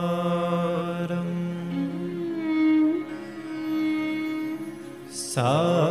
सुनीशारम् सारम्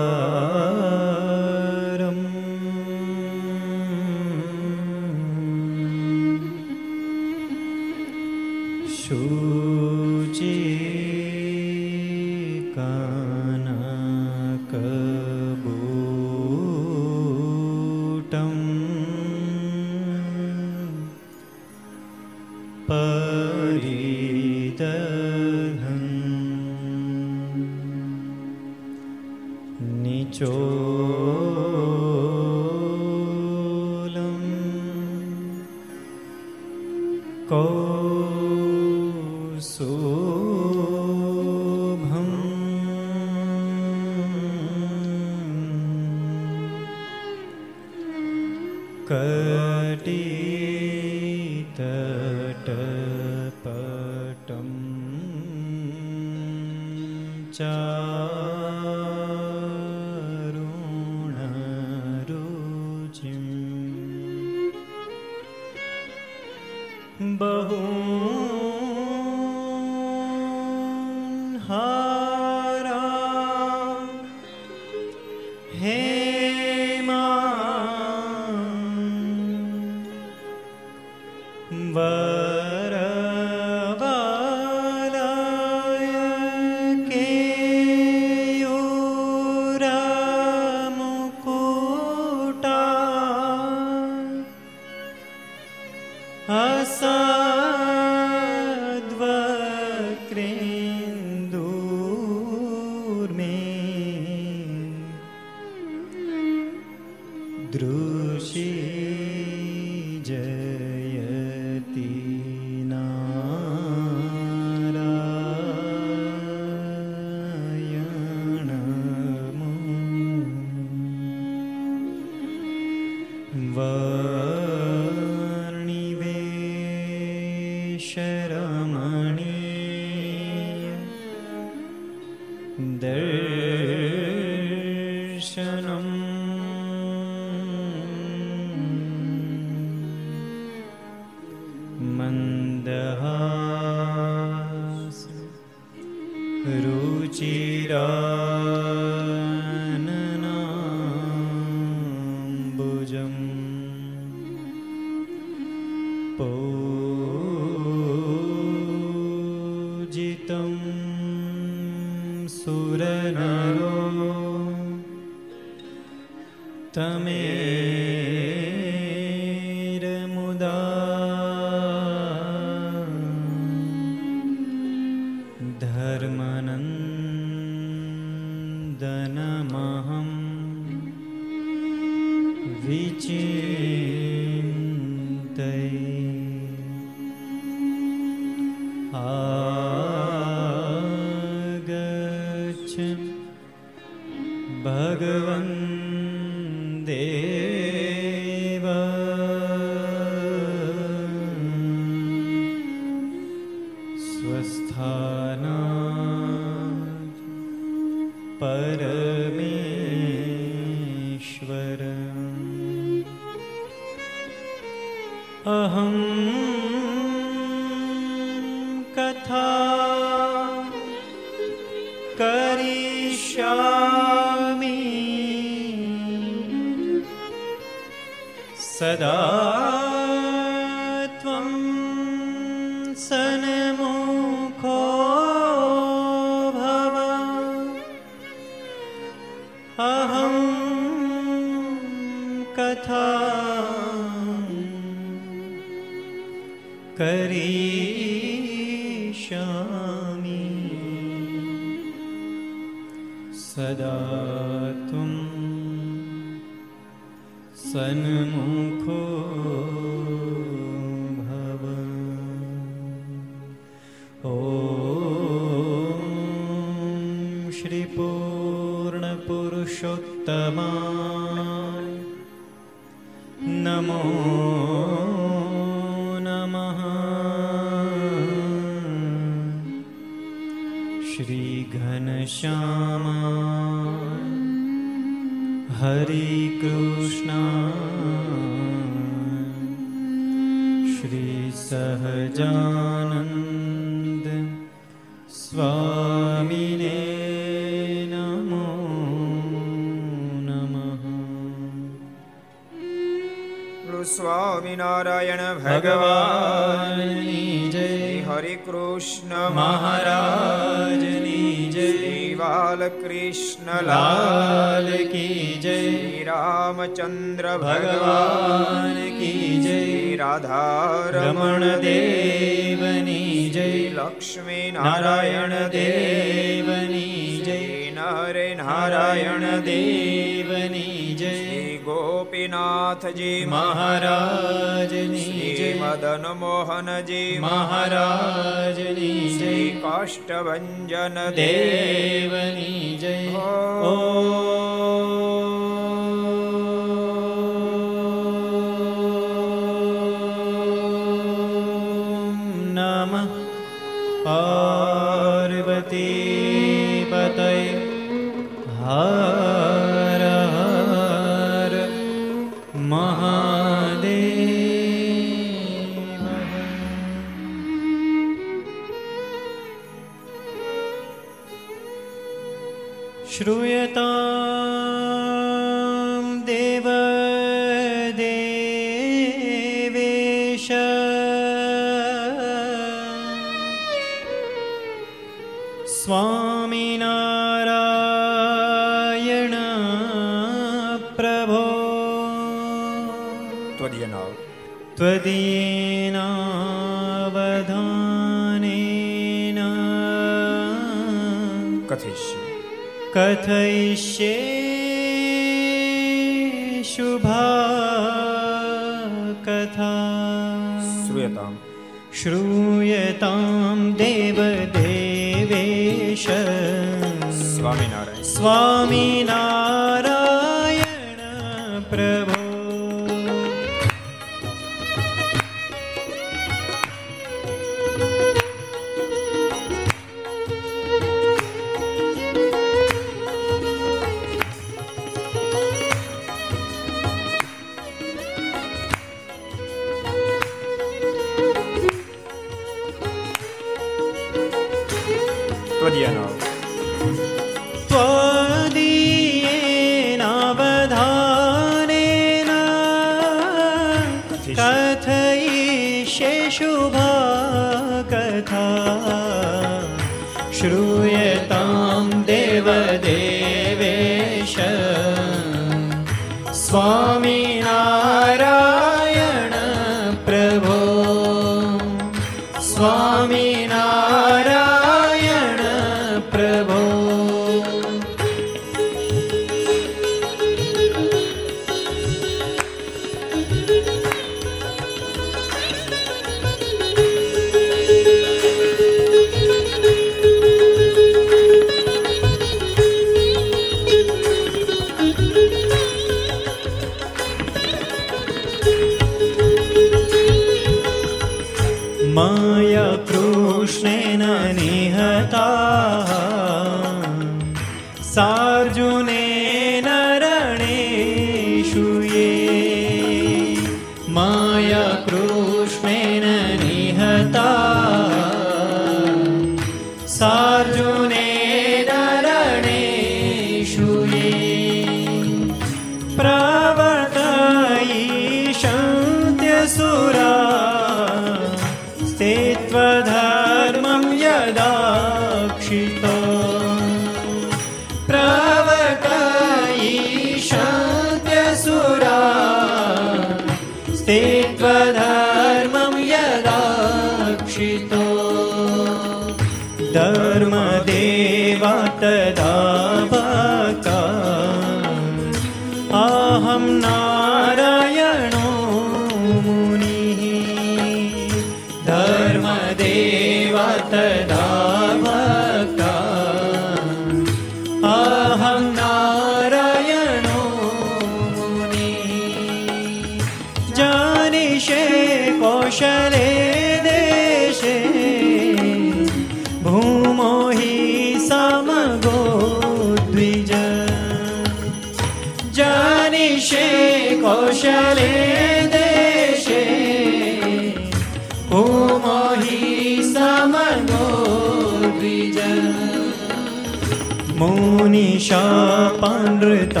मुनिशापानृतां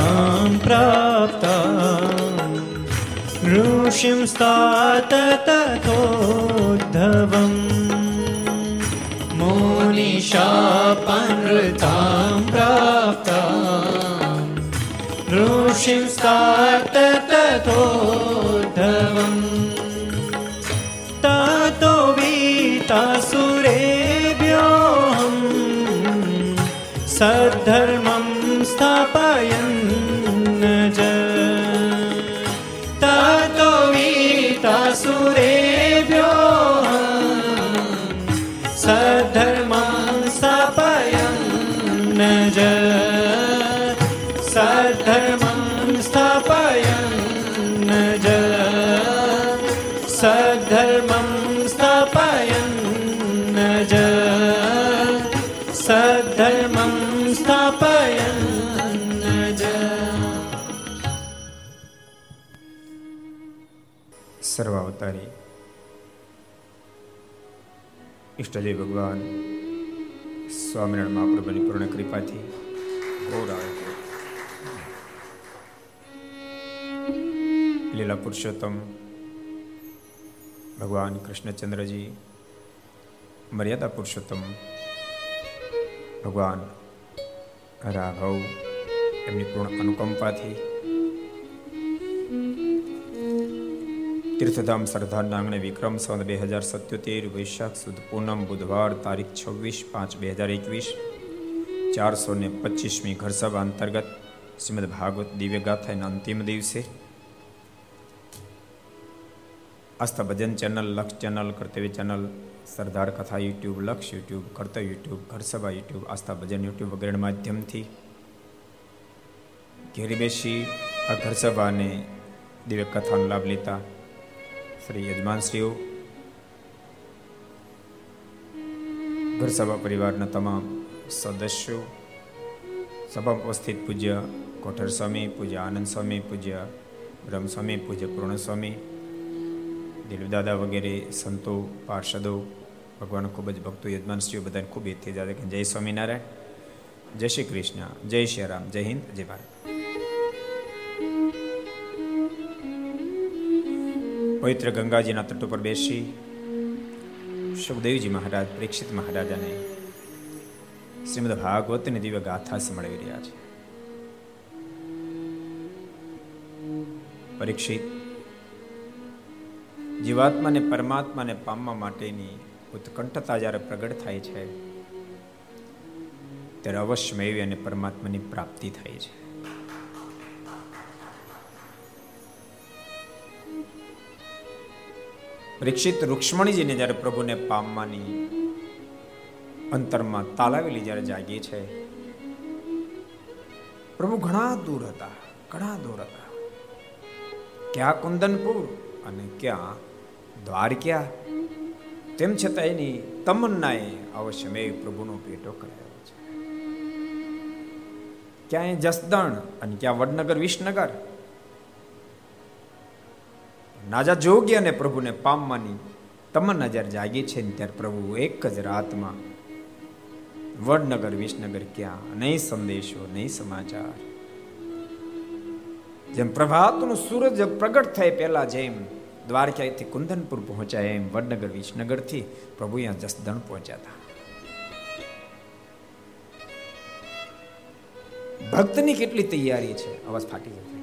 प्राप्ता ऋषिं स्तात तथोद्धवम् मुनिशापानृतां प्राप्ता ऋषिं स्तात तथोद्धवम् 人。ઈષ્ટદેવ ભગવાન સ્વામિનારાયણ મહાપ્રભુની પૂર્ણ કૃપાથી ઘોર આવે. લીલા પુરુષોત્તમ, ભગવાન કૃષ્ણચંદ્રજી, મર્યાદા પુરુષોત્તમ, ભગવાન રાઘવ, એમની પૂર્ણ અનુકંપાથી તીર્થધામ સરદારના આંગણે વિક્રમ સંવત બે હજાર સત્યોતેર વૈશાખ સુદ પૂનમ બુધવાર તારીખ છવ્વીસ પાંચ બે હજાર એકવીસ ચારસો ને પચીસમી ઘરસભા અંતર્ગત શ્રીમદ ભાગવત દિવ્ય ગાથાના અંતિમ દિવસે Aastha Bhajan channel Laksh channel Kartavya channel Sardar Katha YouTube Laksh YouTube Kartavya YouTube Gharsabha YouTube Aastha Bhajan YouTube વગેરેના માધ્યમથી ઘેરી બેસી આ ઘરસભાને દિવ્ય કથાનો લાભ લેતા શ્રી યજમાનશ્રીઓ ઘરસભા પરિવારના તમામ સદસ્યો સભામાં ઉપસ્થિત પૂજ્ય કોઠર સ્વામી, પૂજ્ય આનંદ સ્વામી, પૂજ્ય બ્રહ્મસ્વામી, પૂજ્ય પૂર્ણ સ્વામી વગેરે, સંતો, પાર્ષદો, ભગવાન ખૂબ જ ભક્તો, યજમાનશ્રીઓ બધાને ખૂબ એથી જય સ્વામિનારાયણ, જય શ્રી કૃષ્ણ, જય શ્રી રામ, જય હિન્દ, જય ભારત. પવિત્ર ગંગાજીના તટ ઉપર બેસી સુખદેવજી મહારાજ, પરીક્ષિત મહારાજાને શ્રીમદ ભાગવતની દિવ્ય ગાથા સંભળાવી રહ્યા છે. પરીક્ષિત, જીવાત્માને પરમાત્માને પામવા માટેની ઉત્કંઠતા જ્યારે પ્રગટ થાય છે, ત્યારે અવશ્યમેવી અને પરમાત્માની પ્રાપ્તિ થાય છે. પરીક્ષિત રૂક્ષ્મણીજીને જ્યારે પ્રભુને પામવાની અંતરમાં તાલાવેલી જ્યારે જાગી છે, પ્રભુ ઘણા દૂર હતા, ઘણા દૂર હતા. ક્યાં કુંદનપુર અને ક્યાં દ્વારક્યા તેમ છતાં એની તમન્નાએ અવશ્યમેવ પ્રભુનો પેટો કરાયો છે. ક્યાંય જસદણ અને ક્યાં વડનગર, વિસનગર નાજા જોગી અને પ્રભુને પામવાની તમન્ના જ્યારે જાગી છે ને ત્યારે પ્રભુ એક જ રાતમાં વડનગર, વિસનગર ક્યાં? નહીં સંદેશો, નહીં સમાચાર. જેમ પ્રભાતનું સૂરજ પ્રગટ થાય પહેલા જેમ દ્વારકાથી કુંદનપુર પહોંચ્યા એમ વડનગર, વિસનગરથી પ્રભુ અહીંયા જસદણ પહોંચ્યા હતા. ભક્તની કેટલી તૈયારી છે? અવાજ ફાટી જશે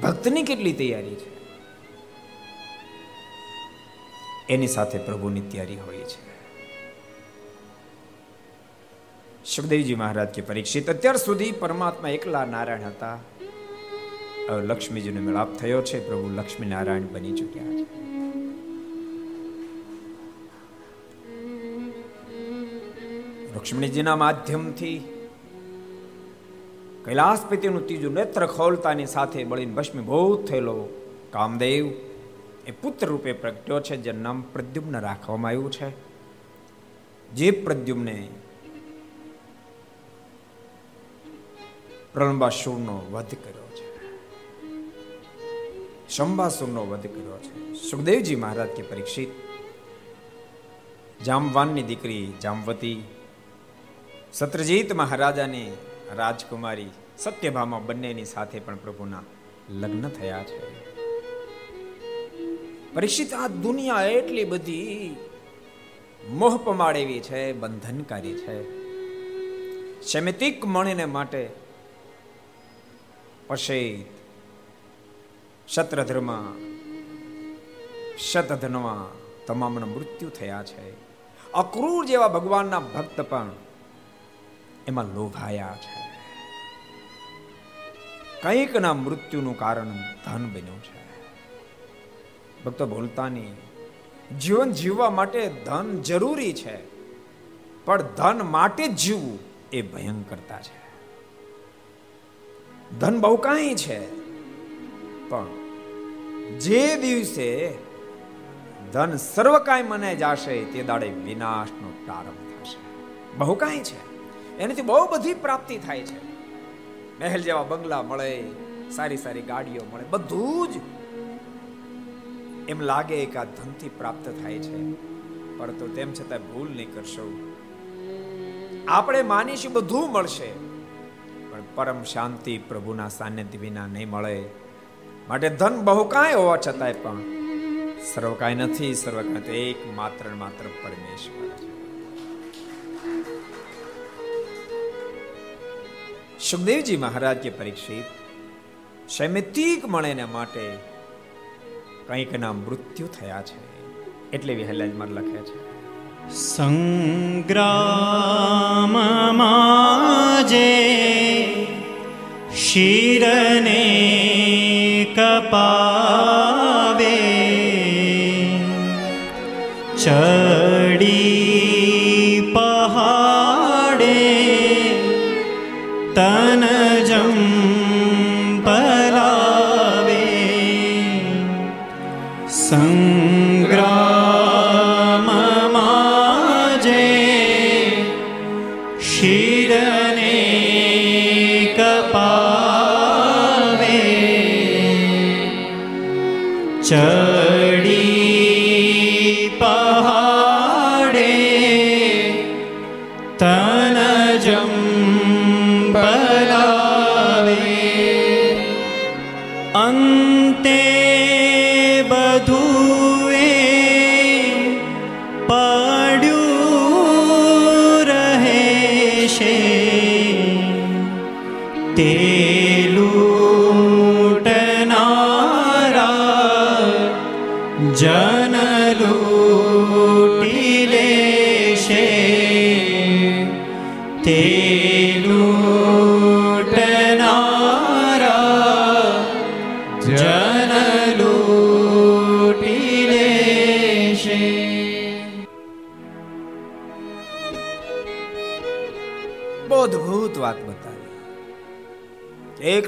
ભક્તની કેટલી તૈયારી છે? એની સાથે પ્રભુની તૈયારી હોય છે. સુખદેવજી મહારાજ કે પરીક્ષિત, અત્યાર સુધી પરમાત્મા એકલા નારાયણ હતા. હવે લક્ષ્મીજીનો મેળાપ થયો છે, પ્રભુ લક્ષ્મી નારાયણ બની ચુક્યા છે. લક્ષ્મણીજીના માધ્યમથી કૈલાસપતિનું ત્રીજું નેત્ર ખોલતાની સાથે બળીને ભસ્મીભૂત થયેલો કામદેવ એ પુત્ર રૂપે પ્રગટ્યો છે જે નામ પ્રદ્યુમ્ન રાખવામાં આવ્યું છે. જે પ્રદ્યુમને પ્રલંબાસુરનો વધ કર્યો છે. શંબાસુરનો વધ કર્યો છે. સુખદેવજી મહારાજ કે પરીક્ષિત, જામવાનની દીકરી જામવતી, સત્રજીત મહારાજાની રાજકુમારી સત્યભામા બંનેની સાથે પણ પ્રભુના લગ્ન થયા છે. પરીક્ષિત આ દુનિયા એટલી બધી મોહ પમાડેવી છે, બંધનકારી છે. શમિતિક મણીને માટે પશેત શત્રધર્મા શતધનવા તમામના મૃત્યુ થયા છે. અક્રૂર જેવા ભગવાનના ભક્ત પણ એમાં લોભાયા છે. કંઈકના મૃત્યુનું કારણ ધન બન્યું છે. ભક્તો ભૂલતા નહીં જીવન જીવવા માટે ધન જરૂરી છે, પણ ધન માટે જ જીવવું એ ભયંકરતા છે. ધન બહુ કાંઈ છે, પણ જે દિવસે ધન સર્વ કાંઈ મને જાશે, તે દાડે વિનાશનો પ્રારંભ થશે. બહુ કાંઈ છે. એનાથી બહુ બધી પ્રાપ્તિ થાય છે. મહેલ જેવા બંગલા મળે, સારી સારી ગાડીઓ મળે, બધું જ એમ લાગે કે આ ધનથી પ્રાપ્ત થાય છે. પરંતુ તેમ છતાં ભૂલ નહીં કરશો. આપણે માનીશું બધું મળશે. પણ પરમ શાંતિ પ્રભુના સાનિધ્ય વિના નહીં મળે. માટે ધન બહુ કાંઈ હોવા છતાંય પણ સર્વ કાંઈ નથી, સર્વ કાંઈ એક માત્ર માત્ર પરમેશ્વર છે. સુખદેવજી મહારાજ કે પરીક્ષિત શૈમિતિક મળે માટે કંઈક ના મૃત્યુ થયા છે. એટલે વિહલાજમાં લખે છે. સંગ્રામમાજે શિરને કપાવે. ચડી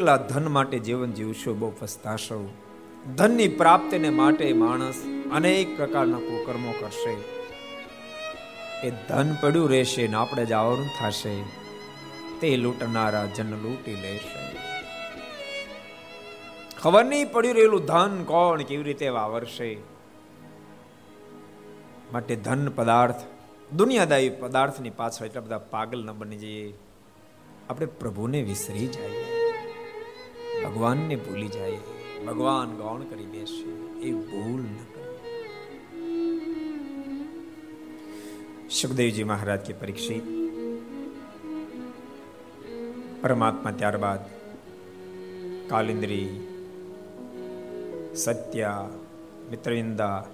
એકલા ધન માટે જીવન જીવશો, બહુ પસ્તાશો. ધનની પ્રાપ્તિને માટે માણસ અનેક પ્રકારના કુકર્મો કરશે. એ ધન પડ્યું રહેશે ને આપણે જ થશે. તે લૂંટનારા જન લૂંટી લેશે. ખબર નહીં પડ્યું રહેલું ધન કોણ કેવી રીતે વાવરશે. માટે ધન પદાર્થ, દુનિયાદાયી પદાર્થની પાછળ એટલા બધા પાગલ ન બની જઈએ. આપણે પ્રભુને વિસરી જઈએ ભગવાનને ભૂલી જાય. ભગવાન ગૌણ કરી બેસે. એ ભૂલ ન સુખદેવજી મહારાજ કે પરીક્ષિત. પરમાત્મા ત્યારબાદ કાલિંદ્રી, સત્યા, મિત્રવિંદા,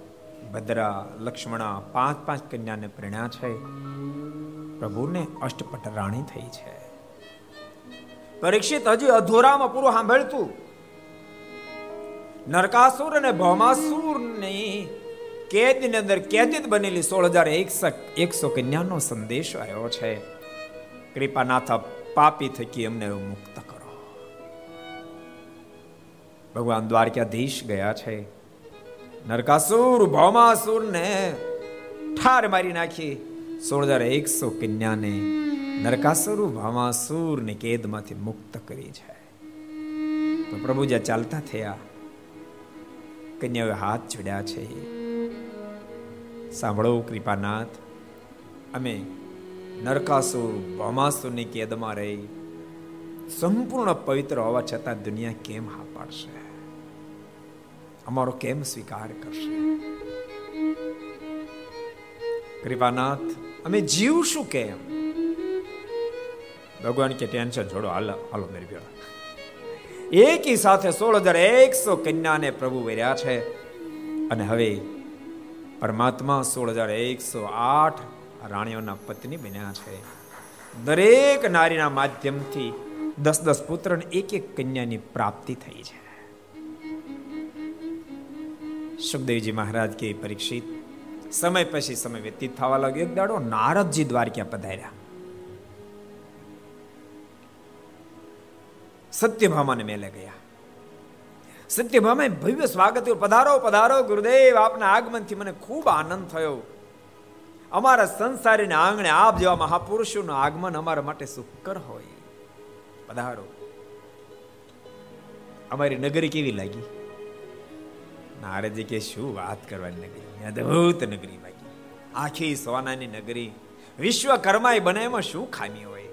ભદ્રા, લક્ષ્મણા પાંચ પાંચ કન્યાને પ્રેણ્યા છે પ્રભુને અષ્ટપટ રાણી થઈ છે. પરીક્ષિત હજી અધૂરામાં પૂરું સાંભળતું. નરકાસુર અને ભૌમાસુરની કેદની અંદર કેદિત બનેલી સોળ હજાર એકસો કન્યાનો સંદેશ આવ્યો છે. કૃપાનાથ પાપી થકી અમને મુક્ત કરો. ભગવાન દ્વારકાધીશ ગયા છે. નરકાસુર ભૌમાસુર ને ઠાર મારી નાખી. સોળ હજાર એકસો કન્યાને નરકાસુર ભામાસુર ને કેદમાંથી મુક્ત કરી છે. તો પ્રભુ જ્યાં ચાલતા થયા કન્યાએ હાથ જોડ્યા છે. સાંભળો કૃપાનાથ, અમે નરકાસુર ભમાસુરની કેદમાં રહી, સંપૂર્ણ પવિત્ર હોવા છતાં દુનિયા કેમ હા પાડશે? અમારો કેમ સ્વીકાર કરશે? કૃપાનાથ અમે જીવશું એમ? ભગવાન કે ટેન્શન છોડો, હાલો હાલો, મેરી ભેળા એકી સાથે સોળ હજાર એકસો કન્યાને પ્રભુ વર્યા છે. અને હવે પરમાત્મા સોળ હજાર એકસો આઠ રાણીઓના પત્ની બન્યા છે. દરેક નારીના માધ્યમથી દસ દસ પુત્ર એક એક કન્યાની પ્રાપ્તિ થઈ છે. સુખદેવજી મહારાજ કે પરીક્ષિત સમય પછી સમય વ્યતીત થવા લાગ્યો. એક દાડો નારદજી દ્વારકા પધાર્યા. સત્યભામાને મેલે ગયા. સત્યભામાએ ભવ્ય સ્વાગત પધારો પધારો, ગુરુદેવ, આપના આગમનથી મને ખૂબ આનંદ થયો. અમારા સંસારીને આંગણે આપ જેવા મહાપુરુષોનું આગમન અમારા માટે સુકર હોય. પધારો. અમારી નગરી કેવી લાગી? નારદજી કે શું વાત કરવાની નગરી? અદભુત નગરી બાકી આખી સોનાની નગરી. વિશ્વકર્મા બને એમાં શું ખામી હોય?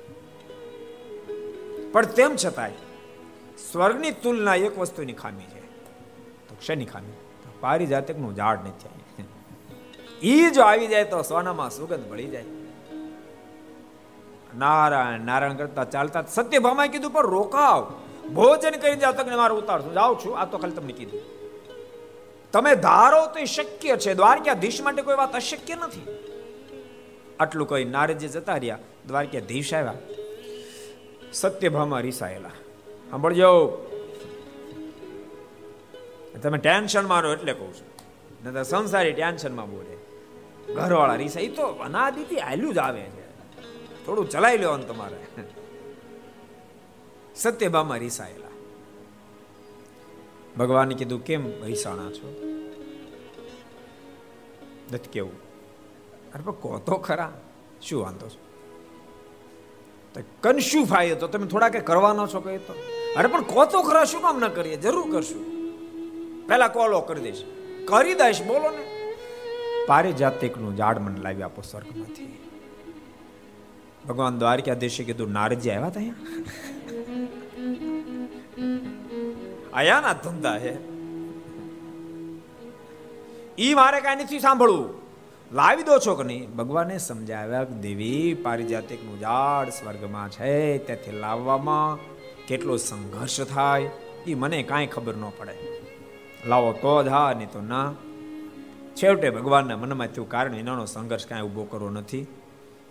પણ તેમ છતાંય, સ્વર્ગની તુલના એક વસ્તુની ખામી છે. તો શેની ખામી? પારિજાતકનું ઝાડ નથી ઈ જો આવી જાય તો સોનામાં સુગંધ ભળી જાય. નારાયણ નારાયણ કરતા ચાલતા સત્યભામાએ કીધું, પણ રોકાવ. ભોજન કરી જાતકને મારે ઉતારશું જાઉં છું. આ તો ખાલી તમને કીધું. તમે ધારો તો શક્ય છે. દ્વારકાધીશ માટે કોઈ વાત અશક્ય નથી. આટલું કહી નારદજી જતા રહ્યા. દ્વારકાધીશ આવ્યા. સત્યભામાં રીસાયેલા. સાંભળજો. તમે ટેન્શન મારો એટલે કહું છું. નહીં તો સંસારી ટેન્શનમાં બોલે ઘરવાળા રીસા એ તો અનાદિથી હાલ્યું જ આવે છે. થોડું ચલાવી લેવાનું તમારે. સત્યભામાં રીસાયેલા. ભગવાને કીધું, કેમ ભૈસાણા છો? નથી કેવું. અરે, પણ કહો તો ખરા. શું વાંધો છે? કનશું ફાય તો તમે થોડા કે કરવાનો છો કહે તો. અરે, પણ કહો તો ખરા, શું કામ ના કરીએ? જરૂર કરશું. પહેલા કોલો કરી દઈશ. કરી દઈશ, બોલો ને. પારિજાતિકનું ઝાડ મને લાવી આપો સ્વર્ગમાંથી. ભગવાન દ્વારકાધીશે કીધું, નારજી આવ્યા હતા અહીંયા? ના ધંધા હે. ઈ મારે કાંઈ નથી સાંભળવું. લાવી દો છો કે નહીં ભગવાને સમજાવ્યા કે દેવી પારિજાતિકનું ઝાડ સ્વર્ગમાં છે ત્યાંથી લાવવામાં કેટલો સંઘર્ષ થાય એ મને કાંઈ ખબર ન પડે. લાવો તો જ નહીં તો ના. છેવટે ભગવાનના મનમાં થયું કારણ એનાનો સંઘર્ષ કાંઈ ઊભો કરવો નથી.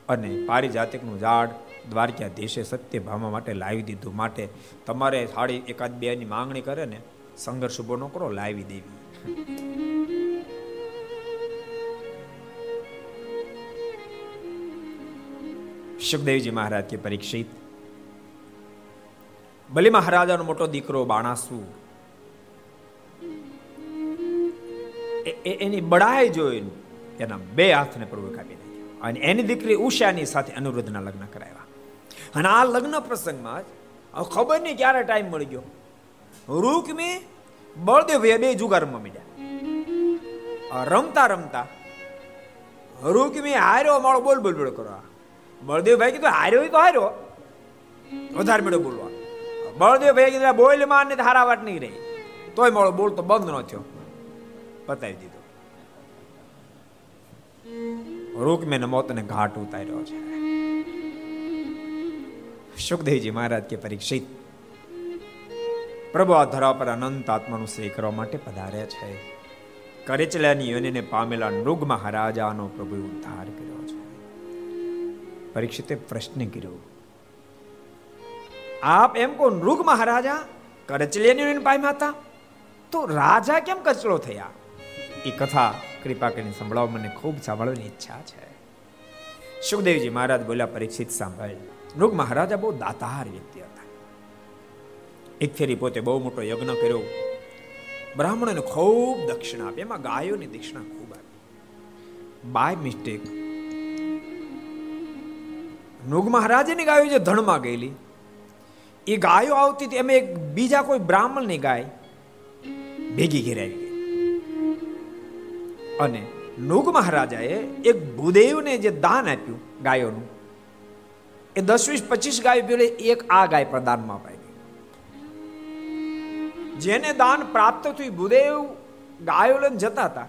અને પારિજાતિકનું ઝાડ દ્વારકાધીશે સત્યભામા માટે લાવી દીધું. માટે તમારે સાડી એકાદ બે ની માંગણી કરે ને, સંઘર્ષ ઊભો ન કરો, લાવી દેવી. સુખદેવજી મહારાજ કે પરીક્ષિત, બલિ મહારાજાનો મોટો દીકરો બાણાસુ એની બડાઈ જોઈને એના બે હાથને પ્રભુ કાપી નાખ્યા. અને એની દીકરી ઉષાની સાથે અનુરુદ્ધના લગ્ન કરાવ્યા. અને આ લગ્ન પ્રસંગમાં જ ખબર નહીં ક્યારે ટાઈમ મળી ગયો રૂકમી બળદેવ બે જુગાર મળ્યા રમતા રમતા રૂકમી હાર્યો માળો બોલ બોલ બોલ કરવા બળદેવભાઈ કીધું, હાર્યો તો હાર્યો. વધારે મેળો બોલવા. બળદેવભાઈ કીધું બોલમાં ને હારા વાત નહીં રહી. તોય માળો બોલતો બંધ ન થયો. પતાવી દીધો. રૂકમેન મોતને ઘાટ ઉતાર્યો છે. સુખદેવજી મહારાજ કે પરીક્ષિત. પ્રભુ આ ધરા પર અનંત આત્માનું શ્રી કરવા માટે પધાર્યા છે. કરેચલાની યોનિને પામેલા નૃગ મહારાજાનો પ્રભુ ઉદ્ધાર કર્યો છે. પરીક્ષિતે પ્રશ્ન કર્યો. આપ એમ કો નૃગ મહારાજા કરચલિયાની યોનિને પામ્યા હતા? તો રાજા કેમ કચલો થયા? એ કથા કૃપા કરીને સંભળાવો, મને ખૂબ સાંભળવાની ઈચ્છા છે. સુખદેવજી મહારાજ બોલ્યા, પરીક્ષિત સાંભળ. નૃગ મહારાજા બહુ દાતાર વ્યક્તિ હતા. એક ફેરી પોતે બહુ મોટો યજ્ઞ કર્યો. બ્રાહ્મણોને ખૂબ દક્ષિણા આપી. એમાં ગાયોની દક્ષિણા ખૂબ આપી. બાય મિસ્ટેક મૃગ મહારાજની ગાયો જે ધણમાં ગયેલી, એ ગાયો આવતી હતી એક બીજા કોઈ બ્રાહ્મણની ગાય ભેગી ઘેરાવી અને નુગ મહારાજાએ એક ભૂદેવને જે દાન આપ્યું ગાયોનું એ દસ વીસ પચીસ ગાય પેલી એક આ ગાય પ્રદાનમાં અપાઈ ગઈ જેને દાન પ્રાપ્ત થયું, ભૂદેવ ગાયો લઈને જતા હતા.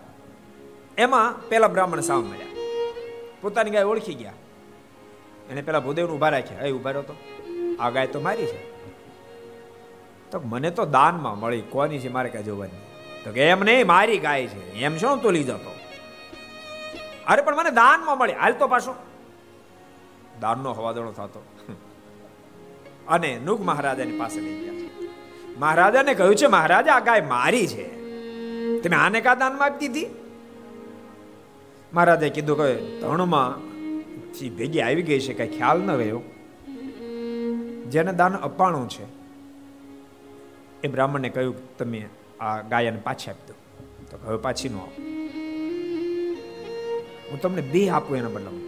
એમાં પેલા બ્રાહ્મણ સાવ મળ્યા પોતાની ગાય ઓળખી ગયા. એને પેલા ભૂદેવ ઊભા રાખ્યા. એ ઊભા રહ્યો તો. આ ગાય તો મારી છે. તો મને તો દાનમાં મળી. કોની છે? મારે કઈ જોવાની તો કે, એમ નહીં, મારી ગાય છે. એમ શું તો લઈ જતો અરે, પણ મને દાનમાં મળી. હાલ તો પાછો. દાનનો હવાદણો થતો. અને નુક મહારાજાની પાસે લઈ ગયા. મહારાજાને કહ્યું છે, મહારાજા, આ ગાય મારી છે. તમે આને કા દાનમાં આપી દીધી? મહારાજે કીધું કે, ધણમાં ભેગી આવી ગઈ છે, કઈ ખ્યાલ ન રહ્યો. જેને દાન અપાણું છે. એ બ્રાહ્મણને કહ્યું, તમે આ ગાયને પાછી આપી દો. તો હવે પાછી નો આવો હું તમને બે આપું એના બદલે નહીં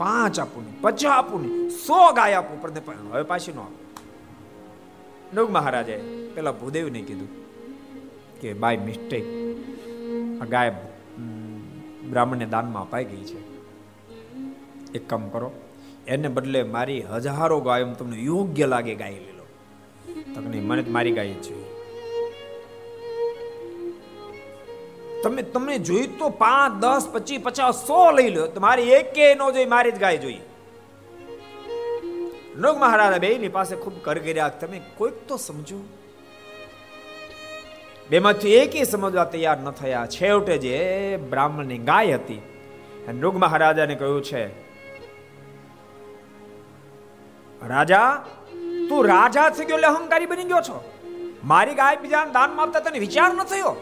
પાંચ આપું નહીં પચાસ આપું નહીં સો ગાય આપું પણ હવે પાછી નો આપું. નગ મહારાજે પેલા ભૂદેવને કીધું કે, બાય મિસ્ટેક, આ ગાય બ્રાહ્મણને દાનમાં અપાઈ ગઈ છે. એક કામ કરો, એને બદલે મારી હજારો ગાયો તમને યોગ્ય લાગે ગાય લઈ લો તમને મને મારી ગાય છે તમે તમને જોઈ તો પાંચ, દસ, પચીસ, પચાસ, સો લઈ લો. તમારી એક કે નો જોઈ મારી જ ગાય જોઈ. નગ મહારાજા બે ની પાસે ખૂબ કરગર્યા તમે કોઈક તો સમજો. બેમાંથી એકે સમજવા તૈયાર ન થયા. છેવટે જે બ્રાહ્મણની ગાય હતી નૃગ મહારાજાને કહ્યું છે, રાજા, તું રાજા થઈ ગયો એટલે અહંકારી બની ગયો છો. મારી ગાય બીજા દાન આપતા તને વિચાર ન થયો?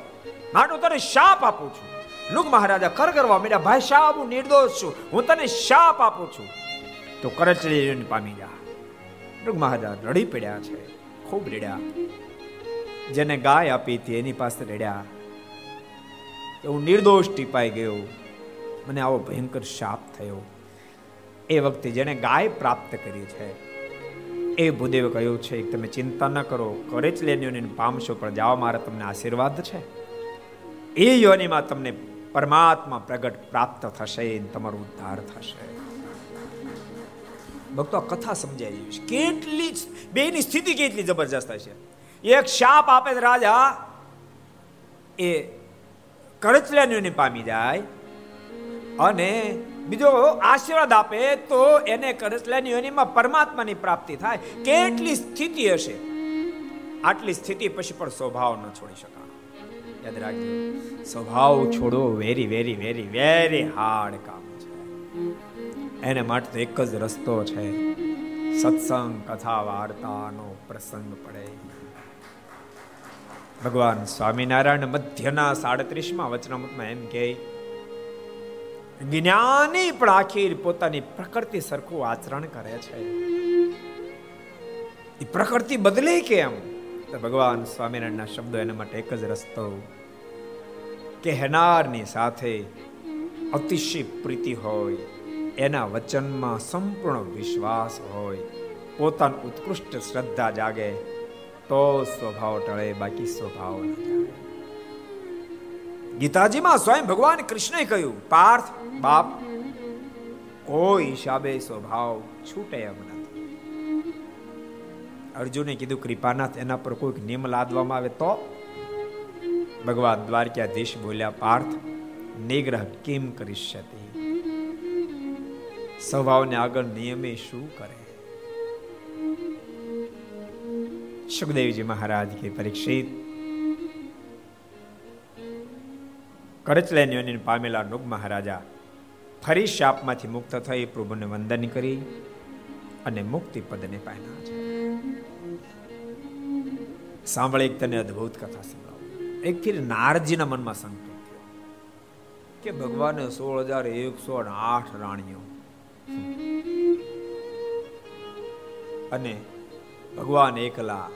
માટે તને શાપ આપું છું. નુગ મહારાજા, કર કરવા મેરા ભાઈ શાહ હું નિર્દોષ છું. હું તને શાપ આપું છું. તો કરચલી પામી જા નુગ મહારાજા, રડી પડ્યા છે. ખૂબ રડ્યા. જેને ગાય આપી હતી, એની પાસે રડ્યા. હું નિર્દોષ ટીપાઈ ગયો. મને આવો ભયંકર શાપ થયો. એ વખતે જેને ગાય પ્રાપ્ત કરી છે, એ ભૂદેવે કહ્યું છે તમે ચિંતા ન કરો. કરે જ લેની પામશો, પણ જાઓ, મારા તમને આશીર્વાદ છે. એ યોનિમાં તમને પરમાત્મા પ્રગટ પ્રાપ્ત થશે તમારો ઉદ્ધાર થશે. ભક્તો કથા સમજાઈ છે. કેટલી બેની સ્થિતિ કેટલી જબરજસ્ત હશે. એક શાપ આપે રાજા, એ કરચલાની પામી જાય અને બીજો આશીર્વાદ આપે તો એને કરચલાની યોનિમાં પરમાત્માની પ્રાપ્તિ થાય. કેટલી સ્થિતિ હશે? આટલી સ્થિતિ પછી પણ સ્વભાવ ન છોડી શકાય. યાદ રાખજો. સ્વભાવ છોડો very very very very hard કામ છે. એને માટે તો એક જ રસ્તો છે. સત્સંગ, કથા, વાર્તાનો પ્રસંગ પડે. ભગવાન સ્વામિનારાયણ મધ્યના સાડત્રીસમાં વચનામૃતમાં એમ કહે, જ્ઞાની પણ આખી પોતાની પ્રકૃતિ સરખું આચરણ કરે છે. એ પ્રકૃતિ બદલે કેમ? તો ભગવાન સ્વામિનારાયણના શબ્દો એના માટે એક જ રસ્તો કે હેનારની સાથે અતિશય પ્રીતિ હોય, એના વચનમાં સંપૂર્ણ વિશ્વાસ હોય, પોતાનું ઉત્કૃષ્ટ શ્રદ્ધા જાગે, તો સ્વભાવ ટળે, બાકી સ્વભાવ ન ગીતાજીમાં સ્વયં ભગવાન કૃષ્ણએ કહ્યું, પાર્થ બાપ, કોઈ હિસાબે સ્વભાવ છૂટે એમ અર્જુને કીધું, કૃપાનાથ, એના પર કોઈક નિયમ લાદવામાં આવે તો? ભગવાન દ્વારકાધીશ બોલ્યા, પાર્થ, નિગ્રહ કેમ કરી શકે સ્વભાવને આગળ નિયમે શું કરે? સુખદેવજી મહારાજ કે, પરીક્ષિત, કરચલેન્યોને પામેલા નુગ મહારાજા ફરી શાપમાંથી મુક્ત થઈ પ્રભુને વંદન કરી અને મુક્તિ પદને પામ્યા છે. સાંભળે તને અદ્ભુત કથા સંભળાવું. એક ફીર નારજીના મનમાં સંકલ્પ કે ભગવાને સોળ હજાર એકસો આઠ રાણીઓ અને ભગવાન એકલા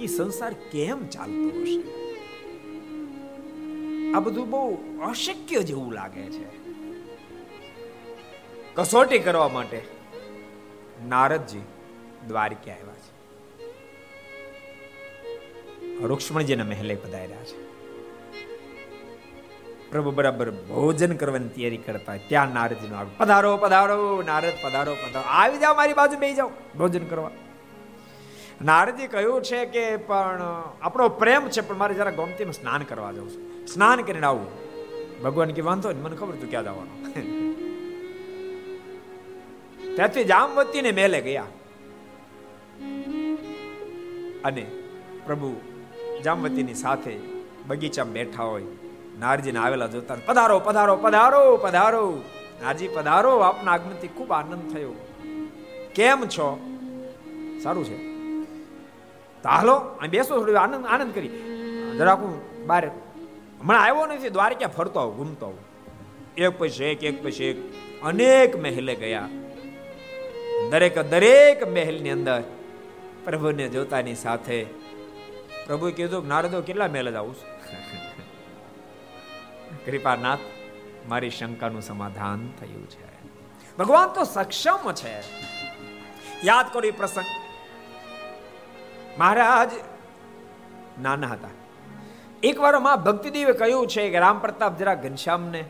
એ સંસાર કેમ ચાલતો હશે? આ બધું બહુ અશક્ય જેવું લાગે છે. કસોટી કરવા માટે નારદજી દ્વારકા આવ્યા છે. રૂક્ષ્મણજીના મહેલે પધાર્યા છે. પ્રભુ બરાબર ભોજન કરવાની તૈયારી કરતા ત્યાં નારદજીનો આગળ પધારો પધારો, નારદ, પધારો પધારો, આવી જાઓ મારી બાજુ બે જાઓ, ભોજન કરવા. નારદજી કહ્યું છે કે, પણ, આપણો પ્રેમ છે, પણ મારે જરા ગોમતીમાં સ્નાન કરવા જવું છે. સ્નાન કરીને આવું. ભગવાન કે, વાંધો ને મને ખબર તું ક્યાં જવાનું. ત્યાંથી જામવતીને મેલે ગયા. અને પ્રભુ જામવતીની સાથે બગીચામાં બેઠા હોય, નારજીને આવેલા જોતા પધારો પધારો પધારો પધારો. નારજી, પધારો. આપના આગમનથી ખૂબ આનંદ થયો. કેમ છો? સારું છે. હાલો, અહીં બેસો થોડું આનંદ આનંદ કરી. જરાક હું બહાર, હમણાં આવ્યો નથી, દ્વારકા ફરતો આવું ઘૂમતો આવું એક પછી એક એક પછી એક, અનેક મહેલે ગયા. દરેક દરેક મહેલની અંદર પ્રભુને જોતાની સાથે પ્રભુએ કીધું નારદો કેટલા મેલ જ આવું કૃપાનાથ મારી શંકાનું સમાધાન થયું છે. ભગવાન તો સક્ષમ છે. યાદ કરો એ પ્રસંગ. મહારાજ નાના હતા. એકવારમાં ભક્તિદેવે કહ્યું છે કે રામ પ્રતાપ જરા ઘનશ્યામને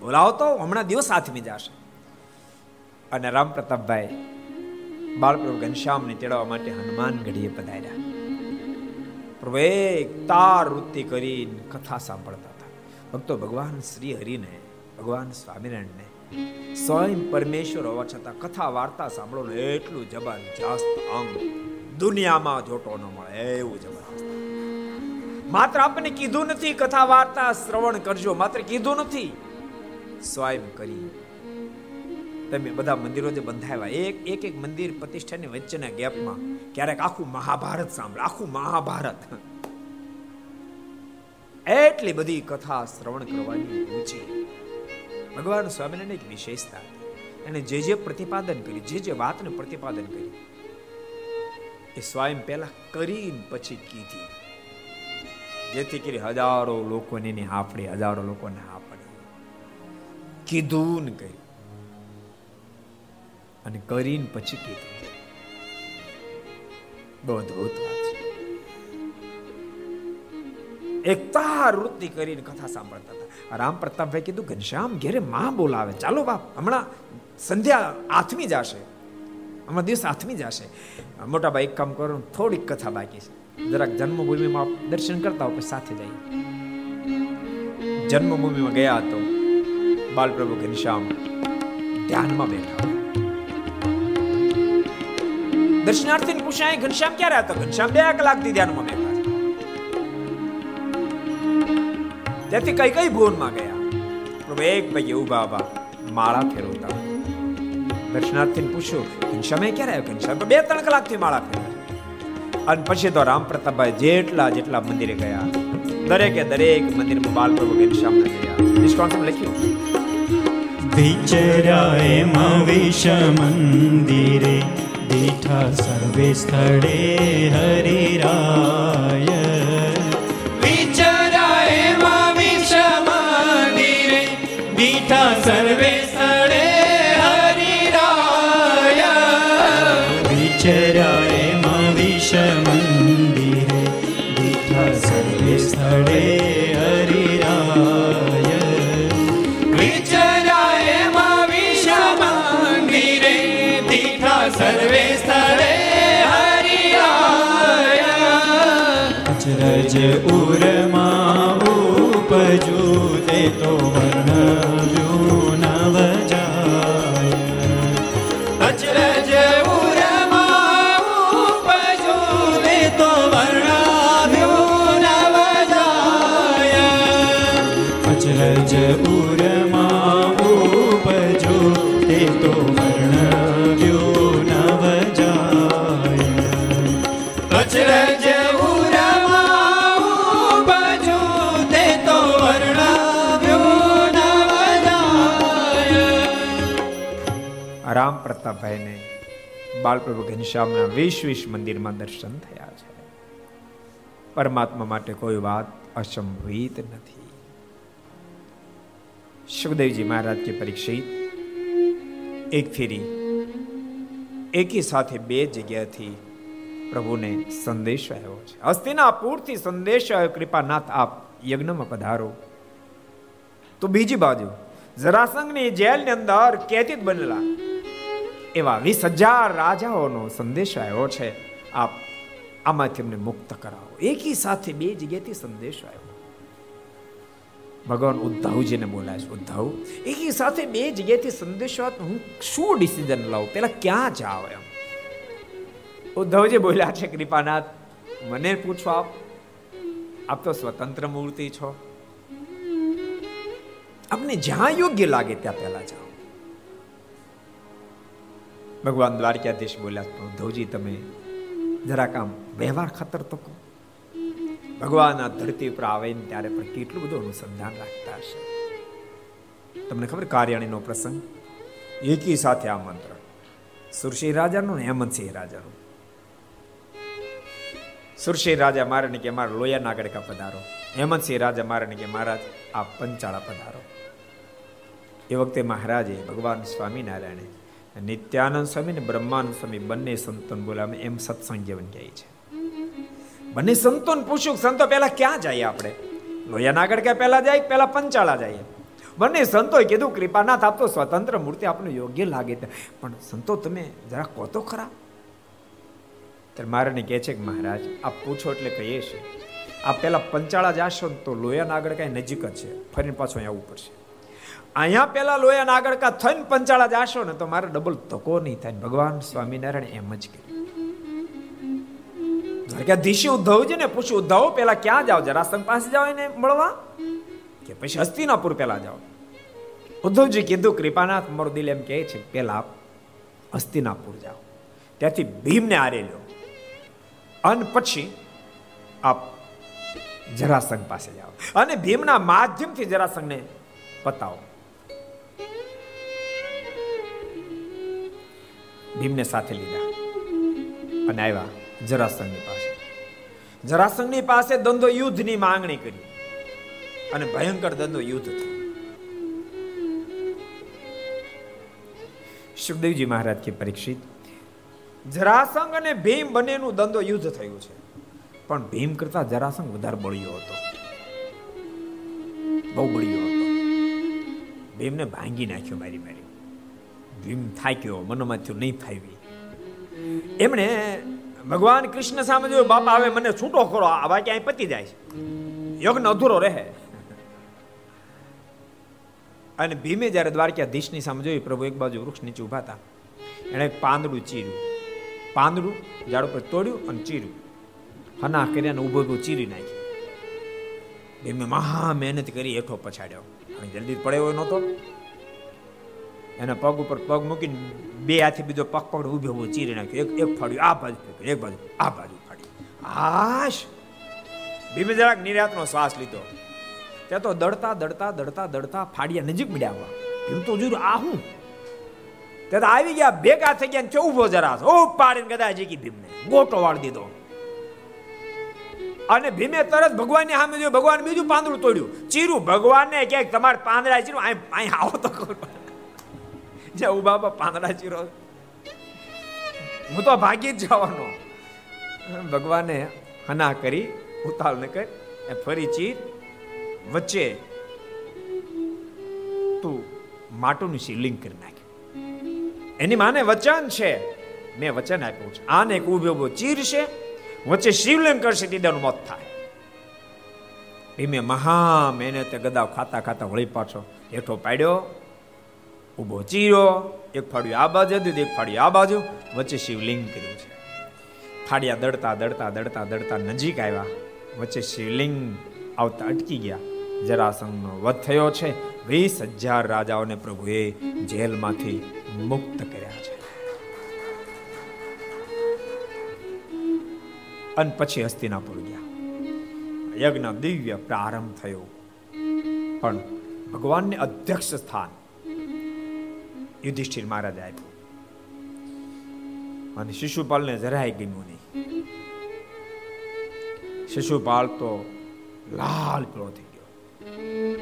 બોલાવો હમણાં દિવસ હાથમી જશે. અને રામ પ્રતાપભાઈ બાળપ્રભુ ઘનશ્યામને તેડવા માટે હનુમાન ગઢીએ પધાર્યા. પ્રભુ એક તાર વૃત્તિ કરીને કથા સાંભળતા હતા. ભક્તો, ભગવાન શ્રી હરિને, ભગવાન સ્વામિનારાયણને સ્વયં પરમેશ્વર હોવા છતાં કથા, વાર્તા સાંભળો એટલું જબરજસ્ત અંગ દુનિયામાં જોટો ન મળે એવું જબરજસ્ત માત્ર આપણને કીધું નથી, કથા, વાર્તા શ્રવણ કરજો. માત્ર કીધું નથી. સ્વયં કરી તમે બધા મંદિરો જે બંધાવ્યા, એક એક એક મંદિર પ્રતિષ્ઠાની વચ્ચેના ગેપમાં ક્યારેક આખું મહાભારત સાંભળે, આખું મહાભારત. એટલી બધી કથા શ્રવણ કરવાની રુચિ. ભગવાન સ્વામિનારાયણ એક વિશેષતા એને જે જે પ્રતિપાદન કર્યું, જે જે વાતને પ્રતિપાદન કર્યું, એ સ્વયં પહેલા કરીને પછી કીધી. જેથી કરી હજારો લોકોને હાફડે, હજારો લોકોને હાફડે. કીધું ને કહ્યું અને કરીને પછી કીધું. બહુ અદભુત વાત છે. એકતા વૃત્તિ કરીને કથા સાંભળતા હતા. રામ પ્રતાપભાઈ કીધું, ઘનશ્યામ, ઘેરે માં બોલાવે. ચાલો બાપ, હમણાં સંધ્યા આથમી જશે. હમણાં દિવસ આથમી જશે. મોટા ભાઈ એક કામ કરો, થોડીક કથા બાકી છે. જરાક જન્મભૂમિમાં દર્શન કરતા હોય સાથે જઈએ. જન્મભૂમિમાં ગયા તો બાલપ્રભુ ઘનશ્યામ ધ્યાનમાં બેઠા. દર્શનાર્થી પૂછ્યા, ઘનશ્યામ ક્યારે હતો ઘનશ્યામ બે કલાકથી ધ્યાનમાં બેઠા ત્યાંથી કઈ કઈ ભુવનમાં ગયા? પ્રભુ એક ભાઈ ઊભા ઊભા માળા ફેરવતા દર્શનાર્થી પૂછ્યું ઘનશ્યામે ક્યારે આવ્યો? ઘનશ્યામ બે ત્રણ કલાકથી માળા ફેરવે અને પછી તો રામ પ્રતાપભાઈ જેટલા જેટલા મંદિરે ગયા, દરેકે દરેક મંદિરમાં બાલ પ્રભુ ઘનશ્યામને ગયા. નિષ્કાંતમાં લખ્યું? વિચરાય એમાં વિષ મંદિરે દીઠા સર્વે સ્થળે હરિરાય વિચર્યા વિષ મંદિરે દીઠા સર્વે તે તો વર્ણવ્યું નવ પ્રતાપભાઈને બાળપ્રભુ ઘનશ્યામના વીસ વીસ મંદિરમાં દર્શન થયા છે. પરમાત્મા માટે કોઈ વાત અસંભવિત નથી. સુખદેવજી મહારાજ કે પરીક્ષિત એક ફેરી એકી સાથે બે જગ્યાથી પ્રભુને સંદેશ આવ્યો છે. હસ્તિનાપુરથી સંદેશ આવ્યો, કૃપાનાથ, આપ યજ્ઞમાં પધારો. તો બીજી બાજુ, જરાસંઘની જેલની અંદર કેદીત બનેલા એવા વીસ હજાર રાજાઓનો સંદેશ આવ્યો છે. આપ આમાંથી અમને મુક્ત કરાવો. એકી સાથે બે જગ્યાથી સંદેશ આવ્યો. ભગવાન ઉદ્ધવજીને બોલાય છે, ઉદ્ધવ, એકી સાથે બે જગ્યાથી સંદેશો હું શું ડિસિઝન લઉં પેલા ક્યાં જાવ એમ? ઉદ્ધવજી બોલ્યા છે, કૃપાનાથ, મને પૂછો આપ આપ તો સ્વતંત્ર મૂર્તિ છો. આપને જ્યાં યોગ્ય લાગે ત્યાં પહેલા જાઓ. ભગવાન દ્વારકાધીશ બોલ્યા ધોજી, તમે જરા કામ વ્યવહાર ખતર તો કહો. ભગવાન આ ધરતી ઉપર આવે ને ત્યારે પણ કેટલું બધું અનુસંધાન રાખતા હશે. તમને ખબર કાર્યાણીનો પ્રસંગ? એકી સાથે આ મંત્ર સુરસિંહ રાજાનું ને હેમંતસિંહ રાજાનું. સુરસિંહ રાજા મારે કે, મારા લોયા નાગરિકા પધારો. હેમંતસિંહ રાજા મારે કે, મહારાજ, આ પંચાળા પધારો. એ વખતે મહારાજે ભગવાન સ્વામિનારાયણે નિત્યાનંદ સ્વામી ને બ્રહ્માનંદ સ્વામી બંને સંતોન બોલાવે એમ સત્સંગ જીવન જાય છે. બંને સંતોન પૂછ્યું સંતો પહેલા ક્યાં જઈએ આપણે? લોહિયાના આગળ ક્યાં? પહેલા જાય પહેલા પંચાળા જઈએ. બંને સંતોએ કીધું કૃપાનાથ આપતો સ્વતંત્ર મૂર્તિ આપને યોગ્ય લાગે પણ સંતો તમે જરા કહો તો ખરા. ત્યારે મારાને કહે છે કે મહારાજ આપ પૂછો એટલે કહીએ છીએ. આ પહેલા પંચાળા જાશો ને તો લોયાના આગળ કાંઈ નજીક જ છે. ફરીને પાછો અહીંયા આવવું પડશે. અહીંયા પેલા લોયાના આગળ કા થઈને પંચાળા જાશો ને તો મારે ડબલ તકો નહીં થાય ભગવાન સ્વામિનારાયણ એમ જ કે. કે દ્વારકાધીશે ઉદ્ધવજી ને પૂછ્યું, ઉદ્ધવ, પેલા ક્યાં જાઓ? જરાસંઘ પાસે જાઓ એને મળવા? કે પછી હસ્તિનાપુર પેલા જાઓ. ઉદ્ધવજી કીધું, કૃપાનાથ, મારો દિલ એમ કહે છે, પેલા હસ્તિનાપુર જાઓ. ત્યાંથી ભીમને આરે લ્યો. અને પછી આપ જરાસંઘ પાસે જાઓ. અને ભીમના માધ્યમથી જરાસંઘને પતાવો. ભીમને સાથે લીધા. અને આવ્યા જરાસંઘની પાસે. જરાસંઘની પાસે દંડો યુદ્ધની માંગણી કરી. અને ભયંકર દંડો યુદ્ધ થયો. સુખદેવજી મહારાજ કે પરીક્ષિત, જરાસંઘ અને ભીમ બંનેનું દંડો યુદ્ધ થયું છે. પણ ભીમ કરતા જરાસંઘ વધારે બળ્યો હતો. બહુ બળ્યો હતો. ભીમને ભાંગી નાખ્યો મારી મારી. ભીમ થાક્યો મનોમાં થયું નહીં ફાવી એમણે ભગવાન કૃષ્ણ સામે જોયું, બાપા, હવે મને છૂટો કરો આ વાક્ય પતી જાય છે. યજ્ઞ અધૂરો રહે. અને ભીમે જ્યારે દ્વારકાધીશની સામે જોયું, પ્રભુ, એક બાજુ વૃક્ષ નીચે ઊભા હતા. એણે એક પાંદડું ચીર્યું. પાંદડું ઝાડ ઉપર તોડ્યું અને ચીર્યું. હના કર્યા ઊભો ઊભો ચીરી નાખ્યું. ભીમે મહા મહેનત કરી, હેઠો પછાડ્યો. અને જલ્દી પડ્યો નહોતો. એના પગ ઉપર પગ મૂકીને બે હાથે બીજો પગ પકડ ઊભો ઊભો ચીરી નાખ્યો. એક એક ફાડ્યું, આ બાજુ એક બાજુ આ બાજુ ફાડ્યું. આશ ભીમે જરાક નિરાતનો શ્વાસ લીધો. ત્યાં તો દડતા દડતા દડતા દડતા ફાડિયા નજીક મળ્યા આવવા ભીમ તો જોયું, આ હું? ત્યાં આવી ગયા, ભેગા થઈ ગયા ચૌ ઊભો જરા ઓ પાડીને ગદા જીકી ભીમને ગોટો વાળી દીધો. અને ભીમે તરત ભગવાનની સામે જોયું, ભગવાન બીજું પાંદડું તોડ્યું. ચીરું ભગવાનને ક્યાંક તમારે પાંદડા ચીરું અહીં આવો તો જે ઉબાબા પાંદડા ચીરો. હું તો ભાગી જ જવાનો. ભગવાને હના કરી ઉતાળ ને કરી એ ફરી ચીર વચ્ચે તું માટુનું શિવલિંગ કરી નાખ્યું. એની માને વચન છે. મેં વચન આપ્યું છે. આને એક ઊભો ઊભો ચીર છે. વચ્ચે શિવલિંગ કરશે દીદાનું મોત થાય. ભીમે મહા મહેનતે ગદા ખાતા ખાતા વળી પાછો હેઠો પાડ્યો. ઊભો ચીરો, એક ફાડ્યું આ બાજુ દીધું એક ફાડ્યું આ બાજુ. વચ્ચે શિવલિંગ કર્યું છે. ફાડ્યા દડતા દડતા દડતા દડતા નજીક આવ્યા. વચ્ચે શિવલિંગ આવતા અટકી ગયા. જરાસંઘનો વધ થયો છે. વીસ હજાર રાજાઓને પ્રભુએ જેલમાંથી મુક્ત કર્યા છે. અને પછી હસ્તિનાપુર ગયા. યજ્ઞ દિવ્ય પ્રારંભ થયો. પણ ભગવાનને અધ્યક્ષ સ્થાન યુધિષ્ઠિર મહારાજ આપ્યું. અને શિશુપાલને જરાય ગમ્યું નહીં. શિશુપાલ તો લાલ પીળો થઈ ગયો.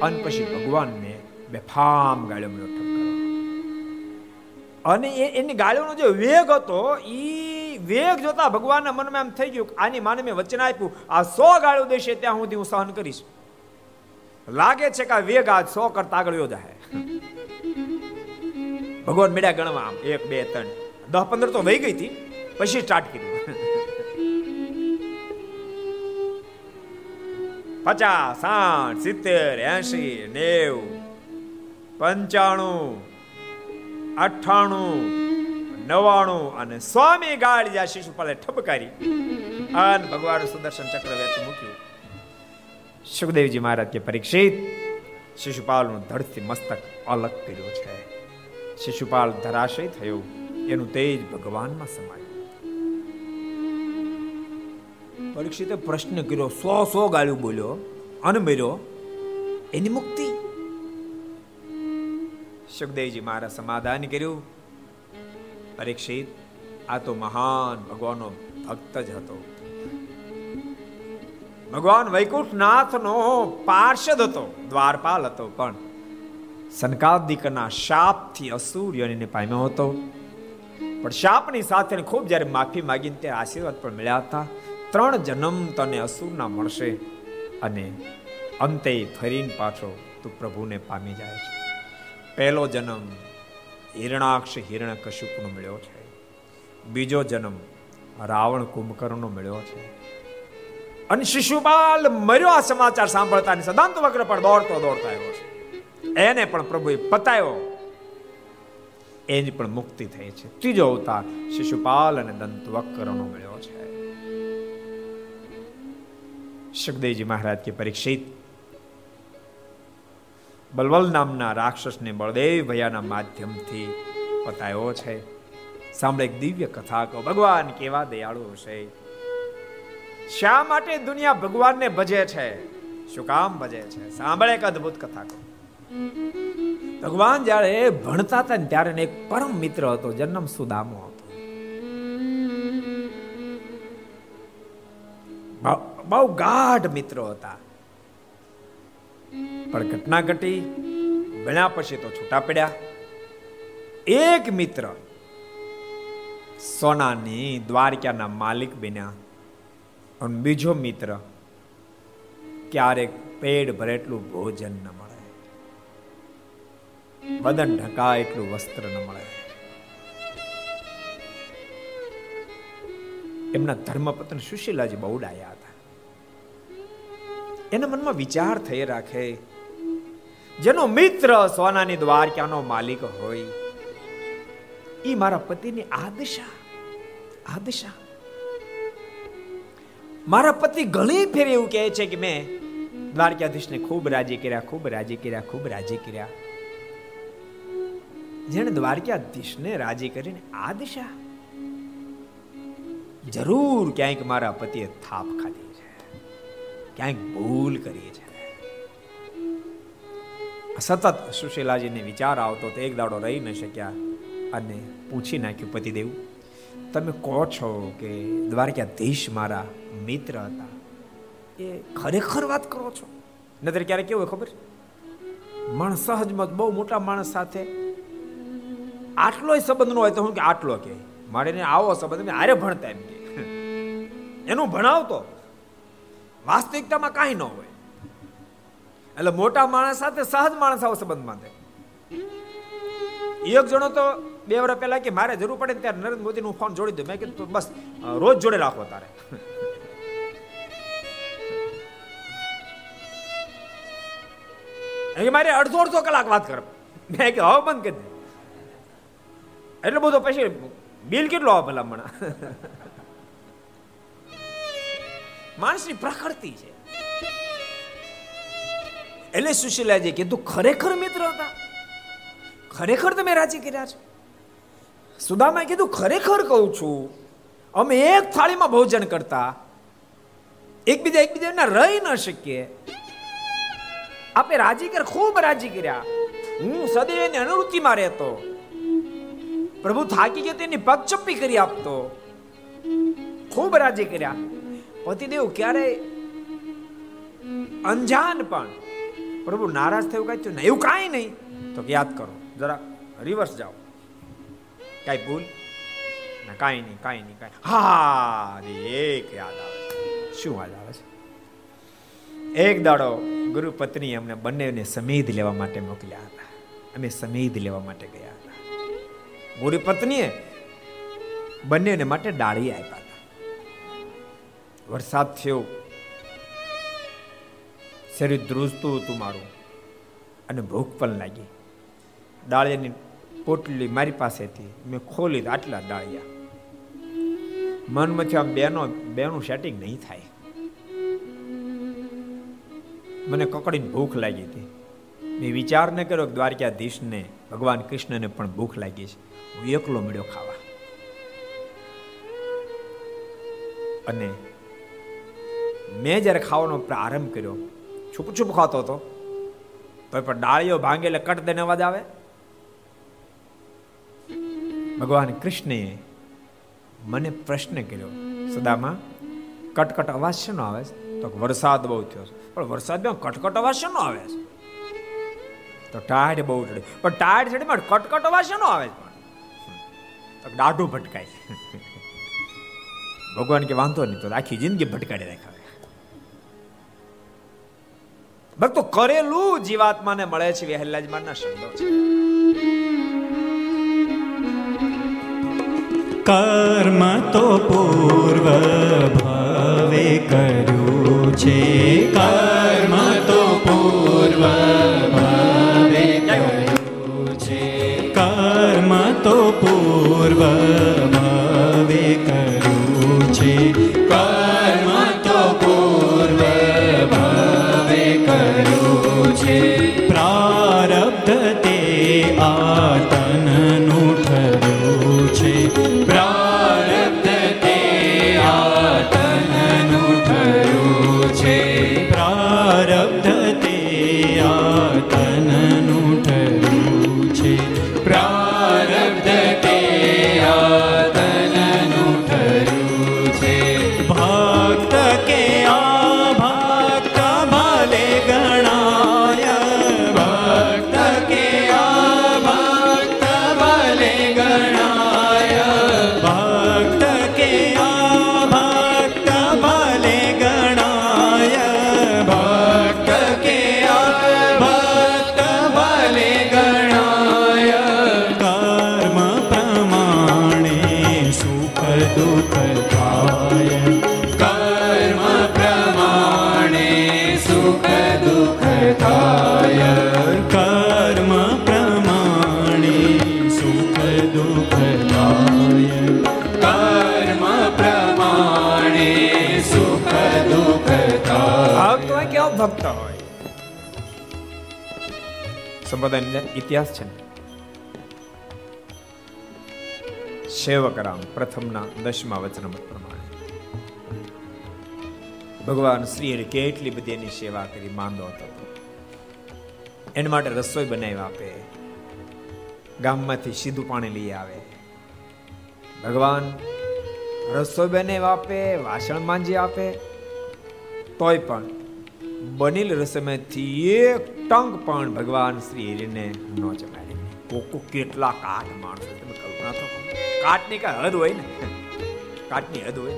અને પછી ભગવાનને બેફામ ગાળ્યો ઠપકારો અને એની ગાળ્યોનો જે વેગ હતો એ વેગ જોતા ભગવાનના મનમાં એમ થઈ ગયું આની માને મેં વચન આપ્યું. આ સો ગાળો દેશે ત્યાં સુધી હું સહન કરીશ. લાગે છે કે આ વેગ આ સો કરતા આગળ જાય ભગવાન મેળા ગણવા આમ, એક, બે, ત્રણ. દસ પંદર તો વહી ગઈ હતી, પછી સ્ટાર્ટ કર્યું. પચાસ, સાઠ, સિત્તેર એસી નેવ, પંચાણું, અઠ્ઠાણું નવાણું અને સ્વામી ગાડી જ્યાં શિશુપાલે ઠપકારી અને ભગવાન સુદર્શન ચક્ર વેચી મૂક્યું. સુખદેવજી મહારાજ કે પરીક્ષિત શિશુપાલનું ધડથી મસ્તક અલગ કર્યો છે. શિશુપાલ ધરાશય થયો. એનું તેજ ભગવાનમાં સમાયું. પરીક્ષિતે પ્રશ્ન કર્યો, સો સો ગાળ્યું બોલ્યો અને મર્યો, એની મુક્તિ? સુખદેવજી મારા સમાધાન કર્યું. પરીક્ષિત, આ તો મહાન ભગવાનનો ભક્ત જ હતો. ભગવાન વૈકુંઠનાથનો પાર્ષદ હતો, દ્વારપાલ હતો પણ સનકાદિકના શાપથી અસુર્યને પામ્યો હતો. પણ શાપની સાથે ખૂબ જ્યારે માફી માગીને તે આશીર્વાદ પણ મળ્યા હતા. ત્રણ જન્મ તને અસુરના મળશે અને અંતે ફરીને પાછો તું પ્રભુને પામી જાય છે. પહેલો જન્મ હિરણાક્ષ હિરણ કશુપનો મળ્યો છે. બીજો જન્મ રાવણ કુંભકર્ણનો મળ્યો છે. અને શિશુપાલ મર્યો આ સમાચાર સાંભળતા સદાંત વક્ર પણ દોડતો દોડતા આવ્યો છે. એને પણ પ્રભુએ પતાવ્યો એની પણ મુક્તિ થઈ છે. ત્રીજો અવતાર શિશુપાલ અને દંત વક્રનો મળ્યો છે. સુખદેવજી મહારાજ કે પરીક્ષિત, બલવલ નામના રાક્ષસને બળદેવ ભયાના માધ્યમથી પતાયો છે. સાંભળે, એક દિવ્ય કથા કહો. ભગવાન કેવા દયાળુ હશે. શા માટે દુનિયા ભગવાનને ભજે છે? શું કામ ભજે છે? સાંભળે, એક અદભુત કથા કહો. ભગવાન જ્યારે ભણતા હતા ને ત્યારે એક પરમ મિત્ર હતો, જન્મ સુદામો હતો. બહુ ગાઢ મિત્રો હતા. પણ ઘટના ઘટી, ભણ્યા પછી તો છૂટા પડ્યા. એક મિત્ર સોનાની દ્વારકાના માલિક બન્યા. અને બીજો મિત્ર ક્યારેક પેટ ભરે એટલું ભોજન ન બદન ઢકાય એટલું વસ્ત્ર ન મળે. એમના ધર્મપત્ન સુશીલાજી બહુ ડાયા હતા. એના મનમાં વિચાર થઈ રાખે. જેનો મિત્ર સોનાની દ્વારકાનો માલિક હોય એ મારા પતિની આદશા આદશા. મારા પતિ ઘણી ફેર એવું કહે છે કે મેં દ્વારકાધીશને ખૂબ રાજી કર્યા, ખૂબ રાજી કર્યા, ખૂબ રાજી કર્યા. જેણે દ્વારકાધીશને રાજી કરીને આ દિશા. જરૂર ક્યાંક મારા પતિએ થાપ ખાધી છે. ક્યાંક ભૂલ કરી છે. સતત સુશીલાજીને વિચાર આવતો તો એક દાડો રહી ન શક્યા અને પૂછી નાખ્યું, પતિદેવ, તમે કહો છો કે દ્વારકાધીશ મારા મિત્ર હતા. એ ખરેખર વાત કરો છો? નતર ક્યારે કેવું ખબર? માણસ સહજમાં બહુ મોટા માણસ સાથે આટલો સંબંધ નો હોય તો હું કે આટલો કે. મારે આવો સંબંધ મેં આરે ભણતા એમ કે. એનું ભણાવતો. વાસ્તવિકતામાં કાંઈ ન હોય. એટલે મોટા માણસ સાથે સહજ માણસ આવો સંબંધ બાંધે. એક જણો તો બે વર્ષ પહેલા કે મારે જરૂર પડે ત્યારે નરેન્દ્ર મોદી નું ફોન જોડી દઉં. મેં કીધું બસ, રોજ જોડે રાખો તારે. મારે અડધો અડધો કલાક વાત કર. મેં કે, હવે, બંધ કરી દે. એટલે બધો પછી બિલ કેટલો આવે ભલામણા માણસની પ્રકૃતિ છે. એટલે સુશીલાજી કીધું, ખરેખર મિત્ર હતા? ખરેખર તમે રાજી કર્યા છો? સુદામાએ કીધું, ખરેખર કહું છું, અમે એક થાળીમાં ભોજન કરતા, એકબીજા એકબીજાના રહી ન શકીએ. આપણે રાજી કર, ખૂબ રાજી કર્યા. હું સદૈવની અનુવૃત્તિમાં રહેતો. પ્રભુ થાકી ગયો તેની પગચપ્પી કરી આપતો. ખૂબ રાજી કર્યા. પતિદેવ ક્યારે અંજાન પણ પ્રભુ નારાજ થયું કઈ થયું એવું કાંઈ નહીં. તો યાદ કરો, જરા રિવર્સ જાઓ. કાંઈ ભૂલ? ના, કાંઈ નહીં કાંઈ નહીં, કાંઈ હા એક યાદ આવે શું યાદ આવે છે? એક દાડો ગુરુ પત્ની અમને બંનેને સમેધ લેવા માટે મોકલ્યા હતા. અમે સમેધ લેવા માટે ગયા ગુરુ પત્નીએ બંનેને માટે ડાળી આપ્યા હતા. વરસાદ થયો. શરીર ધ્રુજતું હતું મારું અને ભૂખ પણ લાગી. ડાળિયાની પોટલી મારી પાસેથી મેં ખોલી આટલા ડાળિયા. મનમાંથી આમ બેનો બેનું સેટિંગ નહીં થાય. મને કકડીને ભૂખ લાગી હતી. મેં વિચાર ન કર્યો દ્વારકાધીશને, ભગવાન કૃષ્ણને પણ ભૂખ લાગી છે. હું એકલો મળ્યો ખાવા. અને મેં જ્યારે ખાવાનો પ્રારંભ કર્યો, છુપ છુપ ખાતો હતો તો પણ ડાળીઓ ભાંગે એટલે કટ દેને અવાજ આવે. ભગવાન કૃષ્ણએ મને પ્રશ્ન કર્યો, સદામાં કટકટ અવાજ શેનો આવે તો વરસાદ બહુ થયો છે. પણ વરસાદમાં કટકટ અવાજ શેનો આવે છે? તો ટાઢ બહુ ચડે. પણ ટાઢ ચડે કટકટ અવાજ શેનો આવે છે? દાઢું ભટકાય ભગવાન કે વાંધો નહીં, તો આખી જિંદગી ભટકાડી રાખાવે ભક્તો કરેલું જીવાત્માને મળે છે વહેલાજ મારના શબ્દો. કર્મ તો પૂર્વ ભાવે કર્યું છે. કર્મ તો પૂર્વ ભાવે કર્યું છે. કર્મ તો પૂર્વ ભાવે સંપ્રદાય ઇતિહાસ છે ને સેવક રામ પ્રથમના દસમા વચન પ્રમાણે ભગવાન શ્રી કેટલી બધી એની સેવા કરી માંદો હતો એના માટે રસોઈ બનાવી આપે ગામમાંથી સીધું પાણી લઈ આવે ભગવાન રસોઈ બનાવી આપે વાસણ માંજી આપે તોય પણ બનેલી રસોઈમાંથી એક ટંક પણ ભગવાન શ્રી હરિને ન ચડાડે કોકો કેટલા કાટ માણસો તમે કલ્પના તો. કાટની કાંઈ હદ હોય ને? કાટની હદ હોય.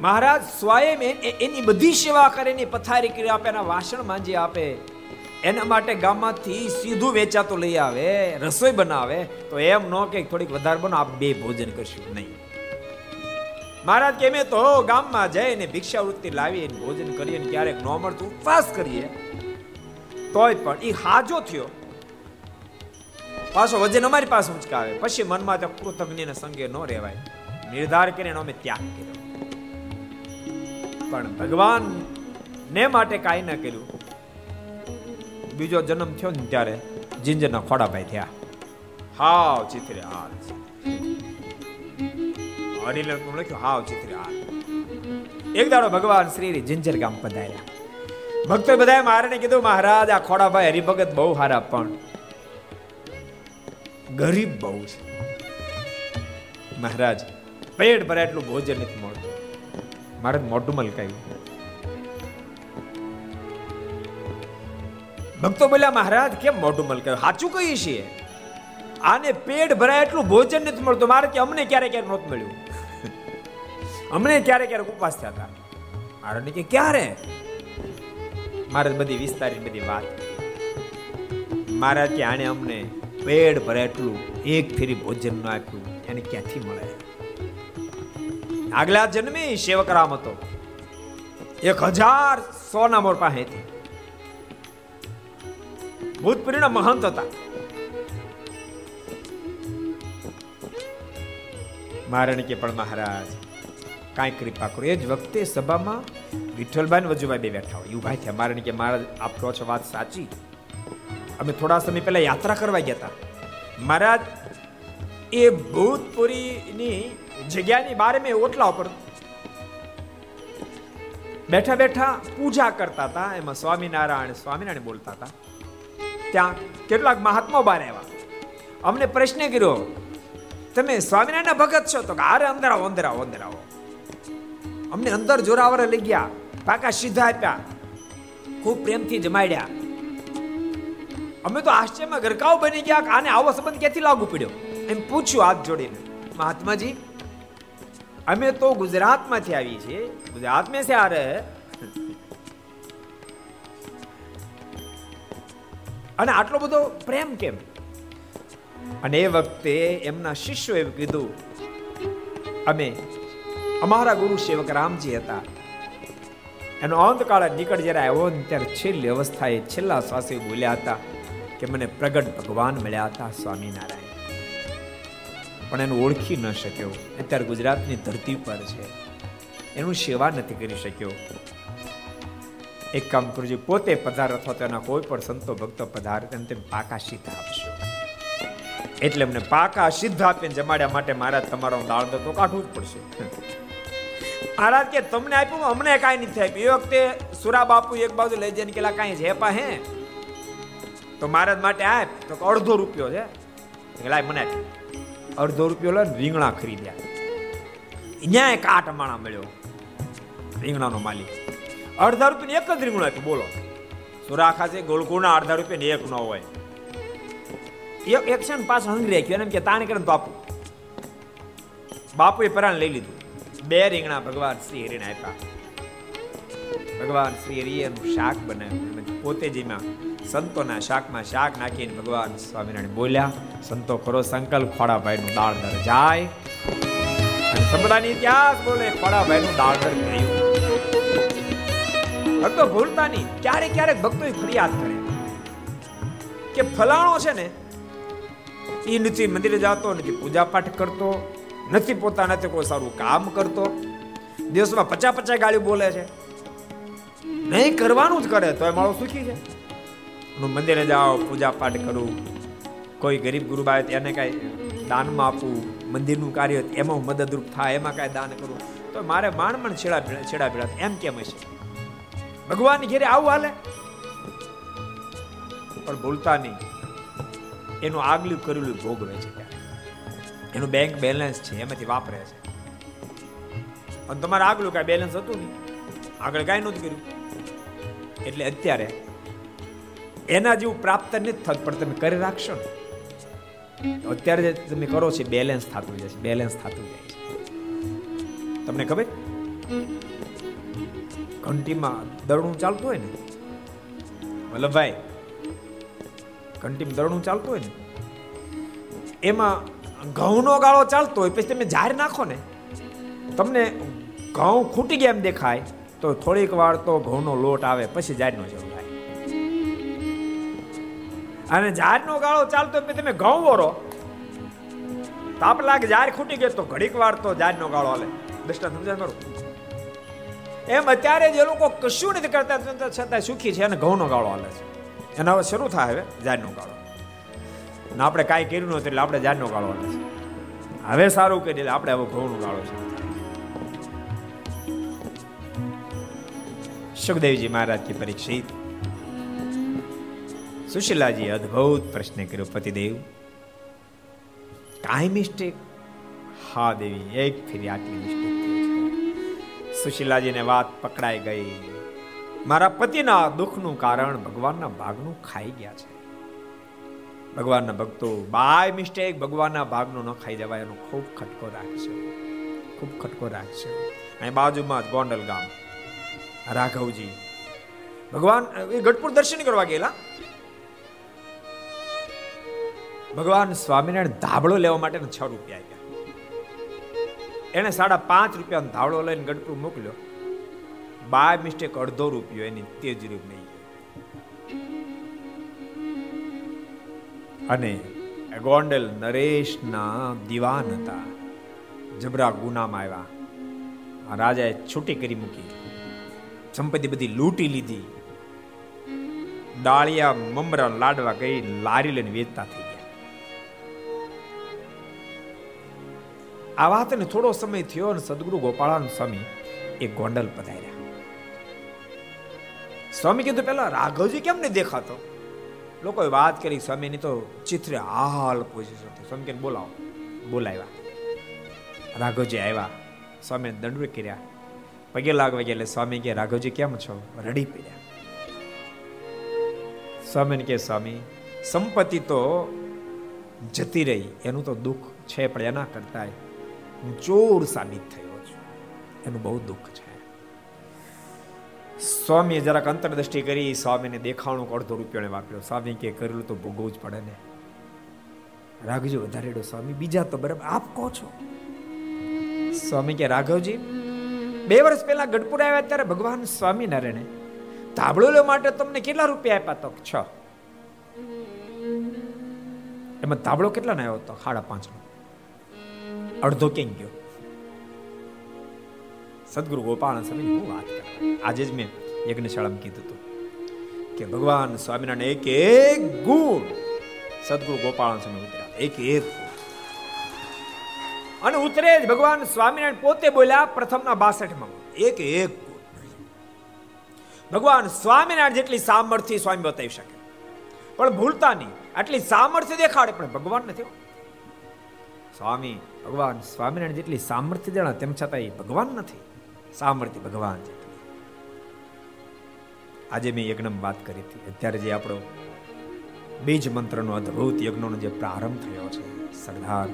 મહારાજ સ્વયં એની બધી સેવા કરે એની પથારી કરી આપે, એના વાસણ માંજી આપે. એના માટે ગામમાંથી સીધું વેચાતું લઈ આવે, રસોઈ બનાવે. તો એમ ન કે થોડીક વધારે બનો, આપ બે ભોજન કરશું. નહીં. મહારાજ કે, અમે તો ગામમાં જઈને ભિક્ષાવૃત્તિ લાવી ભોજન કરીએ ક્યારેક ન મળતું, ઉપવાસ કરીએ. તોય પણ એ હાજો થયો. પાછો વજન અમારી પાસે ઉંચકાવે. પછી મનમાં તો કૃતજ્ઞને સંગે ન રહેવાય. નિર્ધાર કરીને અમે ત્યાગ કર્યો. પણ ભગવાન ને માટે કાંઈ ન કર્યું. બીજો જન્મ થયો ને ત્યારે જિંજરના ખોડાભાઈ થયા. હાવ ચિત્રે હાલ હરિલર લખ્યું, હાવ ચિત્રે એક દાડો ભગવાન શ્રી જિંજર ગામ પધાર્યા. ભક્તો બધાએ મારે કીધું, મહારાજ, આ ખોડાભાઈ હરિભગત બહુ હારા પણ ગરીબ બહુ છે. મહારાજ, પેટ ભરાય એટલું ભોજન નથી મળતું. મારે મોઢું મલકાયું. ભક્તો બોલ્યા, મહારાજ, કેમ મોઢું મલકાયું? સાચું કહીએ છીએ. આને પેટ ભરાય એટલું ભોજન નથી મળતું. મારે કે અમને ક્યારેક ક્યારેક નહોતું મળ્યું. અમને ક્યારેક ક્યારેક ઉપવાસ થયા હતા? આરણ્ય કે ક્યારે? મારે બધી વિસ્તારી બધી વાત. મહારાજ કે આણે અમને પેડ ભરે એટલું એક ફેરી ભોજન ન આપ્યું, એને ક્યાંથી મળે? આગલા જન્મે સેવકરામ હતો. એક હજાર સોના મોર પાસેથી. ભૂતપૂર્ણ મહંત હતા. મારણ કે પણ મહારાજ કાંઈ કૃપા કરો. એ જ વખતે સભામાં વિઠ્ઠલભાઈ વજુભાઈ બે બેઠા હોય. ઊભા થયા. મારે કે મહારાજ આપ કહો છો વાત સાચી. અમે થોડા સમય પહેલા યાત્રા કરવા ગયા હતા મહારાજ, એ ભૂતપુરીની જગ્યાની બારે મેં ઓટલા ઉપર બેઠા બેઠા પૂજા કરતા હતા એમાં સ્વામિનારાયણ સ્વામિનારાયણ બોલતા હતા ત્યાં કેટલાક મહાત્મા બાર આવ્યા. અમને પ્રશ્ન કર્યો, તમે સ્વામિનારાયણ ભગત છો? તો કે અંદર અંદરાવો અંદર આવો અંદર આવો. અમને અંદર જોરાવરે લઈ ગયા. પાકા સીધા આપ્યા. ખૂબ પ્રેમથી જમાડ્યા. અમે તો આશ્ચર્યમાં ગરકાવ બની ગયા આને આવો સંબંધ ક્યાંથી લાગુ પડ્યો? એમ પૂછ્યું હાથ જોડીને. મહાત્માજી, અમે તો ગુજરાતમાંથી આવી છે ગુજરાત મેં છે આ અને આટલો બધો પ્રેમ કેમ? અને એ વખતે એમના શિષ્યો શિષ્યોએ કીધું, અમે અમારા ગુરુ સેવક રામજી હતા. એનો અંતકાળ નીકળ જ્યારે આવ્યો ને ત્યારે છેલ્લી અવસ્થાએ છેલ્લા શ્વાસે બોલ્યા હતા કે મને પ્રગટ ભગવાન મળ્યા હતા સ્વામિનારાયણ. પણ એનું ઓળખી ન શક્યો. અત્યારે ગુજરાતની ધરતી પર છે. એનું સેવા નથી કરી શક્યો. એક કામ કરજો, પોતે પધાર અથવા તો એના કોઈ પણ સંતો, ભક્તો પધાર તેમ તેમ પાકા સિદ્ધ આપશો એટલે એમને પાકા સિદ્ધ આપીને જમાડ્યા માટે મારા તમારો દાળ તો કાઢવું જ પડશે. મહારાજ કે, તમને આપ્યું, અમને કાંઈ નથી આપ્યું. એ વખતે સુરા બાપુ એક બાજુ લઈ જઈને કેલા કાંઈ છે પા હે? તો મહારાજ માટે આપ, તો અડધો રૂપિયો છે. લાય મને અડધો રૂપિયો લઈને રીંગણા ખરીદ્યા. અહીંયા કાટ માણા મળ્યો. રીંગણાનો માલિક. અડધા રૂપિયા એક જ રીંગણું આપ્યું, બોલો. સુરા ખાસે ગોળકુના અડધા રૂપિયા એક ન હોય. એક એક છે ને પાછો હંગરી રાખ્યો એમ કે, તાણે કરે તો આપું. બાપુએ પરાણ લઈ લીધું. બે રીંગણા ભગવાન શ્રી હરિને આપ્યા. ભગવાન શ્રી હરિએ એનું શાક બનાવ્યું પોતે જેમાં સંતોના શાકમાં શાક નાખીને ભગવાન સ્વામિનારાયણ બોલ્યા, સંતો કરો સંકલ્પ ખોડાભાઈ નું દાળ દર જાય. સંપ્રદાયની ઇતિહાસ બોલે ખોડાભાઈ નું દાળ દર ગયું. ભક્તો ભૂલતા નહીં ક્યારેક ક્યારેક ભક્તો ફરિયાદ કરે. કે ફલાણો છે ને એ નથી મંદિરે જતો નથી પૂજા પાઠ કરતો નથી પોતાના કોઈ સારું કામ કરતો. દિવસમાં પચા પચા ગાળી બોલે છે. નહીં કરવાનું જ કરે તો એ માળો સુખી છે. હું મંદિરે જાઓ પૂજા પાઠ કરું. કોઈ ગરીબ ગુરુ આવે એને કાંઈ દાનમાં આપવું મંદિરનું કાર્ય એમાં હું મદદરૂપ થાય, એમાં કાંઈ દાન કરું. તો મારે માણ માણ છેડા છેડા ભેડા એમ કેમ હશે? ભગવાન ઘેરે આવું હાલે? પણ ભૂલતા નહીં. એનું આગલું કરેલું ભોગવે છે. એનું બેંક બેલેન્સ છે, એમાંથી વાપરે છે. અને તમારે આગલું કાંઈ બેલેન્સ હતું નહીં. આગળ કાંઈ નહોતું કર્યું. એટલે અત્યારે એના જેવું પ્રાપ્ત નથી થતું, પણ તમે કરી રાખશો ને. અત્યારે જે તમે કરો છો બેલેન્સ થતું જાય છે બેલેન્સ થતું જાય છે. તમને ખબર? ઘંટીમાં દરણું ચાલતું હોય ને? વલ્લભભાઈ, ઘંટીમાં દરણું ચાલતું હોય ને? એમાં ઘઉંનો ગાળો ચાલતો હોય, પછી તમે જાહેર નાખો ને. તમને ઘઉં ખૂટી ગયા એમ દેખાય, તો થોડીક વાર તો ઘઉંનો લોટ આવે, પછી જાહેરનો જરૂર થાય અને જાહેરનો ગાળો ચાલતો હોય તમે ઘઉં વરો તાપ લાગે જાહેર ખૂટી ગયો તો ઘડીક વાર તો જાહેરનો ગાળો હાલે. દ્રષ્ટા સમજાય મારું એમ અત્યારે જે લોકો કશું નથી કરતા છતાં સુખી છે અને ઘઉંનો ગાળો હાલે છે. એને હવે શરૂ થાય હવે જાહેરનો ગાળો. અને આપણે કાંઈ કર્યું નહોતું એટલે આપણે જાનનો ગાળો છે હવે સારું કરી એટલે આપણે હવે ઘઉંનો ગાળો છે. સુખદેવજી મહારાજ કે પરીક્ષિત સુશીલાજી અદ્ભુત પ્રશ્ન કર્યો, પતિદેવ. કાંઈ મિસ્ટેક હા દેવી, એક ફેરી આટલી મિસ્ટેક સુશીલાજીને વાત પકડાઈ ગઈ. મારા પતિના દુઃખનું કારણ ભગવાનના ભાગનું ખાઈ ગયા છે. ભગવાનના ભક્તો બાય મિસ્ટેક ભગવાનના ભાગનો ન ખાઈ જવાય એનો ખૂબ ખટકો રાખશે. ખૂબ ખટકો રાખશે. અહીં બાજુમાં જ ગોંડલ ગામ. રાઘવજી. ભગવાન, એ ગઢપુર દર્શન કરવા ગયેલા? ભગવાન સ્વામિનારાયણ ધાબળો લેવા માટે છ રૂપિયા આવ્યા એને સાડા પાંચ રૂપિયા ધાબળો લઈને ગઢપુર મોકલ્યો. બાય મિસ્ટેક અડધો રૂપિયો એની તેજ રૂપ નહીં અને ગોંડલ નરેશના દિવાન હતા. જબરા ગુનામાં આવ્યા. રાજાએ છૂટી કરી મૂકી. સંપત્તિ બધી લૂંટી લીધી. દાળિયા મમરા લાડવા કઈ લારી લઈને વેચતા થઈ ગયા. આ વાતને થોડો સમય થયો અને સદગુરુ ગોપાળાન સ્વામી એ ગોંડલ પધાર્યા. સ્વામી કીધું, પેલા રાઘવજી કેમ નહીં દેખાતો? લોકોએ વાત કરી, સ્વામીની તો ચિત્રે હાલ પોઝિશન હતી. સ્વામી કે બોલાવો. બોલાવ્યા. રાઘવજી આવ્યા. સ્વામીને દંડવે કર્યા. પગે લાગવા ગયા એટલે સ્વામી કે રાઘવજી, કેમ છો? રડી પડ્યા. સ્વામીને કે સ્વામી, સંપત્તિ તો જતી રહી. એનું તો દુઃખ છે, પણ એના કરતા હું ચોર સાબિત થયો છું. એનું બહુ દુઃખ છે. સ્વામીએ જરાક અંતરદ્રષ્ટિ કરી, સ્વામીને દેખાણું અડધો રૂપિયાને વાપર્યો. સ્વામી કે, કરેલું તો ભોગવવું જ પડે ને. રાઘવજી, વધારેડો સ્વામી. બીજા તો બરાબર, આપ કહો છો. સ્વામી કે, રાઘવજી, બે વર્ષ પહેલા ગઢપુર આવ્યા ત્યારે ભગવાન સ્વામિનારાયણે ધાબળો માટે તમને કેટલા રૂપિયા આપ્યા તો? છ. એમાં તાબળો કેટલા આવ્યો હતો સાડા પાંચ અડધો કેમ ગયો? સદગુરુ ગોપાલ સ્વામી હું વાત કરું આજે જ મેં યજ્ઞશાળામાં કીધું હતું કે ભગવાન સ્વામિનારાયણ એક એક ગુણ સદગુરુ ગોપાલ સ્વામી ઉતર્યા. એક એક અને ઉતરે જ ભગવાન સ્વામિનારાયણ પોતે બોલ્યા પ્રથમના બાસઠમાં. એક એક ભગવાન સ્વામિનારાયણ જેટલી સામર્થ્ય સ્વામી બતાવી શકે. પણ ભૂલતા નહીં. આટલી સામર્થ્ય દેખાડે. પણ ભગવાન નથી સ્વામી, ભગવાન સ્વામિનારાયણ જેટલી સામર્થ્ય દેણા તેમ છતાં એ ભગવાન નથી. સામર્થ્ય ભગવાન આજે મેં યજ્ઞમાં વાત કરી હતી. અત્યારે જે આપણો બીજ મંત્રનો અદ્ભુત યજ્ઞનો જે પ્રારંભ થયો છે, સરદાર,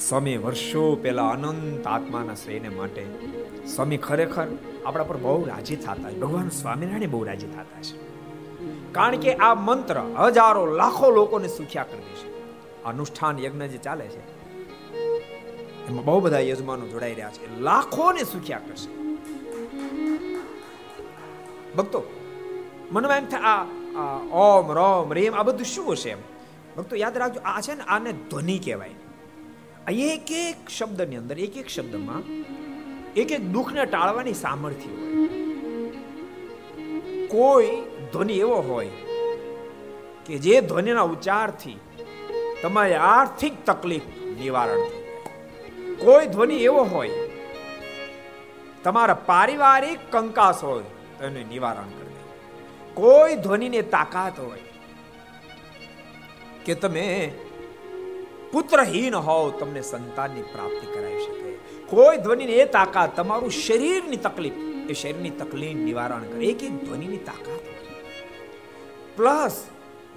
સ્વામી વર્ષો પહેલા અનંત આત્માના શ્રેયને માટે સ્વામી ખરેખર આપણા પર બહુ રાજી થતા છે. ભગવાન સ્વામિનારાયણ બહુ રાજી થતા છે. કારણ કે આ મંત્ર હજારો લાખો લોકોને સુખ્યા કરે છે. અનુષ્ઠાન યજ્ઞ જે ચાલે છે એમાં બહુ બધા યજમાનો જોડાઈ રહ્યા છે. લાખોને સુખ્યા કરશે. ભક્તો, મનમાં એમ થાય, આ ઓમ, રોમ, રેમ, આ બધું શું હશે એમ? ભક્તો, યાદ રાખજો, આ છે ને, આને ધ્વનિ કહેવાય. એક એક શબ્દની અંદર, એક એક શબ્દમાં, એક એક દુઃખને ટાળવાની સામર્થ્ય હોય. કોઈ ધ્વનિ એવો હોય કે જે ધ્વનિના ઉચ્ચારથી તમારી આર્થિક તકલીફ નિવારણ થઈ કોઈ ધ્વનિ એવો હોય, તમારા પારિવારિક કંકાસ હોય, તો એનું નિવારણ કરી કોઈ ધ્વનિને તાકાત હોય કે તમે પુત્રહીન હોવ, તમને સંતાનની પ્રાપ્તિ કરાવી શકે. કોઈ ધ્વનિની એ તાકાત, તમારું શરીરની તકલીફ, એ શરીરની તકલીફ નિવારણ કરે. એક એક ધ્વનિની તાકાત પ્લસ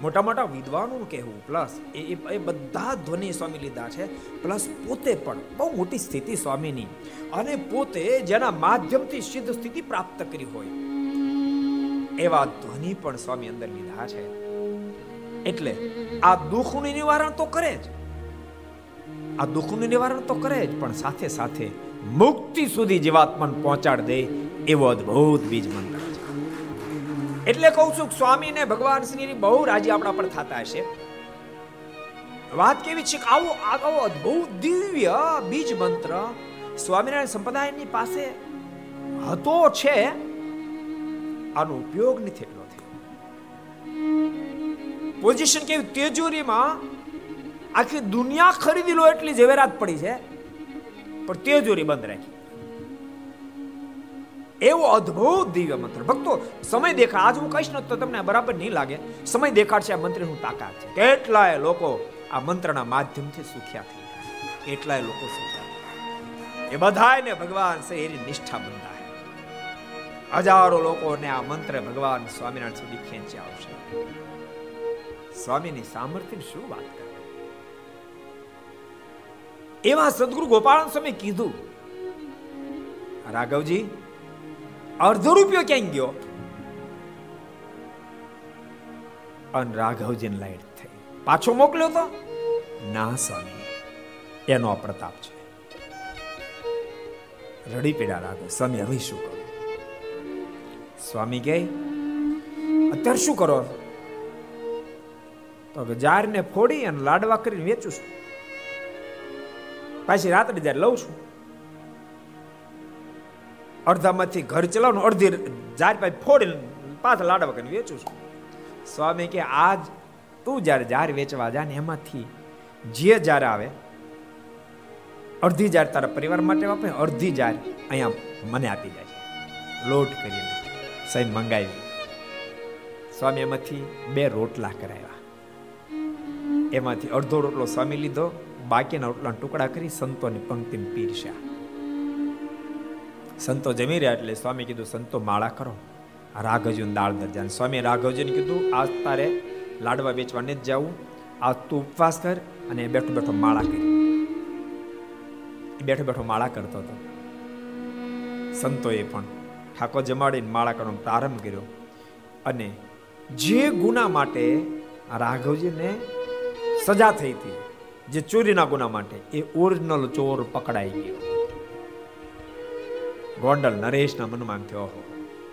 મોટા મોટા વિદ્વાનોનું કહેવું, પ્લસ એ એ બધા ધ્વનિ સ્વામી લીધા છે, પ્લસ પોતે પણ બહુ મોટી સ્થિતિ સ્વામીની. અને પોતે જેના માધ્યમથી સિદ્ધ સ્થિતિ પ્રાપ્ત કરી હોય, એવા ધ્વનિ પણ સ્વામી અંદર લીધા છે. એટલે આ દુઃખનું નિવારણ તો કરે જ. આ દુઃખનું નિવારણ તો કરે જ, પણ સાથે સાથે મુક્તિ સુધી જીવાત્માને પહોંચાડ દે એવો અદ્ભુત બીજ મંત્ર એટલે કહું છું સ્વામી ને ભગવાન શ્રી બહુ રાજી આપણા પર થતા હશે. વાત કેવી છે કે આવો આવો અદ્ભુત દિવ્ય બીજ મંત્ર સ્વામિનારાયણ સંપ્રદાયની પાસે હતો છે. આનો ઉપયોગ નથી એટલો થયો. પોઝિશન કેવી? તેજોરીમાં આખી દુનિયા ખરીદી લો એટલી ઝવેરાત પડી છે. પણ તેજોરી બંધ રાખી. એવો અદ્ભુત દિવ્ય મંત્ર ભક્તો, સમય દેખાડ આજ હું કહીશ ને તો તમને બરાબર નહીં લાગે. સમય દેખાડશે, આ મંત્રનું તાકાત છે. કેટલાય લોકો આ મંત્રના માધ્યમથી સુખ્યા થઈ ગયા. કેટલાય લોકો સુખ્યા એ બધાને ભગવાન એની નિષ્ઠા બંધાય. હજારો લોકોને આ મંત્ર ભગવાન સ્વામિનારાયણ સુધી ખેંચી આવશે. સ્વામીની સામર્થ્યની શું વાત કરે એવા સદગુરુ ગોપાલ સ્વામી કીધું, રાઘવજી અડધો રૂપિયો ક્યાં ગયો અને રાઘવજીને લાઈટ થઈ પાછો મોકલ્યો તો ના સ્વામી એનો પ્રતાપ છે રડી પીડા રાઘવ સ્વામી હવે શું કરો સ્વામી કહે અત્યારે શું કરો તો કે જારને ફોડી અને લાડવા કરીને વેચું છું પાછી રાત્રે જ્યારે લઉં છું અડધામાંથી ઘર ચલાવવાનું, અડધી જાર પાછી ફોડીને પાછા લાડવા કરીને વેચું છું. સ્વામી કે, આજ તું જ્યારે જાર વેચવા જા ને એમાંથી જે જાર આવે, અડધી જાર તારા પરિવાર માટે વાપરે, અડધી જાર અહીંયા મને આપી જાય લોટ કરીને સાહેબ મંગાવી. સ્વામી એમાંથી બે રોટલા કરાવ્યા. એમાંથી અડધો રોટલો સ્વામી લીધો, બાકીના રોટલા ટુકડા કરી સંતોની પંક્તિમાં પીરસ્યા. સંતો જમી રહ્યા એટલે સ્વામી કીધું, સંતો માળા કરો. રાઘવજી દાળ દરજાન સ્વામી રાઘવજીને કીધું, આજ તારે લાડવા વેચવાને જ જવું આ તું ઉપવાસ કર અને બેઠો બેઠો માળા કરી. બેઠો બેઠો માળા કરતો હતો. સંતોએ પણ ઠાકોર જમાડીને માળા કરવાનો પ્રારંભ કર્યો અને જે ગુના માટે રાઘવજીને સજા થઈ હતી, જે ચોરીના ગુના માટે, એ ઓરિજિનલ ચોર પકડાઈ ગયો. ગોંડલ નરેશના મનમાં થયો હો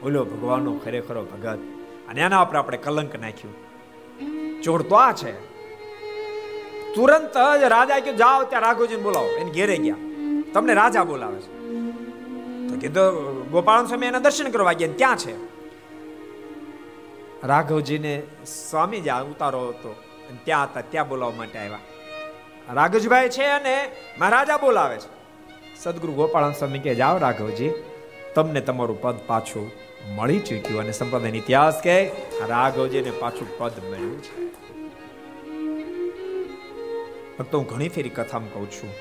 ઓલો ભગવાનનો ખરેખરો ભગત. અને એના ઉપર આપણે કલંક નાખ્યું. ચોર તો આ છે. તુરંત જ રાજા કે જાઓ ત્યાં રાઘોજીને બોલાવો. એને ઘેરે ગયા. તમને રાજા બોલાવે છે. તો કીધું ગોપાલ સ્વામી એના દર્શન કરવા ગયા ત્યાં છે. રાઘવજીને સ્વામી જ્યાં ઉતારો હતો ત્યાં હતા, ત્યાં બોલાવવા માટે આવ્યા. રાઘવજીભાઈ છે અને મહારાજા બોલાવે છે. સદગુરુ ગોપાલ સ્વામી કે, જાઓ રાઘવજી, તમને તમારું પદ પાછું મળી ચૂક્યું. અને સંપ્રદાયનો ઇતિહાસ કે, રાઘવજીને પાછું પદ મળ્યું છે. ભક્તો, હું ઘણી ફેરી કથામાં કહું છું.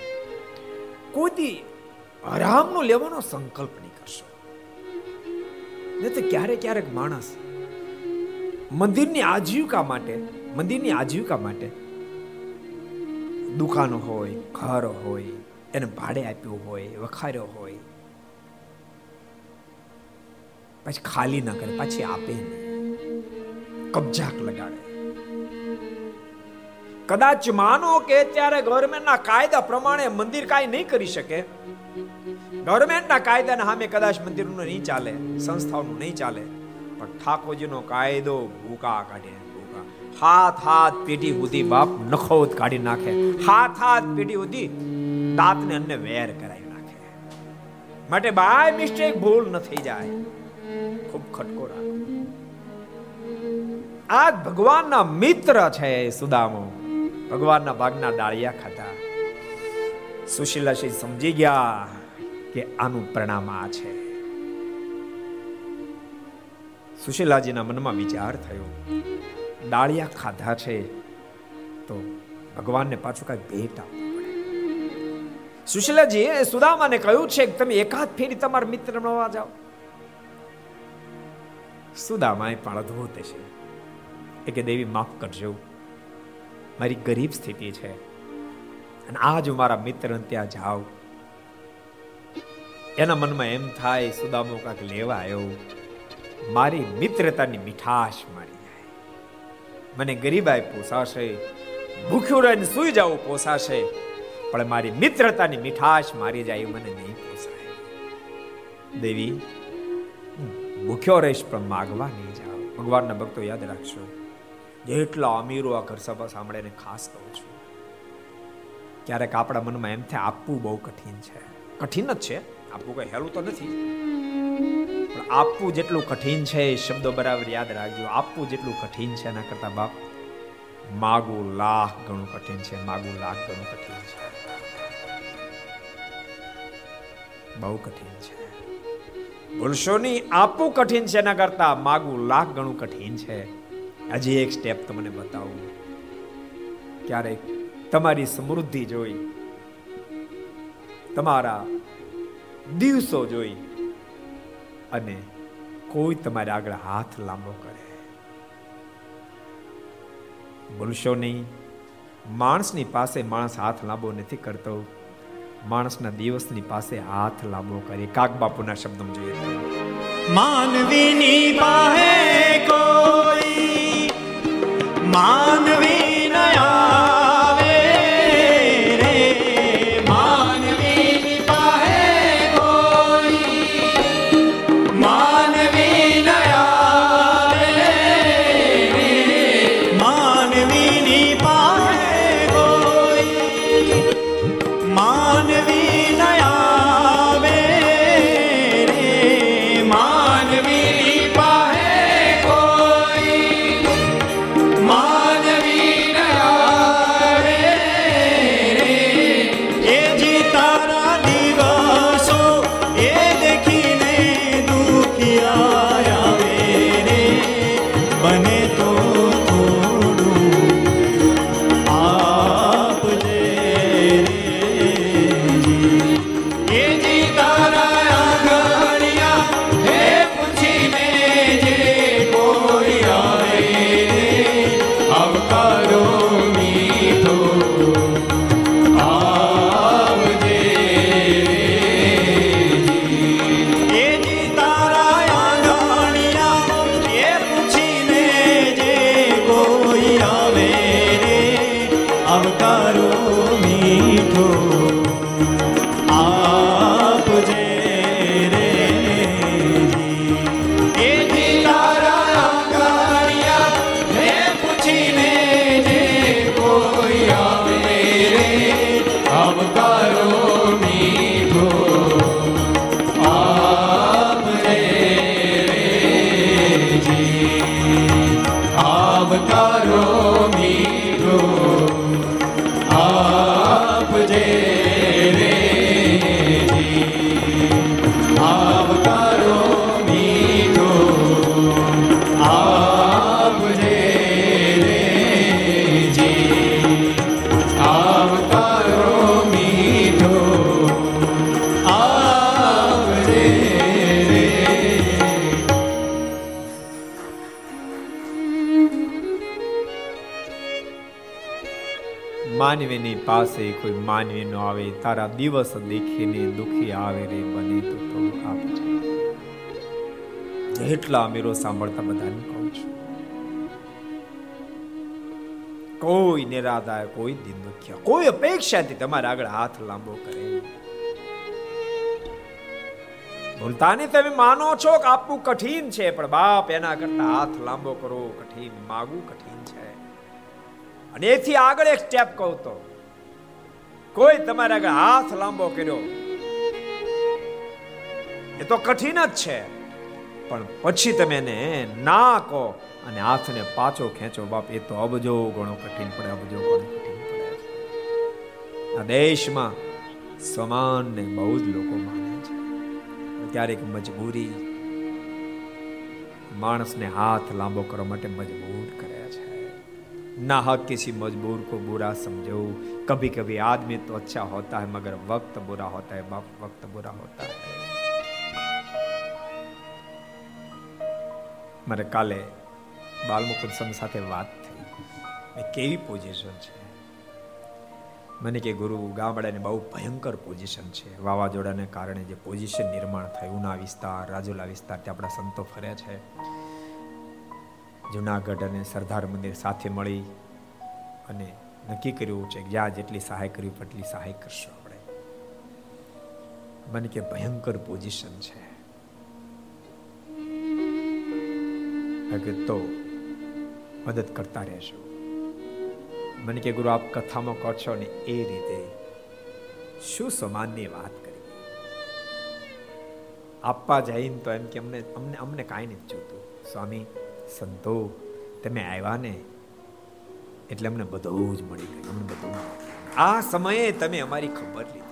કોઈ આરામનો લેવાનો સંકલ્પ નહીં કરશો. નહીં તો ક્યારેક ક્યારેક માણસ મંદિરની આજીવિકા માટે, મંદિરની આજીવિકા માટે દુકાનો હોય, ઘર હોય એને ભાડે આપ્યું હોય, વખાર્યો હોય. પછી ખાલી ના કરે, પાછી આપે કબજાક લગાડે. કદાચ માનો કે ત્યારે ગવર્મેન્ટના કાયદા પ્રમાણે મંદિર કાંઈ નહીં કરી શકે. ગવર્મેન્ટના કાયદાના સામે કદાચ મંદિરનું નહીં ચાલે, સંસ્થાઓનું નહીં ચાલે, પણ ઠાકોરજીનો કાયદો ભૂકા કાઢે, ભૂકા. હાથ હાથ પેઢી સુધી બાપ નખોત કાઢી નાખે. હાથ હાથ પેઢી સુધી દાંતને અન્ને વેર કરાવી નાખે. માટે બાય મિસ્ટેક ભૂલ ન થઈ જાય. ખૂબ ખટકો રાખો આ ભગવાનના મિત્ર છે સુદામો. ભગવાનના ભાગના ડાળિયા ખાતા. સુશીલાશી સમજી ગયા કે આનું પરિણામ આ છે. સુશીલાજીના મનમાં વિચાર થયો. ડાળિયા ખાધા છે તો ભગવાનને પાછું કઈ ભેટ આપવું પડે સુશીલાજી સુદામાને કહ્યું છે કે તમે એકાદ ફેરી તમારા મિત્ર મળવા જાઓ. સુદામા પણ અદભુત છે એ કે, દેવી, માફ કરજો. મારી ગરીબ સ્થિતિ છે અને આજ હું મારા મિત્ર ત્યાં જાઉં. એના મનમાં એમ થાય, સુદામો કાંક લેવા આવ્યો મારી મિત્રતાની મીઠાશ મારી જાય. મને ગરીબાઈ પોસાશે, ભૂખ્યું રહીને સુઈ જવું પોસાશે. પણ મારી મિત્રતાની મીઠાશ મારી જાય મને નહીં પોસાય. દેવી ભૂખ્યો રહીશ પણ માગવા નહીં જાઓ ભગવાનના ભક્તો યાદ રાખશો જેટલા અમીરો આ ઘર સભા સાંભળીને ખાસ કહું છું. ક્યારેક આપણા મનમાં એમ થાય, આપવું બહુ કઠિન છે. કઠિન જ છે, આપવું કઈ હેલું તો નથી. પણ આપવું જેટલું કઠિન છે એ શબ્દો બરાબર યાદ રાખજો. આપવું જેટલું કઠિન છે એના કરતા બાપ, માગું લાખ ઘણું કઠિન છે, માગું લાખ ઘણું કઠિન છે. બહુ કઠિન છે. બોલશો નહીં આપવું કઠિન છે, એના કરતા માગવું લાખ ઘણું કઠિન છે. હજી એક સ્ટેપ તમને બતાવું. ક્યારેક તમારી સમૃદ્ધિ જોઈ, તમારા દિવસો જોઈ, અને કોઈ તમારે આગળ હાથ લાંબો કરે. બોલશો નહીં માણસની પાસે માણસ હાથ લાંબો નથી કરતો. માણસના દિવસની પાસે હાથ લાંબો કરે કાક બાપુના શબ્દમાં જોઈએ માનવીની પાસે કોઈ માનવી પાસે કોઈ માનવી નો આવે તારા દિવસ દેખીને દુખી આવે રે બને તો થોડું આપજે એટલા અમીરો સાંભળતા બધાને કહું છું. કોઈ નિરાધાર, કોઈ દિન દુખ્યા કોઈ અપેક્ષાથી તમારે આગળ હાથ લાંબો કરે ભૂલતા તમે માનો છો કે આપવું કઠિન છે, પણ બાપ એના કરતા હાથ લાંબો કરો, કઠિન, માગવું કઠિન છે. અને એથી આગળ એક સ્ટેપ કહું તો કોઈ તમારા આગળ હાથ લાંબો કર્યો. એ તો કઠિન જ છે. પણ પછી તમે એને ના કહો અને હાથને પાછો ખેંચો. બાપ, એ તો અબજો ઘણો કઠિન પડે, અબજો ઘણો કઠિન પડે. આ દેશમાં સમાનને બહુ જ લોકો માને છે. ક્યારેક મજબૂરી માણસને હાથ લાંબો કરવા માટે મજબૂર કરે છે. ना हक किसी मजबूर को बुरा समझो कभी कभी आदमी तो अच्छा होता है मगर वक्त बुरा होता है बाप वक्त बुरा होता है મારે કાલે બાલમુકુંદ સ્વામી સાથે વાત થઈ એ કેવી પોઝિશન છે મને કે ગુરુ ગામડાની બહુ ભયંકર પોઝિશન છે વાવાઝોડાને કારણે જે પોઝિશન નિર્માણ થયું ઉના વિસ્તાર રાજુલા વિસ્તાર ત્યાં આપણા સંતો ફર્યા છે જુનાગઢ અને સરદાર મંદિર સાથે મળી અને નક્કી કર્યું છે જ્યાં જેટલી સહાય કરવી એટલી સહાય કરશું આપણે. મને કે ભયંકર પોઝિશન છે. તો મદદ કરતા રહેશો મને કે ગુરુ, આપ કથામાં કહો છો ને એ રીતે શું સમાનની વાત કરી? આપવા જઈને તો એમ કે અમને અમને અમને કાંઈ નથી જોતું. સ્વામી સંતો, તમે આવ્યા ને, એટલે અમને બધું જ મળી ગયું, અમને બધું આ સમયે તમે અમારી ખબર લીધી.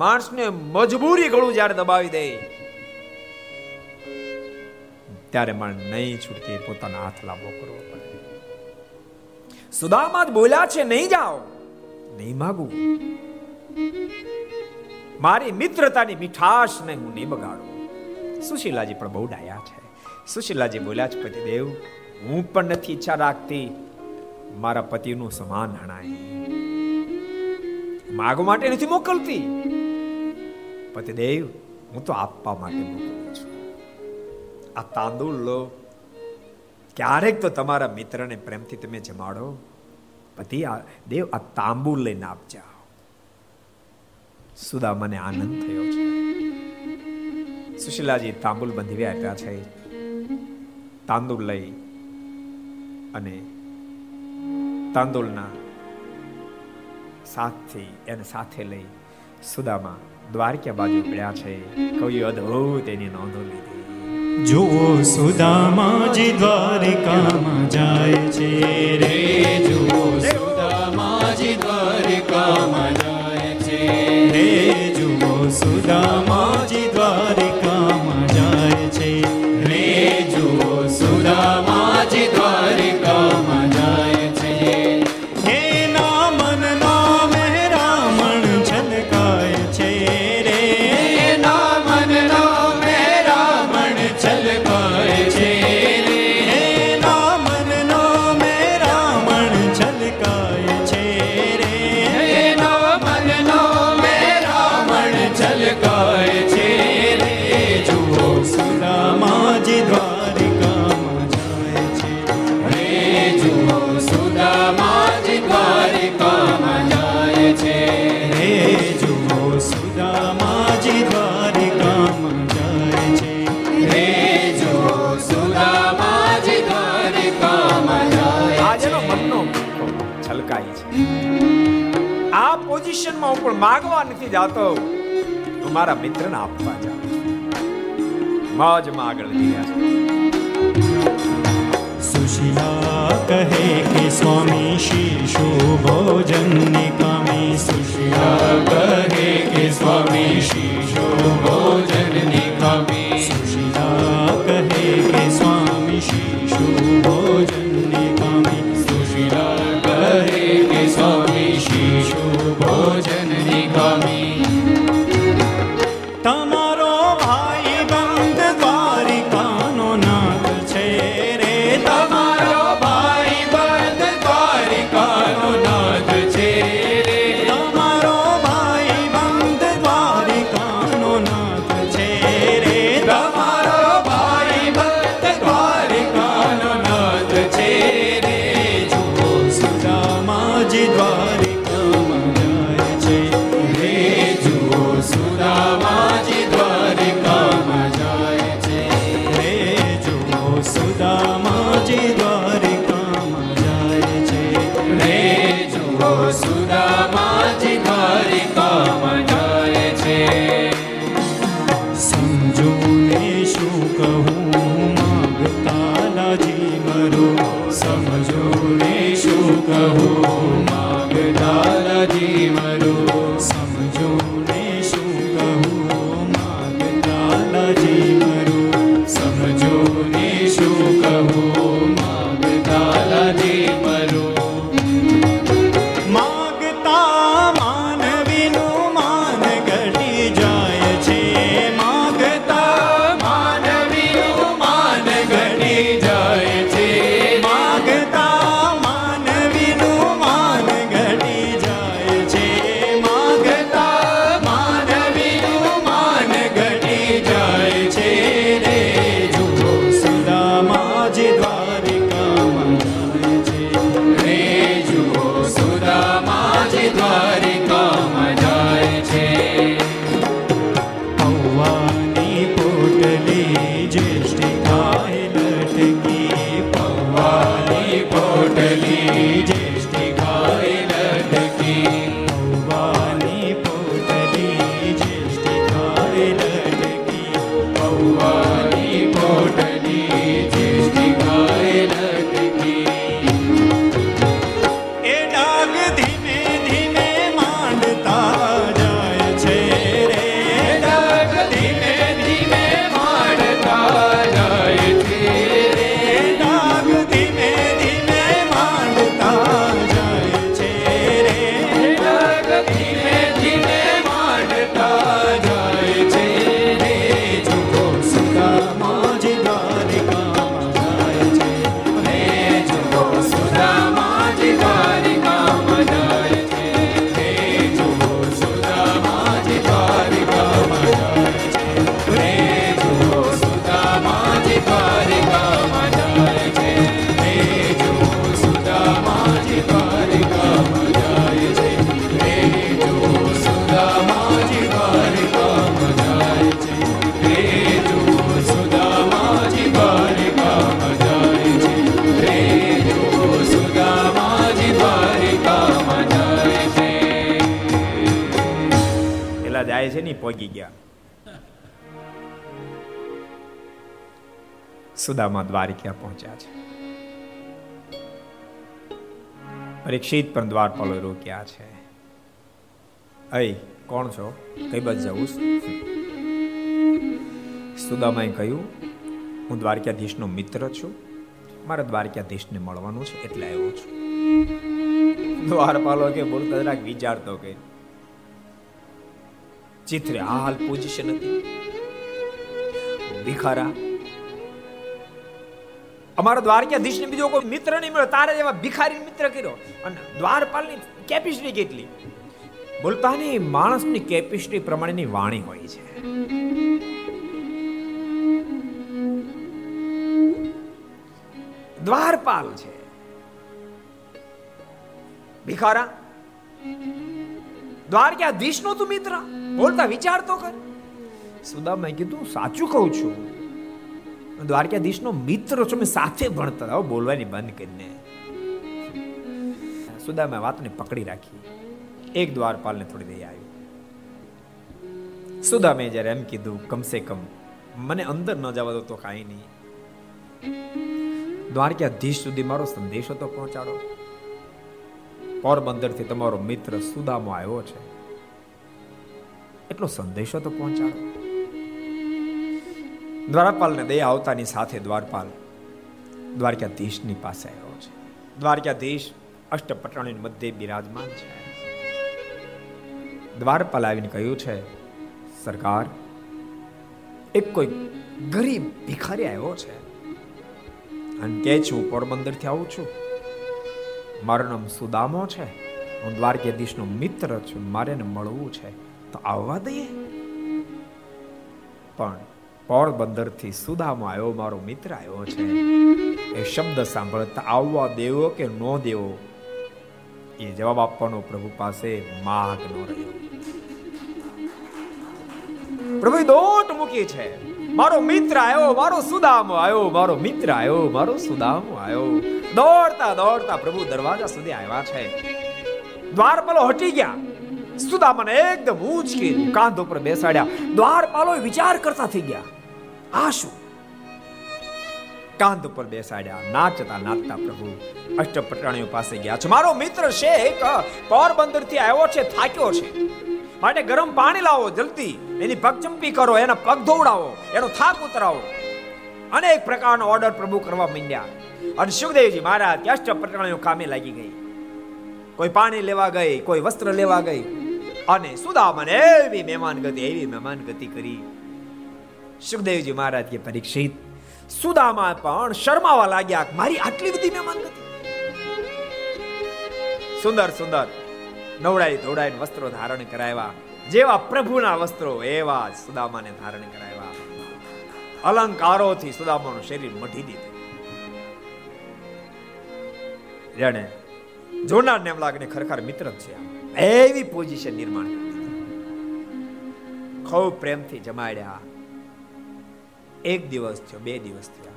માણસને મજબૂરી ગળું જ્યારે દબાવી દે, ત્યારે માણસ નહીં છૂટકે પોતાના હાથ લાંબો કરવો પડે. સુદામા જ બોલ્યા છે, નહીં જાઓ, નહીં માગું. મારી મિત્રતાની મીઠાશને હું નહીં બગાડું. સુશીલાજી પણ બહુ ડાયા છે. સુશીલાજી બોલ્યા છે પતિદેવ હું પણ નથી ઈચ્છા રાખતી. મારા પતિનું સમાન હણાય. માગવા માટે નથી મોકલતી. પતિદેવ હું તો આપવા માટે મોકલું છું. આ તાંદુળ લો. ક્યારેક તો તમારા મિત્રને પ્રેમથી તમે જમાડો. પતિ, આ દેવ, આ તાંબુલ લઈને આપજા સુદા મને આનંદ થયો છે. સુશીલાજી તાંબુલ બંધી આપ્યા છે. તાંદુલ લઈ અને તાંદુલના સાથથી એને સાથે લઈ સુદામા દ્વારકા બાજુ પડ્યા છે. કવિ અદભુત એની નોંધો લીધી. જુઓ સુદામાજી દ્વારિકામાં જાય છે રે. જુઓ સુદામાજી દ્વારિકામાં જાય છે રે. જુઓ સુદામાજી પણ માગવા નથી જાતો. હું મારા મિત્રને આપવા જાઉં છું મોજમાં આગળ વધી રહ્યા છે. સુશીલા કહે કે, સ્વામી શીશો ભોજન નિકામી. સુશીલા કહે કે, સ્વામી શીશો ભોજન નિકામી. સુશીલા કહે કે, સ્વામી શીશો ભોજન નિકામી. સુશીલા કહે કે, સ્વામી શીશો ભોજન સુદામા ક્યાં પહોંચ્યા છે? પરીક્ષિત પણ દ્વારપાલો રોક્યા છે. અય, કોણ છો? કઈ બાજુ જવું સુદામાએ કહ્યું, હું દ્વારકાધીશનો મિત્ર છું. મારે દ્વારકાધીશને મળવાનું છે એટલે આવ્યો છું. દ્વારપાલો કે બોલતા જરાક વિચારતો કે ચિત્રે હાલ પોઝિશન હતી. ભિખારા અમારા દ્વારકાધીશ ને બીજો કોઈ મિત્ર નહીં મળ્યો. તારે એવા ભિખારી મિત્ર કર્યો. અને દ્વારપાલની કેપેસિટી કેટલી? બોલતા ને માણસની કેપેસિટી પ્રમાણેની વાણી હોય છે. દ્વારપાલ છે. ભિખારા? દ્વારકાધીશ નો તું મિત્ર? બોલતા વિચાર તો કર. સુદામે કીધું, સાચું કહું છું. દ્વારકાધીશ નો મિત્ર છો સાથે ભણતા હતા. બોલવાની બંધ કરીને સુદામે વાતને પકડી રાખી. એક દ્વારપાલને થોડી દઈ આવી. સુદામે જ્યારે એમ કીધું, કમસે કમ મને અંદર ન જવા દો તો કાંઈ નહીં. દ્વારકાધીશ સુધી મારો સંદેશો તો પહોંચાડો. પોરબંદરથી તમારો મિત્ર સુદામો આવ્યો છે. એટલો સંદેશો તો પહોંચાડો. દ્વારપાલને દયા આવતાની સાથે દ્વારપાલ દ્વારકાધીશની પાસે આવ્યો છે. દ્વારકાધીશ અષ્ટપટાણી મધ્ય બિરાજમાન છે. દ્વારપાલ આવીને કહ્યું છે, સરકાર, એક કોઈ ગરીબ ભિખારી આવ્યો છે અને કે છે હું પોરબંદરથી આવું છું. મારું નામ સુદામો છે. હું દ્વારકાધીશનો મિત્ર છું. મારે મળવું છે. તો આવવા દઈએ. પણ પોરબંદરથી સુદામો આવ્યો, મારો મિત્ર આવ્યો છે. એ શબ્દ સાંભળતા આવવા દેવો કે ન દેવો, એ જવાબ આપવાનો પ્રભુ પાસે માગ ન રહ્યો. પ્રભુ દોટ મૂકી છે. મારો મિત્ર આવ્યો, મારો સુદામો આવ્યો, મારો મિત્ર આવ્યો, મારો સુદામો આવ્યો. દોડતા દોડતા પ્રભુ દરવાજા સુધી આવ્યા છે. દ્વારપાલો હટી ગયા. સુદામાને એકદમ ઊંચકી કાંધ ઉપર બેસાડ્યા. દ્વારપાલો વિચાર કરતા થઈ ગયા. આ શું કાંધ ઉપર બેસાડ્યા, નાચતા નાચતા પ્રભુ અષ્ટપટાણીઓ પાસે ગયા છે. મારો મિત્ર શેખ પોરબંદરથી આવ્યો છે, થાક્યો છે. માટે ગરમ પાણી લાવો, જલ્દી. એની પગ ચંપી કરો, એના પગ ધોવડાવો, એનો થાક ઉતરાવો. અનેક પ્રકારનો ઓર્ડર પ્રભુ કરવા માંડ્યા. અને સુખદેવજી મહારાજ અષ્ટપટાણીઓ કામે લાગી ગઈ. કોઈ પાણી લેવા ગઈ, કોઈ વસ્ત્ર લેવા ગઈ. અને સુદામન એવી મહેમાન ગતિ એવી મહેમાન ગતિ કરી. સુખદેવજી મહારાજ કે પરીક્ષિત. સુદામા પણ શરમાવા લાગ્યા મારી આટલી બધી મહેમાન ગતિ સુંદર સુંદર. નવડાઈ ધોડાઈ વસ્ત્રો ધારણ કરાવ્યા. જેવા પ્રભુના વસ્ત્રો એવા જ સુદામાને ધારણ કરાવ્યા. અલંકારોથી સુદામાનું શરીર મઢી દીધું. જેને જોનાર ને એમ લાગે ખરેખર મિત્ર છે એવી પોઝિશન નિર્માણ ખૂબ પ્રેમથી જમાડ્યા. એક દિવસ થયો, બે દિવસ થયા.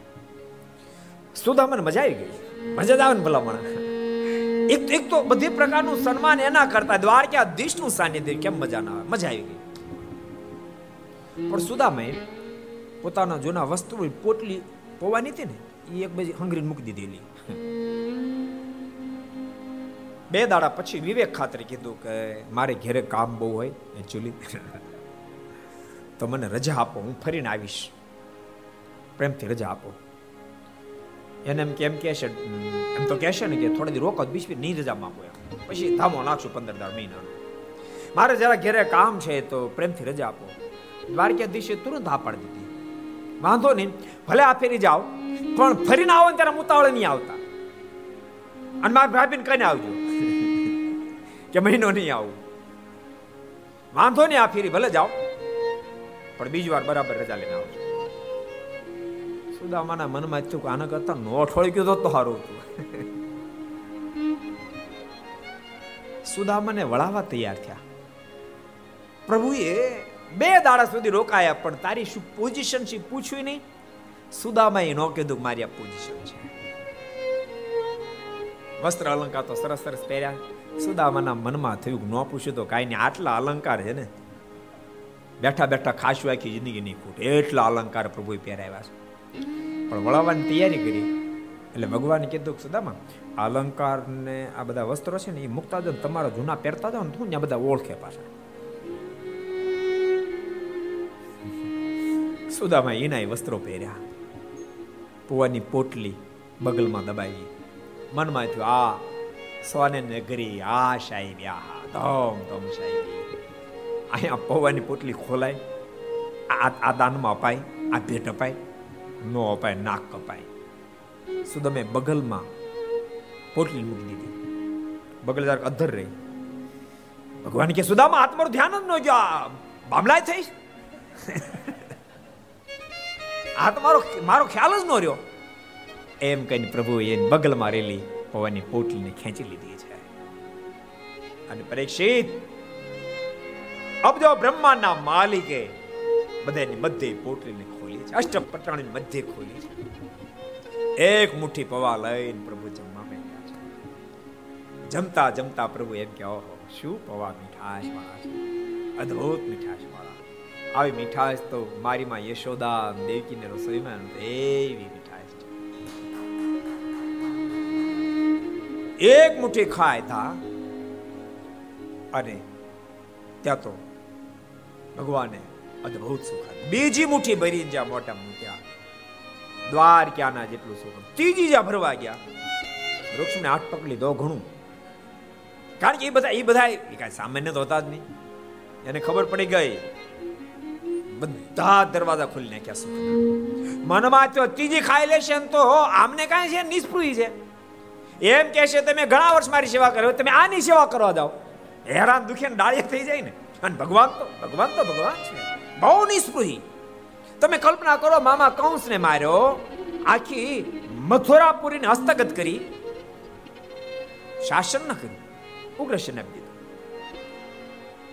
સુદામાને મજા આવી ગઈ? મજા જ આવે ને ભલામણ એક એક તો બધી પ્રકારનું સન્માન એના કરતા દ્વારકાધીશનું સાનિધ્ય, કેમ મજા ના આવે? મજા આવી ગઈ. પણ સુદામે પોતાના જૂના વસ્ત્રો પોટલી પોવાની હતી ને એ એક બાજુ હંગરી મૂકી દીધેલી બે દાડા પછી વિવેક ખાતરે કીધું કે, મારે ઘેરે કામ બહુ હોય એકચ્યુઅલી તો મને રજા આપો, હું ફરીને આવીશ. પ્રેમથી રજા આપો. એને એમ કેમ કહેશે એમ તો કહેશે ને કે થોડી દી રોકો બીસ નહીં રજા માંગો એમ. પછી ધામો નાખશું પંદર દાડ મહિના મારે જરા ઘેરે કામ છે તો પ્રેમથી રજા આપો. દ્વારકાધીશે તુરંત હા પાડી દીધી. વાંધો નહીં, ભલે આ ફેરી જાઓ, પણ ફરીને આવો ને ત્યારે મુતાવળે નહીં આવતા. અને મારા ભાભીને કહીને આવજો, કે મહિનો નહીં આવું. વાંધો નહીં આ ફેરી ભલે જાઓ, પણ બીજી વાર બરાબર રજા લઈને આવજો. સુદામાના મનમાં થયું કે આના કરતા નો અઠવાડિયું કીધો તો સારું હતું. સુદામાને વળાવવા તૈયાર થયા. પ્રભુએ બે દાડા સુધી રોકાયા, પણ તારી શું પોઝિશન છે પૂછ્યું નહીં. સુદામાએ ન કીધું મારી આ પોઝિશન છે. વસ્ત્ર અલંકાર તો સરસ સરસ પહેર્યા. સુદામાના મનમાં થયું ન પૂછ્યું તો કાંઈ નહીં, આટલા અલંકાર છે ને. બેઠા બેઠા ખાસું આખી જિંદગી નહીં ખૂટે. એટલા અલંકાર પ્રભુએ પહેરાવ્યા છે. પણ વળાવવાની તૈયારી કરી. એટલે ભગવાને કીધું કે સુદામા અલંકાર ને આ બધા વસ્ત્રો છે ને એ મૂકતા જાઓ તમારા જૂના પહેરતા જાઓ ને તું ત્યાં બધા ઓળખે પાછા. સુદામા એના વસ્ત્રો પહેર્યા. પુવાની પોટલી બગલમાં દબાવી. મનમાં થયું, આ સ્વાને નગરી આ સાહેબ આ ધમ ધમ સાહેબ અહીંયા પૌવાની પોટલી ખોલાય આ દાનમાં અપાય, આ ભેટ અપાય. નો અપાય, નાક કપાય. સુદમે બગલમાં પોટલી મૂકી દીધી? બગલ જરાક અધર રહી. ભગવાન કે સુદામાં, આત્માનું ધ્યાન જ ન જો બામલાય થઈશ. આ તો મારો ખ્યાલ જ ન રહ્યો. એમ કહીને પ્રભુ એની બગલમાં રેલી પવનની પોટલીને ખેંચી લીધી છે. અને પરીક્ષિત અબજો બ્રહ્માના માલિકે બધાની બધે પોટલીને ખોલી છે અષ્ટપટાણી મધ્ય ખોલી છે. એક મુઠ્ઠી પવા લઈને પ્રભુ જમવા બેઠા છે. જમતા જમતા પ્રભુ એમ કે, ઓહો, શું પવા મીઠાશ વાળા છે? અદ્ભુત મીઠાશ વાળા આવી મીઠાશ તો મારીમાં યશોદા દેવકીને રસોઈમાં એવી મીઠાશ છે. એક મુઠ્ઠી ખાય તા અને ત્યાં તો ભગવાને અદ્ભુત સુખ બીજી મુઠ્ઠી ભરી જ્યાં મોટા મૂક્યા દ્વાર ક્યાંના જેટલું સુખ ત્રીજી જ્યાં ભરવા ગયા, વૃક્ષને આઠ પકડી દો ઘણું. કારણ કે એ બધા એ બધા એ કાંઈ સામાન્ય તો હતા જ નહીં. એને ખબર પડી ગઈ, બધા દરવાજા ખોલી નાખ્યા સુખ મનમાં તો ત્રીજી ખાઈ લેશે તો આમને કાંઈ છે? નિષ્પૃહી છે. એમ કે છે તમે ઘણા વર્ષ મારી સેવા કરો, તમે આની સેવા કરવા જાઓ. હેરાન દુખે ડાળીએ થઈ જાય ને. અને ભગવાન તો ભગવાન તો ભગવાન છે. બહુ નિસ્પૃહી તમે કલ્પના કરો, મામા કંસને માર્યો, આખી મથુરાપુરીને હસ્તગત કરી, શાસન ન કર્યું, ઉગ્રસેન આપી દીધું.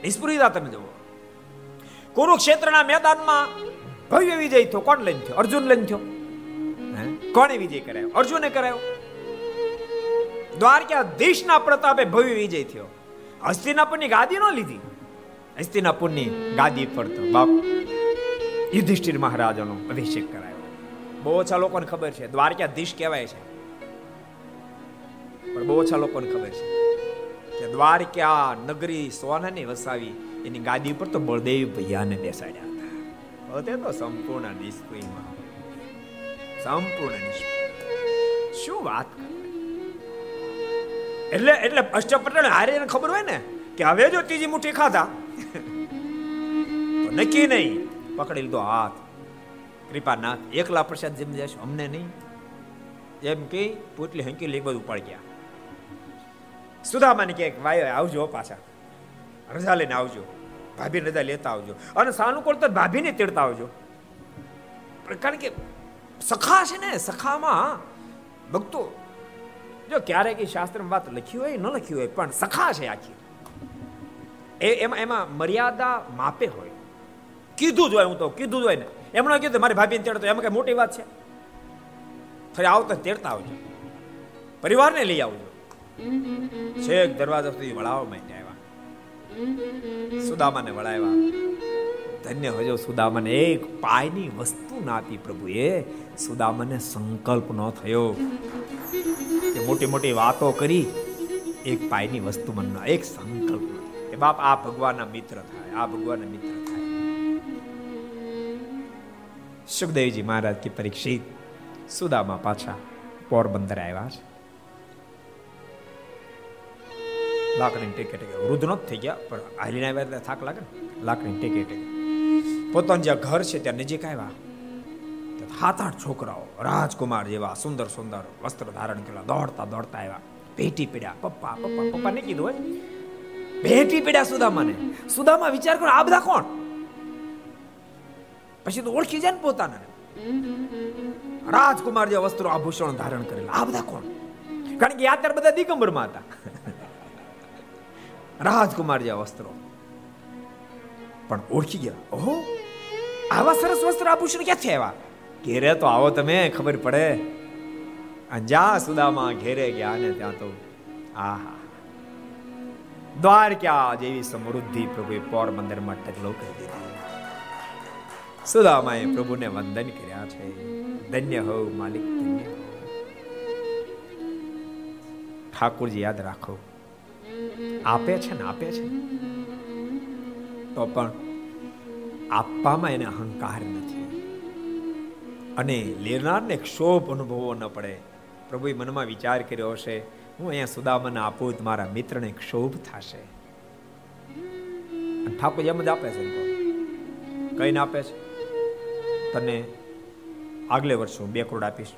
નિષ્પૃહીતા તમે જુઓ. કુરુક્ષેત્રના મેદાનમાં ભવ્ય વિજય થયો. કોણ લઈને થયો? અર્જુન લઈને થયો. કોણે વિજય કરાયો? અર્જુને કરાયો. દ્વારકા દેશના પ્રતાપે ભવ્ય વિજય થયો. હસ્તિનાપુરની ગાદી ન લીધી. હસ્તિનાપુરની ગાદી પર તો બાપ, યુધિષ્ઠિર મહારાજાનો અભિષેક કરાયો. બહુ ઓછા લોકોને ખબર છે. દ્વારકાધીશ કહેવાય છે. પણ બહુ ઓછા લોકોને ખબર છે કે દ્વારકા નગરી સોનાની વસાવી એની ગાદી પર તો બળદેવ ભૈયાને બેસાડ્યા હતા. તે તો સંપૂર્ણ નિષ્ક્રિયમાં સંપૂર્ણ નિષ્ક્રિય શું વાત એટલે એટલે અષ્ટપટણ હારે ખબર હોય ને કે હવે જો ત્રીજી મુઠ્ઠી ખાધા. નક્કી નહીં. પકડી લીધો હાથ. કૃપાનાથ, એકલા પ્રસાદ જેમ જશો અમને નહીં. એમ કે પોટલી હંકી લઈ બધું પડી ગયા. સુદામાને કે, વાયો, આવજો પાછા. રજા લઈને આવજો. ભાભી રજા લેતા આવજો. અને સાનુકૂળ તો ભાભીને તેડતા આવજો. કારણ કે સખા છે ને, સખામાં ભક્તો, જો ક્યારેક શાસ્ત્રમાં વાત લખી હોય, ન લખી હોય, પણ સખા છે આખી. એ એમાં એમાં મર્યાદા માપે હોય. કીધું જ હોય, હું તો કીધું જ હોય ને. એમણે કીધું મારી ભાભીને તેડતો એમ કઈ મોટી વાત છે? ફરી આવતો તેડતા આવજો પરિવારને લઈ આવજો. છેક દરવાજા સુધી વળાવવા માટે આવ્યા. સુદામાને વળાવ્યા. ધન્ય હજો સુદામાને. એક પાયની વસ્તુ ના આપી પ્રભુએ. સુદામાને સંકલ્પ ન થયો. કે મોટી મોટી વાતો કરી. એક પાયની વસ્તુ મનમાં, એક સંકલ્પ. એ બાપ, આ ભગવાનના મિત્ર થાય, આ ભગવાનના મિત્ર સુખદેવજી મહારાજ કે પરીક્ષિત. સુદામા પાછા પોરબંદર આવ્યા છે. લાકડીની ટિકિટ વૃદ્ધ નો થઈ ગયા, પણ હાલીને આવ્યા થાક લાગે ને. લાકડીની ટેકે પોતાનું જ્યાં ઘર છે ત્યાં નજીક આવ્યા. સાત આઠ છોકરાઓ રાજકુમાર જેવા સુંદર સુંદર વસ્ત્ર ધારણ કરેલા દોડતા દોડતા આવ્યા. ભેટી પીડ્યા. પપ્પા પપ્પા પપ્પા, ને કીધું હોય. ભેટી પીડ્યા સુદામાને. સુદામા વિચાર કરો, આ બધા કોણ? પછી તો ઓળખી જાય ને પોતાને. રાજકુમાર જે વસ્ત્રો આભૂષણ ધારણ કરેલા, આ બધા કોણ? કારણ કે યાત્રા બધા દિગંબરમાં હતા. રાજકુમાર જે વસ્ત્રો. પણ ઓળખી ગયા. ઓહો, આવા સરસ વસ્ત્ર આભૂષણ ક્યાંથી આવ્યા ઘેરે તો આવો તમે, ખબર પડે. જ્યાં સુદામાં ઘેરે ગયા ને ત્યાં તો, આહા. દ્વારકા જેવી સમૃદ્ધિ પ્રભુએ પોરબંદરમાં ટકલો કરી દીધી. સુદામાએ પ્રભુને વંદન કર્યા છે. ધન્ય હો માલિક ધન્ય ઠાકોરજી યાદ રાખો, આપે છે ને આપે છે. તો પણ આપવામાં એને અહંકાર નથી. અને લેનારને ક્ષોભ અનુભવવો ન પડે. પ્રભુએ મનમાં વિચાર કર્યો હશે, હું અહીંયા સુદામાને આપું તો મારા મિત્રને ક્ષોભ થશે. ઠાકોર એમ જ આપે છે કઈને આપે છે? તને આગલે વર્ષે હું બે કરોડ આપીશ.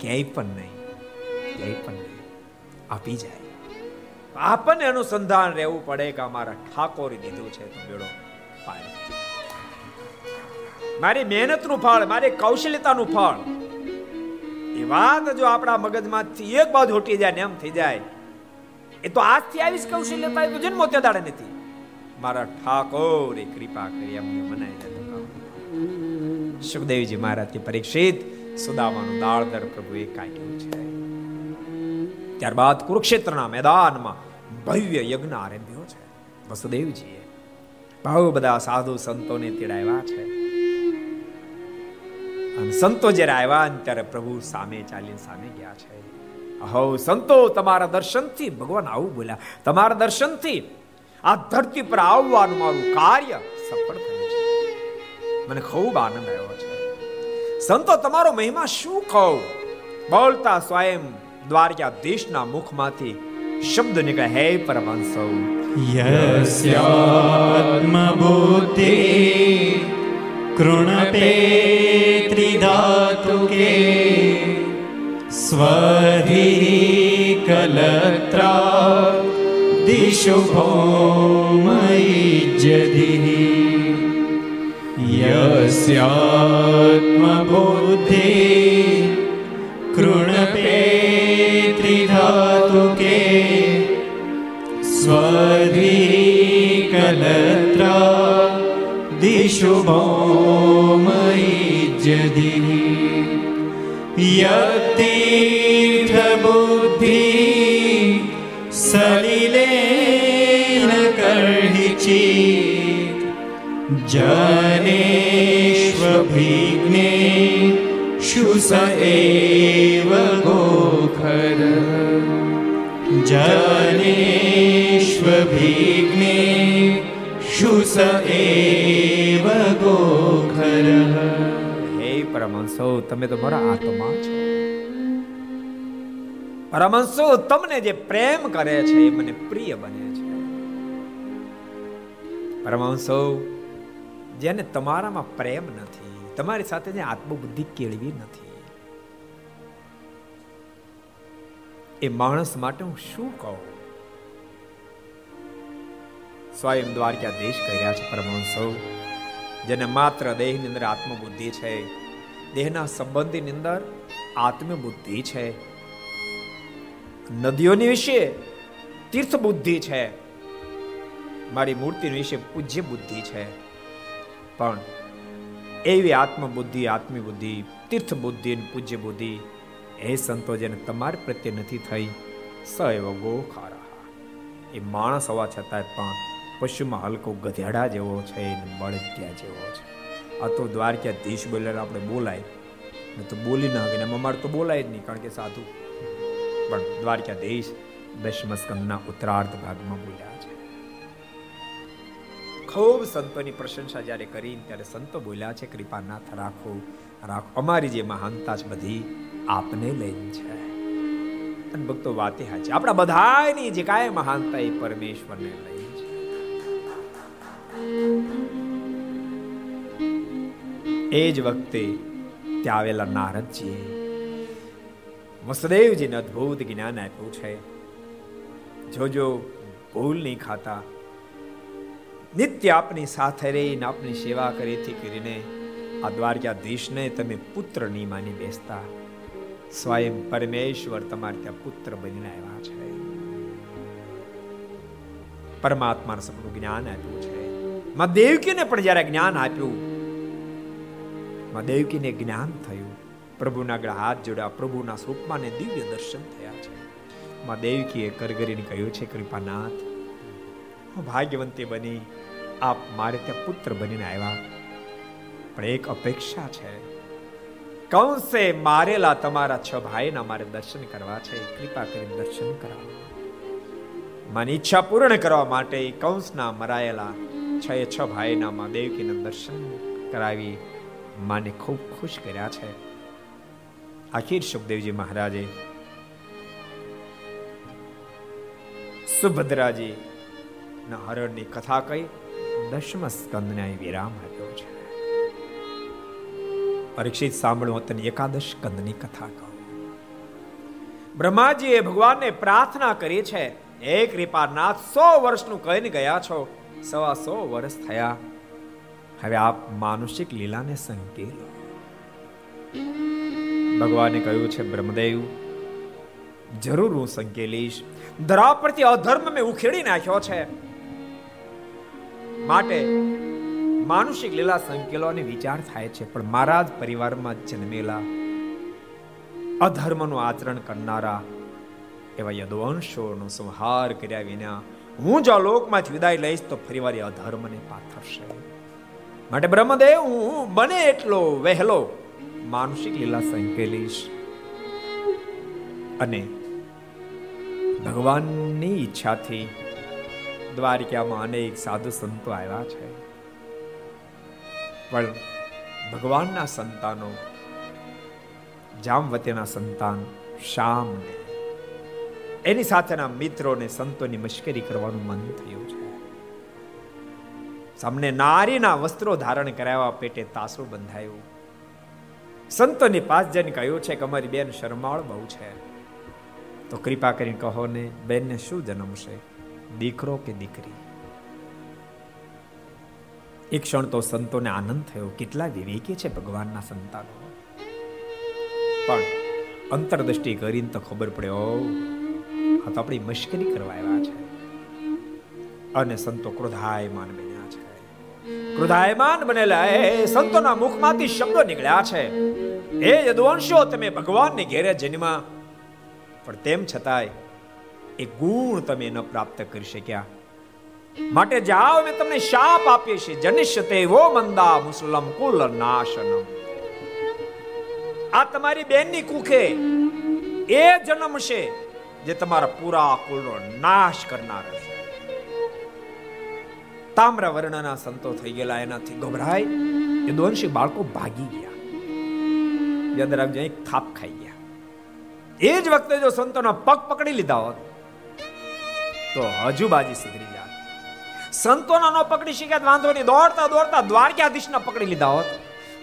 ક્યાંય પણ નહીં, ક્યાંય પણ નહીં. આપી જાય. આપણને અનુસંધાન રહેવું પડે કે અમારા ઠાકોરે દીધું છે, તો બેડો પાડે મારી મહેનતનું ફળ, મારી કૌશલ્યતાનું ફળ. એ વાત જો આપણા મગજમાંથી એક બાજુ હટી જાય ને એમ થઈ જાય. એ તો આજથી આવીશ કૌશલ્યતા, એ તો જન્મો ત્યાં દાડે નથી. મારા ઠાકોરે કૃપા કરી એમ મનાઈ જાય સુખદેવજી મહારાજથી પરીક્ષિત સુદામાનું દાળદર પ્રભુએ કાઢ્યું છે. ત્યારબાદ કુરુક્ષેત્રના મેદાનમાં ભવ્ય યજ્ઞ આરંભ્યો છે. વસુદેવજીએ બહુ બધા સાધુ સંતોને તેડાવ્યા છે. અને સંતો જ્યારે આવ્યા ત્યારે પ્રભુ સામે ચાલીને સામે ગયા છે. અહો સંતો, તમારા દર્શનથી ભગવાન આવું બોલ્યા. તમારા દર્શનથી આ ધરતી પર આવવાનું મારું કાર્ય સફળ થયું. મને ખૂબ આનંદ આવ્યો છે. સંતો, તમારો મહિમા શું કહું? બોલતા સ્વયં દ્વારકા દેશના મુખમાંથી શબ્દ નીકળે, હે પરમહંસો. યસ્યાત્મબુદ્ધિ કૃણપે ત્રિધાતુકે સ્વધિ કલત્રા દિશો ભૌમયી જધિની यस्यात्मबुद्धिः कृणपे त्रिधातुके स्वधिकलत्रा दिशु भौमयिज्यधिः यत्तीर्थबुद्धिः जनेष्वभिघ्ने शुस एव गोखर जनेष्वभिघ्ने शुस एव गोखर હે પરમહંસો તમે તો મારા આત્મા છો પરમહંસો તમને જે પ્રેમ કરે છે એ મને પ્રિય બને છે પરમહંસો જેને તમારામાં પ્રેમ નથી, તમારી સાથે જે આત્મબુદ્ધિ કેળવી નથી. એ માણસ માટે હું શું કહું? સ્વયં દ્વારકાધીશ કર્યા છે પરમહંસો, જેને માત્ર દેહની અંદર આત્મબુદ્ધિ છે, દેહના સંબંધીની અંદર આત્મબુદ્ધિ છે. નદીઓની વિશે તીર્થ બુદ્ધિ છે. મારી મૂર્તિ વિશે પૂજ્ય બુદ્ધિ છે. પણ એવી આત્મબુદ્ધિ આત્મી બુદ્ધિ તીર્થ બુદ્ધિ પૂજ્ય બુદ્ધિ એ સંતો જેને તમારી પ્રત્યે નથી થઈ, સ એવો ગોખારા. એ માણસ હોવા છતાંય પણ પશુમાં હલકો ગધેડા જેવો છે ને બળદિયા જેવો છે. આ તો દ્વારકાધીશ બોલે આપણે બોલાય. ને તો બોલી ના હવે મમાર તો બોલાય જ નહીં, કારણ કે સાધુ. પણ દ્વારકાધીશ દશમસ્કંદના ઉત્તરાર્ધ ભાગમાં બોલ્યા. ખૂબ સંતોની પ્રશંસા જ્યારે કરી ત્યારે સંતો બોલ્યા છે, કૃપાનાથ, રાખો રાખો. અમારી જે મહાનતા છે, બધી આપને લઈને છે. અને ભક્તો વાતે હાચી. આપણા બધાની જે કાંઈ મહાનતા એ પરમેશ્વરને લઈને છે. એ જ વખતે ત્યાં આવેલા નારદજીએ વસુદેવજીને અદ્ભુત જ્ઞાન આપ્યું છે. જોજો ભૂલ નહીં ખાતા નિત્ય આપની સાથે રહીને આપની સેવા કરીથી કરીને આ દ્વારકાધીશને તમે પુત્ર નહીં માની બેસતા. સ્વયં પરમેશ્વર તમારે ત્યાં પુત્ર બનીને આવ્યા છે. પરમાત્માનું સપનું જ્ઞાન આપ્યું છે. માં દેવકીને પણ જ્યારે જ્ઞાન આપ્યું, માં દેવકીને જ્ઞાન થયું. પ્રભુના આગળ હાથ જોડ્યા, પ્રભુના સ્વરૂપમાં દિવ્ય દર્શન થયા છે. માં દેવકીએ કરગરીને કહ્યું છે, કૃપાનાથ, હું ભાગ્યવંતી બની. આપ મારે ત્યાં પુત્ર બનીને આવ્યા. પણ એક અપેક્ષા છે. કંસે મારેલા તમારા છ ભાઈના મારે દર્શન કરવા છે. કૃપા કરીને દર્શન કરાવો. મારી ઈચ્છા પૂર્ણ કરવા માટે કંસના મરાયેલા છ એ છ ભાઈના માં દેવકીના દર્શન કરાવી માને ખૂબ ખુશ કર્યા છે. આખીર સુખદેવજી મહારાજે. સુભદ્રાજી ના હરણની કથા કહી દશમ સ્કંદને વિરામ આપ્યો છે પરીક્ષિત સાંભળો તને એકાદશ સ્કંદની કથા કહો બ્રહ્માજીએ ભગવાનને પ્રાર્થના કરી છે હે કૃપાનાથ સો વર્ષનું કહીને ગયા છો સવા સો વર્ષ થયા હવે આપ માનુષિક લીલાને સંકેલો ભગવાને કહ્યું છે બ્રહ્મદેવ જરૂર હું સંકેલીશ ધરા પરથી અધર્મ મેં ઉખેડી નાખ્યો છે માટે માનુષિક લીલા સંકેલોને વિચાર થાય છે, પણ મારા જ પરિવારમાં જન્મેલા અધર્મનું આચરણ કરનારા એવા યદવંશોનો સંહાર કર્યા વિના હું જો લોકમાંથી વિદાય લઈશ, તો ફરીવાર એ અધર્મને પાથરશે. માટે બ્રહ્મદેવ, હું બને એટલો વહેલો માનસિક લીલા સંકેલીશ અને ભગવાનની ઈચ્છાથી દ્વારિકામાં અનેક સાધુ સંતો આવ્યા છે. પણ ભગવાનના સંતાનો, જામવતીના સંતાન શામ એની સાથેના મિત્રોને સંતોની મશ્કરી કરવાનું મન થયું છે. સામને નારીના વસ્ત્રો ધારણ કરાવવા પેટે તાસુ બંધાયું. સંતોની પાસ જઈને કહ્યું છે કે અમારી બેન શરમાળ બહુ છે. તો કૃપા કરીને કહો ને બેનને શું જન્મશે? દીકરો કે દીકરી? એક ક્ષણ તો સંતોને આનંદ થયો, કેટલા વિવેકી છે ભગવાનના સંતાનો. પણ અંતરદ્રષ્ટિ કરીને તો ખબર પડ્યો આ તો આપણી મશ્કરી કરવા આવ્યા છે. અને સંતો ક્રોધાયમાન બન્યા છે. ક્રોધાયમાન બનેલા એ સંતોના મુખમાંથી શબ્દો નીકળ્યા છે. એ યદુવંશો, તમે ભગવાનની ઘેરે જન્મા પણ તેમ છતાંય એ ગુણ તમે ન પ્રાપ્ત કરી શક્યા. માટે જાઓ, મેં તમને શાપ આપીએ છીએ. જનિષ્યતે વો મંદા મુસલમ કુલ નાશનમ. આ તમારી બેનની કુખે એ જન્મ છે જે તમારા પૂરા કુળનો નાશ કરનાર હશે તામ્ર વર્ણના સંતો થઈ ગયેલા એનાથી ગભરાય. એ દોનશી બાળકો ભાગી ગયા. યાદ રાખજો, એક થાપ ખાઈ ગયા. એ જ વખતે જો સંતોના પગ પકડી લીધા હોત તો હજુ બાજી સુધરી જાય સંતોના નો પકડી શક્યા વાંધો નહીં. દોડતા દોડતા દ્વારકાધીશને પકડી લીધા હોત.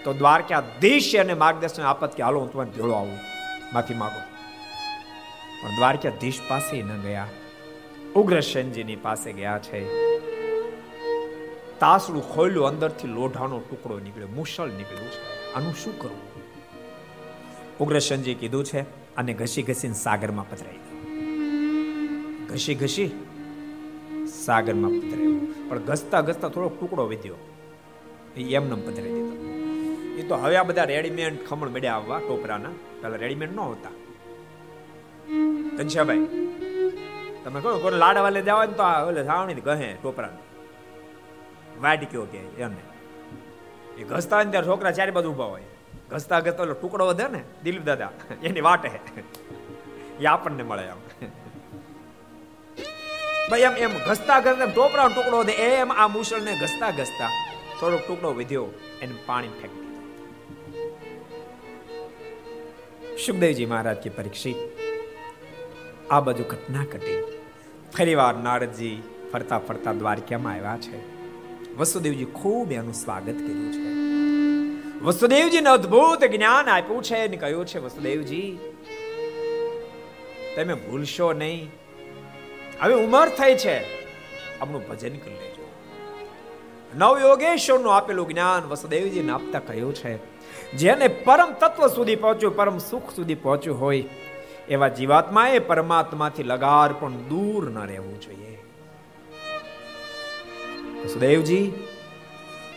તો દ્વારકાધીશ અને માર્ગદર્શન આપત કે, હાલો, હું તમારે ભેળો આવું. માફી માગો. પણ દ્વારકાધીશ પાસે ન ગયા. ઉગ્રસેનજીની પાસે ગયા છે. તાસડું ખોલ્યું અંદરથી લોઢાનો ટુકડો નીકળ્યો. મુશળ નીકળ્યું છે. આનું શું કરવું? ઉગ્રસેનજી કીધું છે અને ઘસી ઘસીને સાગરમાં પધરાઈ દો ઘસી ઘસી સાગરમાં પધરાવ્યો પણ ઘસતા ઘસતા થોડોક ટુકડો વધ્યો. એ એમને પધરાવી દીધો. એ તો હવે આ બધા રેડીમેડ ખમણ મળ્યા આવવા ટોપરાના. પેલા રેડીમેડ ન હોતા. ઘનશ્યાભાઈ તમે કહો કોઈ લાડવા લે જવા તો ઓલે સાવણી ગહે ટોપરા વાટ કયો કે એને? એ ઘસતા ને ત્યારે છોકરા ચારે બાજુ ઊભા હોય. ઘસતા ઘસતા ઓલો ટુકડો વધે ને, દિલીપ દાદા, એની વાટે એ આપણને મળે આમ. ભાઈ, એમ એમ, ઘસતા ઘસતા ટોપરાનો ટુકડો દે. એમ, આ મુસળને ઘસતા ઘસતા થોડોક ટુકડો વધ્યો એને પાણી ફેંકી દીધો. સુખદેવજી મહારાજ કે પરીક્ષિત, આ બાજુ ઘટના ઘટી. ફરીવાર નારદજી ફરતા ફરતા દ્વારકામાં આવ્યા છે. વસુદેવજી ખૂબ એનું સ્વાગત કર્યું છે. વસુદેવજીને અદ્ભુત જ્ઞાન આપ્યું છે અને કહ્યું છે, વસુદેવજી, તમે ભૂલશો નહીં. હવે ઉંમર થઈ છે. આપણું ભજન કરી લેજો. નવ યોગેશ્વરનું આપેલું જ્ઞાન વસુદેવજીને આપતા કહ્યું છે, જેને પરમ તત્વ સુધી પહોંચ્યું, પરમ સુખ સુધી પહોંચ્યું હોય, એવા જીવાત્માએ પરમાત્માથી લગાર પણ દૂર ન રહેવું જોઈએ. વસુદેવજી,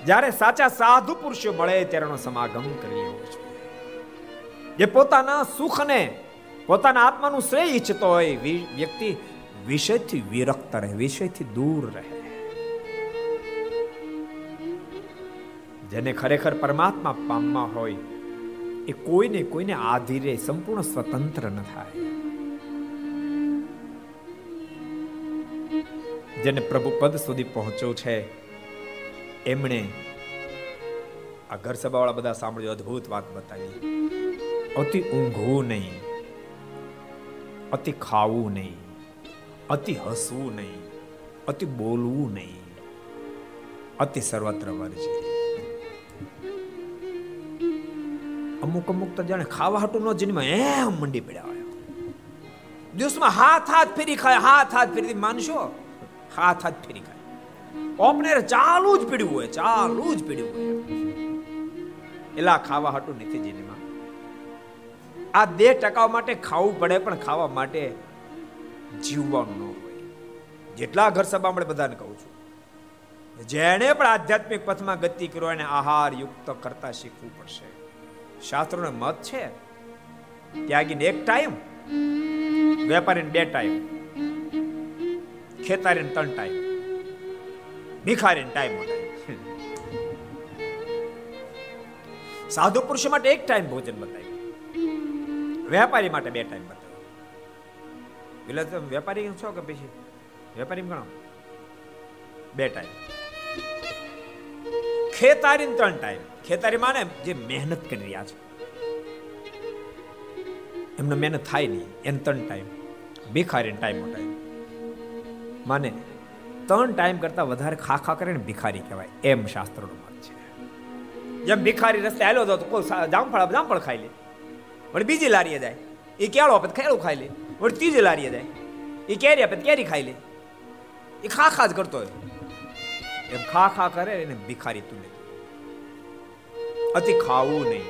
જ્યારે સાચા સાધુ પુરુષો મળે ત્યારેનો સમાગમ કરી લેવો જોઈએ. જે પોતાના સુખને, પોતાના આત્માનું શ્રેય ઈચ્છતો હોય વ્યક્તિ વિષયથી વિરક્ત રહે, વિષયથી દૂર રહે. જેને ખરેખર પરમાત્મા પામવા હોય, એ કોઈને કોઈને આધીરે સંપૂર્ણ સ્વતંત્ર ન થાય. જેને પ્રભુ પદ સુધી પહોંચ્યો છે, એમણે આ ઘર સભાવાળા બધા સાંભળ્યો અદ્ભુત વાત બતાવી. અતિ ઊંઘવું નહીં, અતિ ખાવું નહીં. અતિ હસવું નહીં, અતિ બોલવું નહીં, અતિ સર્વત્ર વર્જે અમુક અમુક તો જાણે ખાવા હાટું નો જન્મ, એમ મંડી પડ્યા હોય. દિવસમાં હાથ હાથ ફેરી ખાય, હાથ હાથ ફેરી માનશો? હાથ હાથ ફેરી ખાય. ઓપનેર ચાલુ જ પીડ્યું હોય, ચાલુ જ પીડ્યું હોય. એલા ખાવા હાટું નથી જીનમાં આ દેહ ટકાવવા માટે ખાવું પડે, પણ ખાવા માટે જીવવાનું ન હોય. જેટલા ઘર સભા મળે બધાને કહું છું. જેણે પણ આધ્યાત્મિક પથમાં ગતિ કરો એને આહાર યુક્ત કરતા શીખવું પડશે. શાસ્ત્રોનો મત છે, ત્યાગીને એક ટાઈમ વેપારીને બે ટાઈમ ખેતારીને ત્રણ ટાઈમ ભિખારીને ટાઈમ સાધુ પુરુષ માટે એક ટાઈમ ભોજન બતાવ્યું. વેપારી માટે બે ટાઈમ બતાવ્યું. એટલે તમે વેપારી છો કે પછી? વેપારી ગણો બે ટાઈમ ખેતારી ત્રણ ટાઈમ ખેતારી માને જે મહેનત કરી રહ્યા છે. એમને મહેનત થાય નહીં. એને ત્રણ ટાઈમ ભિખારી ટાઈમ ટાઈમ માને ત્રણ ટાઈમ કરતા વધારે ખાખા કરે ને ભિખારી કહેવાય. એમ શાસ્ત્રનો મત છે. જેમ ભિખારી રસ્તે આવેલો હતો કોઈ જામફળ જામફળ ખાઈ લે. પણ બીજી લારીએ જાય. એ કેળો આપે કેળું ખાઈ લે. વળી ત્રીજી લારીએ જાય. એ કેરી આપે કેરી ખાઈ લે. એ ખા ખા જ કરતો હોય. એમ ખા ખા કરે એને ભિખારી તું અતિ ખાવું નહીં.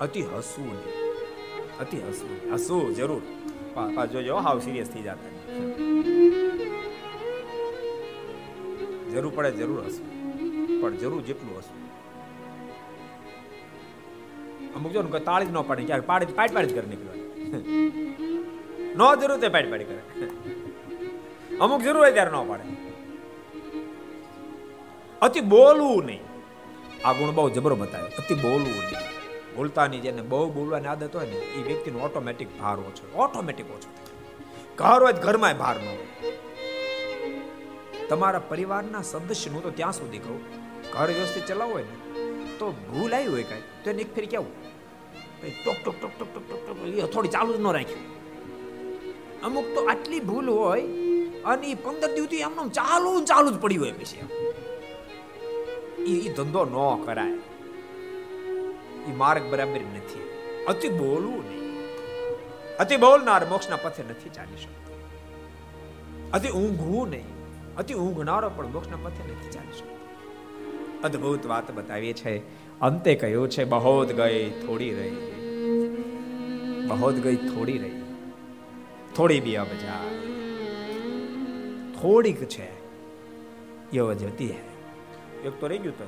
અતિ હસવું નહીં. અતિ હસવું હસવું જરૂર. પા જોજો હાવ સિરિયસ થઈ જતા જરૂર પડે જરૂર હસવું. પણ જરૂર જેટલું હસવું. અમુક જો તાળી જ ન પાડે ક્યાંક પાડે પાડી પાડી જ કરી નીકળવાની. ન જરૂર તે પાડી પાડી કરે. અમુક જરૂર હોય ત્યારે ન પાડે. અતિ બોલવું નહીં. આ ગુણ બહુ જબરો બતાવે. અતિ બોલવું નહીં. બોલતાની જેને બહુ બોલવાની આદત હોય ને એ વ્યક્તિનો ઓટોમેટિક ભાર ઓછો ઓટોમેટિક ઓછો ઘર હોય ઘરમાં ભાર ન હોય. તમારા પરિવારના સદસ્યનું તો ત્યાં સુધી કહું. ઘર વ્યવસ્થિત ચલાવવું હોય ને, તો ભૂલ આવી હોય કાંઈ. તો એને એક ફેરી કેવું talk talk talk talk talk talk એ થોડી ચાલુ જ ન રાખ્યું. અમુક તો આટલી ભૂલ હોય, અને એ પંદર દિવસથી એમને ચાલુ ચાલુ જ પડ્યું હોય પછી એ ધંધો ન કરાય. એ માર્ગ બરાબર નથી. અતિ બોલવું નહીં. અતિ બોલનાર મોક્ષના પથે નથી ચાલી શકતો. અતિ ઊંઘવું નહીં. અતિ ઊંઘનારો પણ મોક્ષના પથે નથી ચાલી શકતો. અદ્ભુત વાત બતાવીએ છે. અંતે કહ્યું છે બહોત ગઈ, થોડી રહી. બહોત ગઈ થોડી રહી. થોડી બી અબ જા. થોડીક છે. એ જતી હે. એક તો રહી ગયું તો.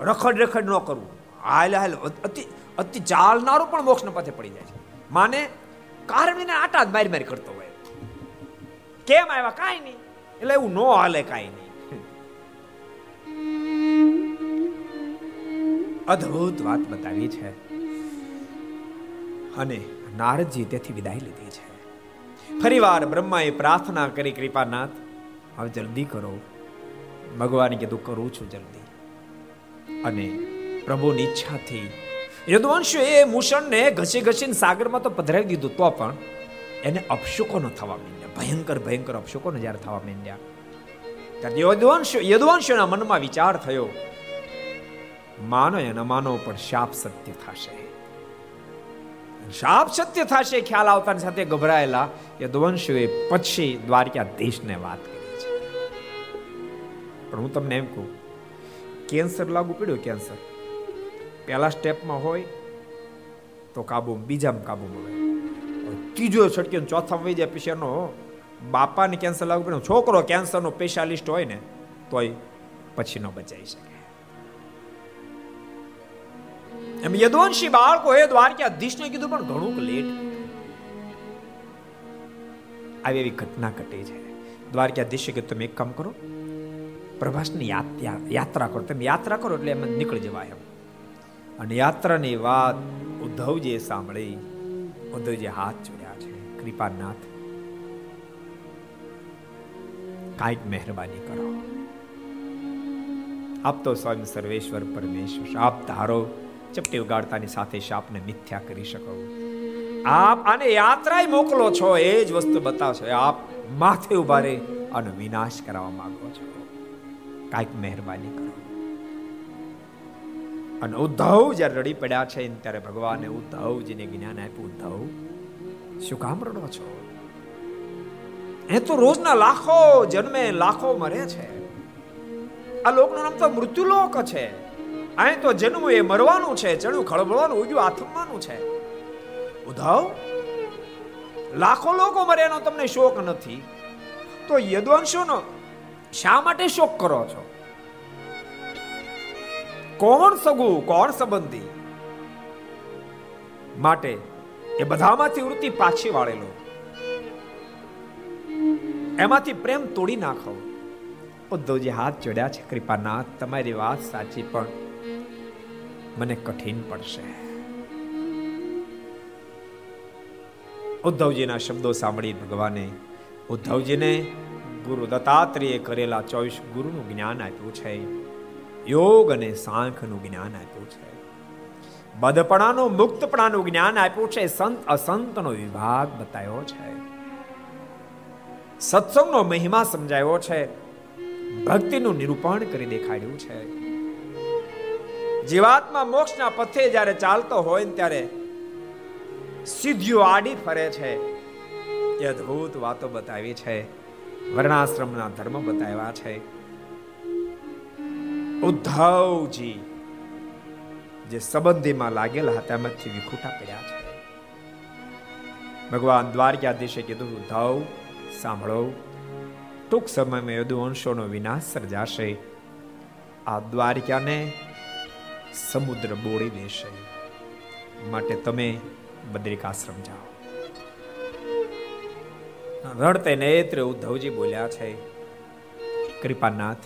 રખડ રખડ ન કરવું હાલ હાલ, અતિ અતિ ચાલનારો પણ મોક્ષના પથે પડી જાય છે. માને કારણીને આટા જ મારી મારી કરતો હોય. કેમ આવ્યા? કાંઈ નહીં. એટલે એવું ન હાલે કાંઈ નહીં. અદ્ભુત વાત બતાવી છે. અને નારદજી તેથી વિદાય લીધી છે. ફરીવાર બ્રહ્માએ પ્રાર્થના કરી, કૃપાનાથ, હવે જલ્દી કરો. ભગવાને કીધું કરું છું જલ્દી. અને પ્રભુની ઈચ્છાથી યદુવંશ એ મૂષણને ઘસી ઘસીને સાગરમાં તો પધરાવી દીધું, તો પણ એને અપશુકોનો થવા માંડ્યા. ભયંકર ભયંકર અપશુકોનો જ્યારે થવા માંડ્યા. ત્યારે યદુવંશ યદુવંશના મનમાં વિચાર થયો, માનો અને માનો, પણ શાપ સત્ય થશે. શાપ સત્ય થશે, ખ્યાલ આવતાની સાથે ગભરાયેલા યદુવંશોએ પછી દ્વારકાધીશને વાત કરી છે. પણ હું તમને એમ કહું, કેન્સર લાગુ પડ્યું કેન્સર. પહેલા સ્ટેપમાં હોય તો કાબુ બીજામાં કાબુ હોય. ત્રીજો છટકીને ચોથામાં વહી જાય પછી બાપાને કેન્સર લાગુ પડ્યું, છોકરો કેન્સરનો સ્પેશિયાલિસ્ટ હોય ને, તોય પછી ન બચાવી શકે. એમ યદવંશી બાળકો એ દ્વારકાધીશને કીધું, પણ ઘણું લેટ આવી એવી ઘટના ઘટી છે. દ્વારકાધીશે કે તમે એક કામ કરો, પ્રભાસની યાત્રા કરો. તમે યાત્રા કરો એટલે એમ નીકળી જવાય એમ. અને યાત્રાની વાત ઉદ્ધવજીએ સાંભળી. ઉદ્ધવજી હાથ જોડ્યા છે. કૃપાનાથ, કાંઈક મહેરબાની કરો. આપ તો સ્વયં સર્વેશ્વર પરમેશ્વર આપ ધારો ચપટી ઉગાડતાની સાથે શાપને મિથ્યા કરી શકો. આપ આને યાત્રાએ મોકલો છો, એ જ વસ્તુ બતાવશો. આપ માથે ઊભા રહે અને વિનાશ કરાવવા માંગો છો. કાંઈક મહેરબાની કરો. અને ઉદ્ધવ જ્યારે રડી પડ્યા છે, ત્યારે ભગવાને ઉદ્ધવજીને જ્ઞાન આપ્યું, ઉદ્ધવ, શું કામ રડો છો? એ તો રોજના લાખો જન્મે, લાખો મરે છે. આ લોકનું નામ તો મૃત્યુલોક છે. અહીં તો જન્મ એ મરવાનું છે, ચણું ખળબળવાનું ઉજ્યું આથમવાનું છે. ઉદ્ધવ લાખો લોકો મરે એનો તમને શોક નથી. તો યદવંશોનો શા માટે શોક કરો છો? કોણ સગું, કોણ સંબંધી? માટે એ બધામાંથી વૃત્તિ પાછી વાળેલો. એમાંથી પ્રેમ તોડી નાખો. ઉદ્ધવજી હાથ જોડ્યા છે, કૃપાનાથ, તમારી વાત સાચી પણ મને કઠિન પડશે. ઉદ્ધવજીના શબ્દો સાંભળી ભગવાને ઉદ્ધવજીને ગુરુ દત્તાત્રેય કરેલા ચોવીસ ગુરુનું જ્ઞાન આપ્યું છે. યોગ અને સાંખનું જ્ઞાન આપ્યું છે. બદપણાનું, મુક્તપણાનું જ્ઞાન આપ્યું છે. સંત અસંતનો વિભાગ બતાવ્યો છે. સત્સંગનો મહિમા સમજાયો છે. ભક્તિનું નિરૂપણ કરી દેખાડ્યું છે. જીવાત્મા મોક્ષના પથે જ્યારે ચાલતો હોય ને ત્યારે સિદ્ધિઓ આડી ફરે છે. એ અદ્ભુત વાતો બતાવી છે. વર્ણાશ્રમના ધર્મ બતાવ્યા છે. ઉદ્ધવજી જે સંબંધીમાં લાગેલા હતા એમાંથી વિખૂટા પડ્યા છે. ભગવાન દ્વારકાધીશે કીધું, ઉદ્ધવ, સાંભળો. ટૂંક સમયમાં યદુવંશોનો વિનાશ સર્જાશે. આ દ્વારકાને સમુદ્ર બોળી દેશે. માટે તમે બદ્રિકાશ્રમ જાઓ. રડતે નેત્ર ઉદ્ધવજી બોલ્યા છે, કૃપાનાથ,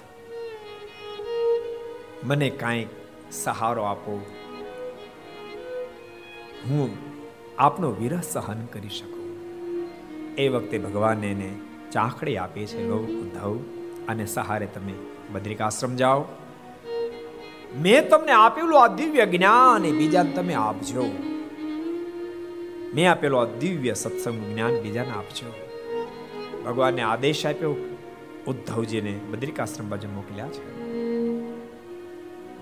મને કાંઈક સહારો આપો. હું આપનો વિરહ સહન કરી શકું. એ વખતે ભગવાન એને ચાખડી આપી છે, લો ઉદ્ધવ, અને સહારે તમે બદ્રિકાશ્રમ જાઓ. મેં તમને આપેલું આ દિવ્ય જ્ઞાન એ બીજાને તમે આપજો. મેં આપેલું આ દિવ્ય સત્સંગ જ્ઞાન બીજાને આપજો. ભગવાનને આદેશ આપ્યો. ઉદ્ધવજીને બદ્રિકાશ્રમ બાજુ મોકલ્યા છે.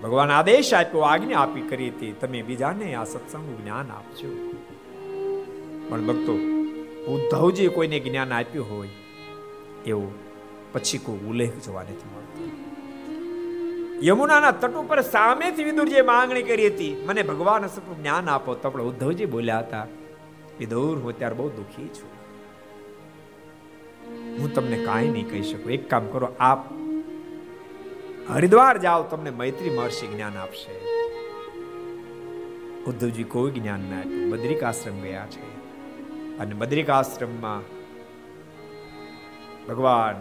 ભગવાન આદેશ આપ્યો, આજ્ઞા આપી કરી હતી. તમે બીજાને આ સત્સંગનું જ્ઞાન આપજો. પણ ભક્તો ઉદ્ધવજી કોઈને જ્ઞાન આપ્યું હોય, એવું પછી કોઈ ઉલ્લેખ જોવા નથી મળતો. યમુનાના તટ ઉપર સામેથી વિદુરજીએ માંગણી કરી હતી, મને ભગવાન સપનું જ્ઞાન આપો. તો આપણે ઉદ્ધવજી બોલ્યા હતા, વિદુર, હું ત્યારે બહુ દુઃખી છું. હું તમને કાંઈ નહીં કહી શકું. એક કામ કરો, આપ હરિદ્વાર જાઓ, તમને મૈત્રી મહર્ષિ જ્ઞાન આપશે. ઉદ્ધવજી કોઈ જ્ઞાન ના આપ્યું. બદ્રિક આશ્રમ ગયા છે. અને બદ્રિક આશ્રમમાં ભગવાન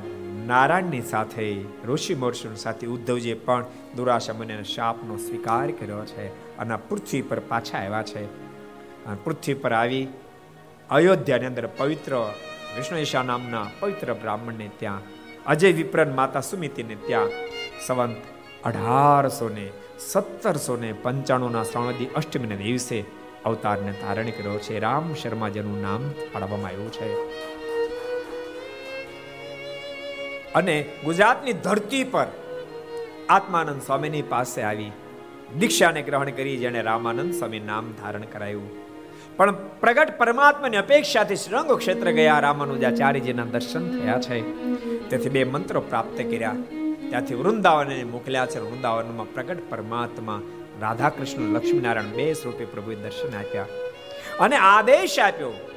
નારાયણની સાથે, ઋષિ મહર્ષિની સાથે ઉદ્ધવજીએ પણ દુરાશા મને શાપનો સ્વીકાર કર્યો છે અને પૃથ્વી પર પાછા આવ્યા છે. અને પૃથ્વી પર આવી અયોધ્યાની અંદર પવિત્ર વિષ્ણુ નામના પવિત્ર બ્રાહ્મણને ત્યાં, અજય વિપ્રન માતા સુમિતિને ત્યાં સંવંત અઢારસો ને સત્તરસો ને પંચાણુંના શ્રવણદી અષ્ટમીના દિવસે અવતારને ધારણ કર્યો છે. રામ શર્મા જેનું નામ પાડવામાં આવ્યું છે. અને ગુજરાતની ધરતી પર આત્માનંદ સ્વામીની પાસે આવી દીક્ષાને ગ્રહણ કરી જેને રામાનંદ સ્વામી નામ ધારણ કરાયું. પણ પ્રગટ પરમાત્માની અપેક્ષાથી શ્રંગ ક્ષેત્ર ગયા, રામાનુજાચાર્યજીના દર્શન થયા છે. તેથી બે મંત્રો પ્રાપ્ત કર્યા. ત્યાંથી વૃંદાવનને મોકલ્યા છે. વૃંદાવનમાં પ્રગટ પરમાત્મા રાધાકૃષ્ણ લક્ષ્મીનારાયણ બે સ્વરૂપે પ્રભુએ દર્શન આપ્યા. અને આદેશ આપ્યો.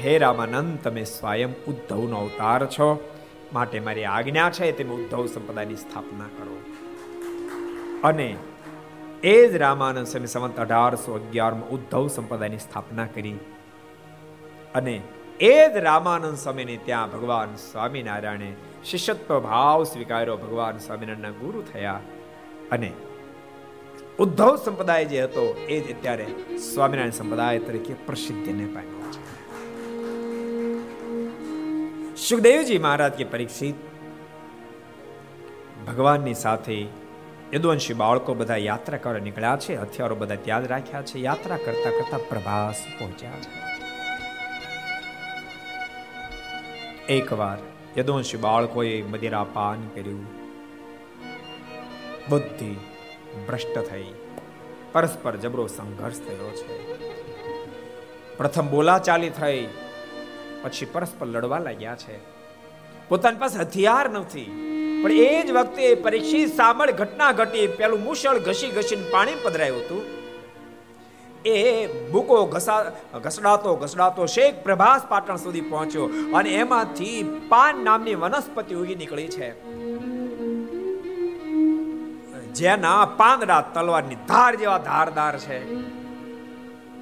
હે રામાનંદ, તમે સ્વયં ઉદ્ધવનો અવતાર છો. માટે મારી આજ્ઞા છે, તમે ઉદ્ધવ સંપ્રદાયની સ્થાપના કરો. અને એ જ રામાનંદ સ્વામી સંવંત અઢારસો અગિયારમાં ઉદ્ધવ સંપ્રદાયની સ્થાપના કરી. અને એ જ રામાનંદ સ્વામીને ત્યાં ભગવાન સ્વામિનારાયણે શિષ્યત્વ ભાવ સ્વીકાર્યો, ભગવાન સ્વામિનારાયણના ગુરુ થયા. અને ઉદ્ધવ સંપ્રદાય જે હતો, એ જ અત્યારે સ્વામિનારાયણ સંપ્રદાય તરીકે પ્રસિદ્ધિને પામ્યો. સુખદેવજી મહારાજ કે પરીક્ષિત, ભગવાનની સાથે યદુવંશી બાળકો બધા યાત્રા કરવા નીકળ્યા છે, હથિયારો બધા ત્યાં રાખ્યા છે, યાત્રા કરતા કરતા પ્રભાસ પહોંચ્યા છે. એકવાર યદુવંશી બાળકોએ મદિરા પાન કર્યું. બુદ્ધિ ભ્રષ્ટ થઈ. પરસ્પર જબરો સંઘર્ષ થયો છે. પ્રથમ બોલાચાલી થઈ. પછી પરસ્પર લડવા લાગ્યા છે. પોતાની પાસે હથિયાર નથી, પણ એ જ વખતે પરીક્ષિત સામળ ઘટના ઘટી પેલું મુશળ ઘસી ઘસીને પાણી પધરાયું હતું. એ બુકો ઘસા, ઘસડાતો ઘસડાતો શેખ પ્રભાસ પાટણ સુધી પહોંચ્યો અને એમાંથી પાન નામની વનસ્પતિ ઉગી નીકળી છે. જેના પાંદડા તલવારની ધાર જેવા ધારદાર છે.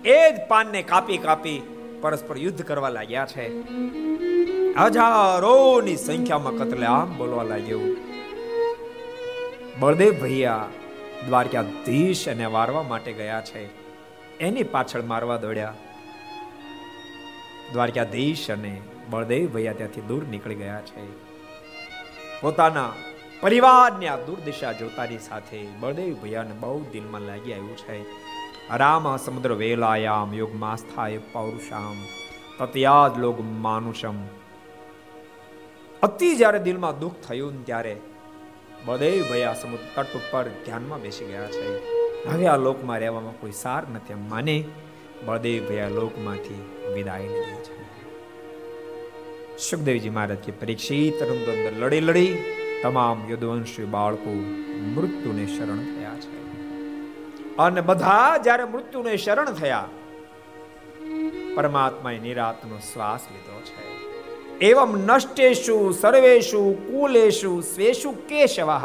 એ જ પાનને કાપી કાપી પરસ્પર યુદ્ધ કરવા લાગ્યા છે. હજારોની સંખ્યામાં કતલે આમ બોલવા લાગ્યો. બળદેવ ભૈયા દ્વારકાધીશ અને વારવા માટે ગયા છે. એની પાછળ મારવા દોડ્યા. દ્વારકાધીશ અને બળદેવ ભૈયા ત્યાંથી દૂર નીકળી ગયા છે. પોતાના પરિવારની આ દુર્દશા જોતાની સાથે બળદેવ ભૈયાને બહુ દિલમાં લાગી આવ્યું છે. રામ સમુદ્ર વેલાયામ યોગ માસ્થાય પૌરુષામ તત્યાદ લોગ માનુષમ અતિ જ્યારે દિલમાં દુઃખ થયું ત્યારે બળદેવ ભયા સમુદ્ર તટ ઉપર ધ્યાનમાં બેસી ગયા છે હવે આ લોકમાં રહેવામાં કોઈ સાર નથી એમ માને બળદેવ ભયા લોકમાંથી વિદાય લીધી છે સુખદેવજી મહારાજ કે પરીક્ષિત અંદર લડી લડી તમામ યુદ્ધવંશી બાળકો મૃત્યુને શરણ થયા અને બધા જ્યારે મૃત્યુને શરણ થયા, પરમાત્માએ નિરાતનો શ્વાસ લીધો છે. એવમ નષ્ટેશુ સર્વેશુ કુલેશુ સ્વેશુ કેશવઃ,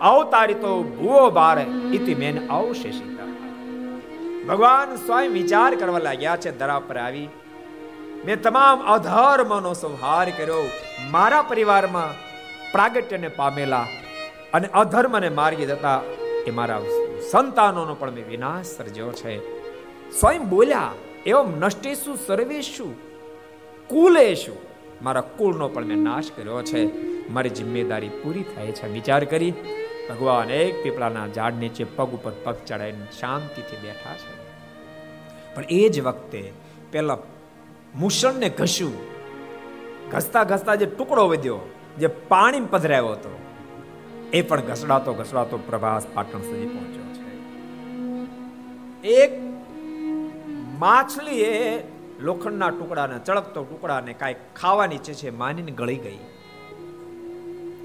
અવતારિતો ભુવો બાર ઇતિ મેન અવશેષિત. ભગવાન સ્વયં વિચાર કરવા લાગ્યા છે ધરા પર આવી. મેં તમામ અધર્મનો સંહાર કર્યો. મારા પરિવારમાં પ્રાગટ્યને પામેલા અને અધર્મને માર્ગી જતા એ મારા સંતાનોનો પણ મેં વિનાશ સર્જ્યો છે. સ્વયં બોલ્યા, એવમ નષ્ટેશુ સર્વેશુ કુલેશુ મારા કુળનો પણ મેં નાશ કર્યો છે. મારી જિમ્મેદારી પૂરી થાય છે. વિચાર કરી, ભગવાન એક પીપળાના ઝાડ નીચે પગ ઉપર પગ ચડાવીને શાંતિથી બેઠા છે. પણ એ જ વખતે પેલા મુસળને ઘસ્યું. ઘસતા ઘસતા જે ટુકડો વધ્યો, જે પાણી પધરાયો હતો એ પણ ઘસડાતો ઘસડાતો પ્રભાસ પાટણ સુધી પહોંચ્યો છે. એક માછલી એ લોખંડના ટુકડાને, ચળકતો ટુકડાને કાંઈ ખાવાની છે છે માનીને ગળી ગઈ.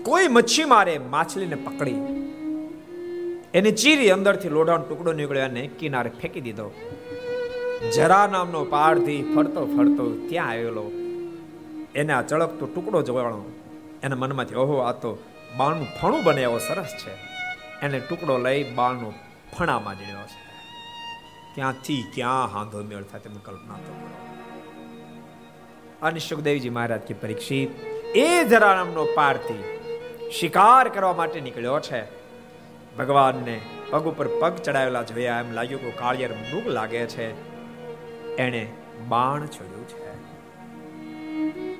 કોઈ મચ્છી મારે માછલીને પકડી. એને ચીરી અંદરથી લોઢાનો ટુકડો નીકળ્યો અને કિનારે ફેંકી દીધો. જરા નામનો પારથી ફરતો ફરતો ત્યાં આવેલો. એને આ ચળકતો ટુકડો જોવાનો એના મનમાંથી ઓહો આ તો બાળનું ફણું બને એવો સરસ છે. એને ટુકડો લઈ બાણનું ફણામાં જડ્યો છે. ક્યાંથી ક્યાં હાંધો મેળ થાય તમે કલ્પના તો અને સુખદેવજી મહારાજ કે પરીક્ષિત, એ જરારામનો પારથી શિકાર કરવા માટે નીકળ્યો છે. ભગવાનને પગ ઉપર પગ ચડાવેલા જોયા એમ લાગ્યું કે કાળિયર મૃગ લાગે છે. એણે બાણ છોડ્યું છે.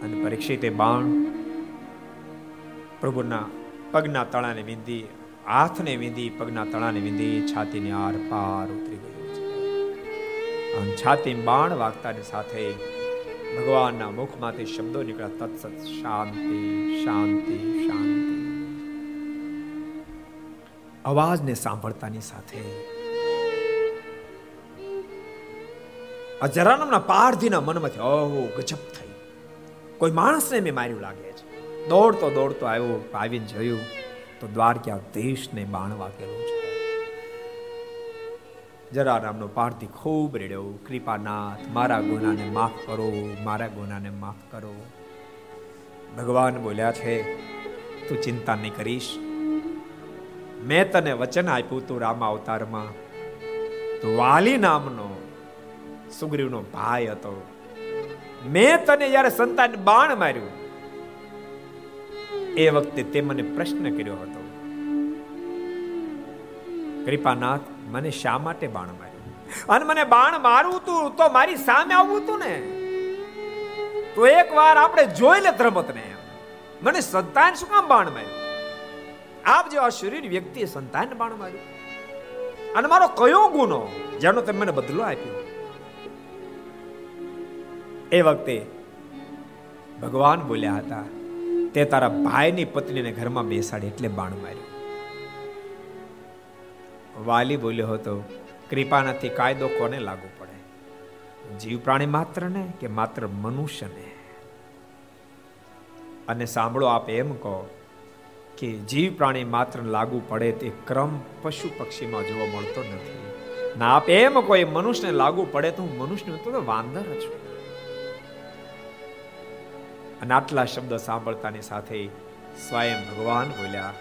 અને પરીક્ષિતે બાણ પ્રભુના પગના તળાને વિંધી, હાથને વિંધી, પગના તળાને વિંધી, છાતીને આર પાર ઉતરી ગયો છે. છાતી બાણ વાગતાની સાથે ભગવાનના મુખમાંથી શબ્દો નીકળ્યા, તત્સત શાંતિ શાંતિ શાંતિ. અવાજને સાંભળતાની સાથે અજરાનમના પારધીના મનમાંથી ઓહો, ગજબ થઈ. કોઈ માણસને મેં માર્યું લાગે. દોડતો દોડતો આવ્યો આવીને જોયું તો દ્વારકા દેશને બાણ વાગેલું છે. જરા નામનો પારથી ખૂબ રેડ્યો. કૃપાનાથ, મારા ગુનાને માફ કરો, મારા ગુનાને માફ કરો. ભગવાન બોલ્યા છે, તું ચિંતા નહીં કરીશ. મેં તને વચન આપ્યું તું રામા અવતારમાં. તો વાલી નામનો સુગ્રીવનો ભાઈ હતો. મેં તને જ્યારે સંતાન બાણ માર્યું. એ વખતે તે મને પ્રશ્ન કર્યો હતો. કૃપાનાથ, મને શા માટે બાણ માર્યું? અને મને બાણ મારવું તું તો મારી સામે આવવું તું ને. તો એક વાર આપણે જોઈ લે રમત ને મને સંતાન શું કામ બાણ માર્યું? આપ જેવા શરીર વ્યક્તિએ સંતાન બાણ માર્યું? અને મારો કયો ગુનો? જેનો તમે મને બદલો આપ્યો? એ વખતે ભગવાન બોલ્યા હતા તે તારા ભાઈની પત્નીને ઘરમાં બેસાડી એટલે બાણ માર્યું. વાલી બોલ્યો હતો, કૃપાનાથી કાયદો કોને લાગુ પડે? જીવ પ્રાણી માત્ર ને કે માત્ર મનુષ્યને? અને સાંભળો, આપ એમ કહો કે જીવ પ્રાણી માત્ર લાગુ પડે તે ક્રમ પશુ પક્ષીમાં જોવા મળતો નથી. ના, આપ એમ કોઈ મનુષ્યને લાગુ પડે તો હું મનુષ્ય તો વાંદર છું. અને આટલા શબ્દ સાંભળતાની સાથે સ્વયં ભગવાન બોલ્યા,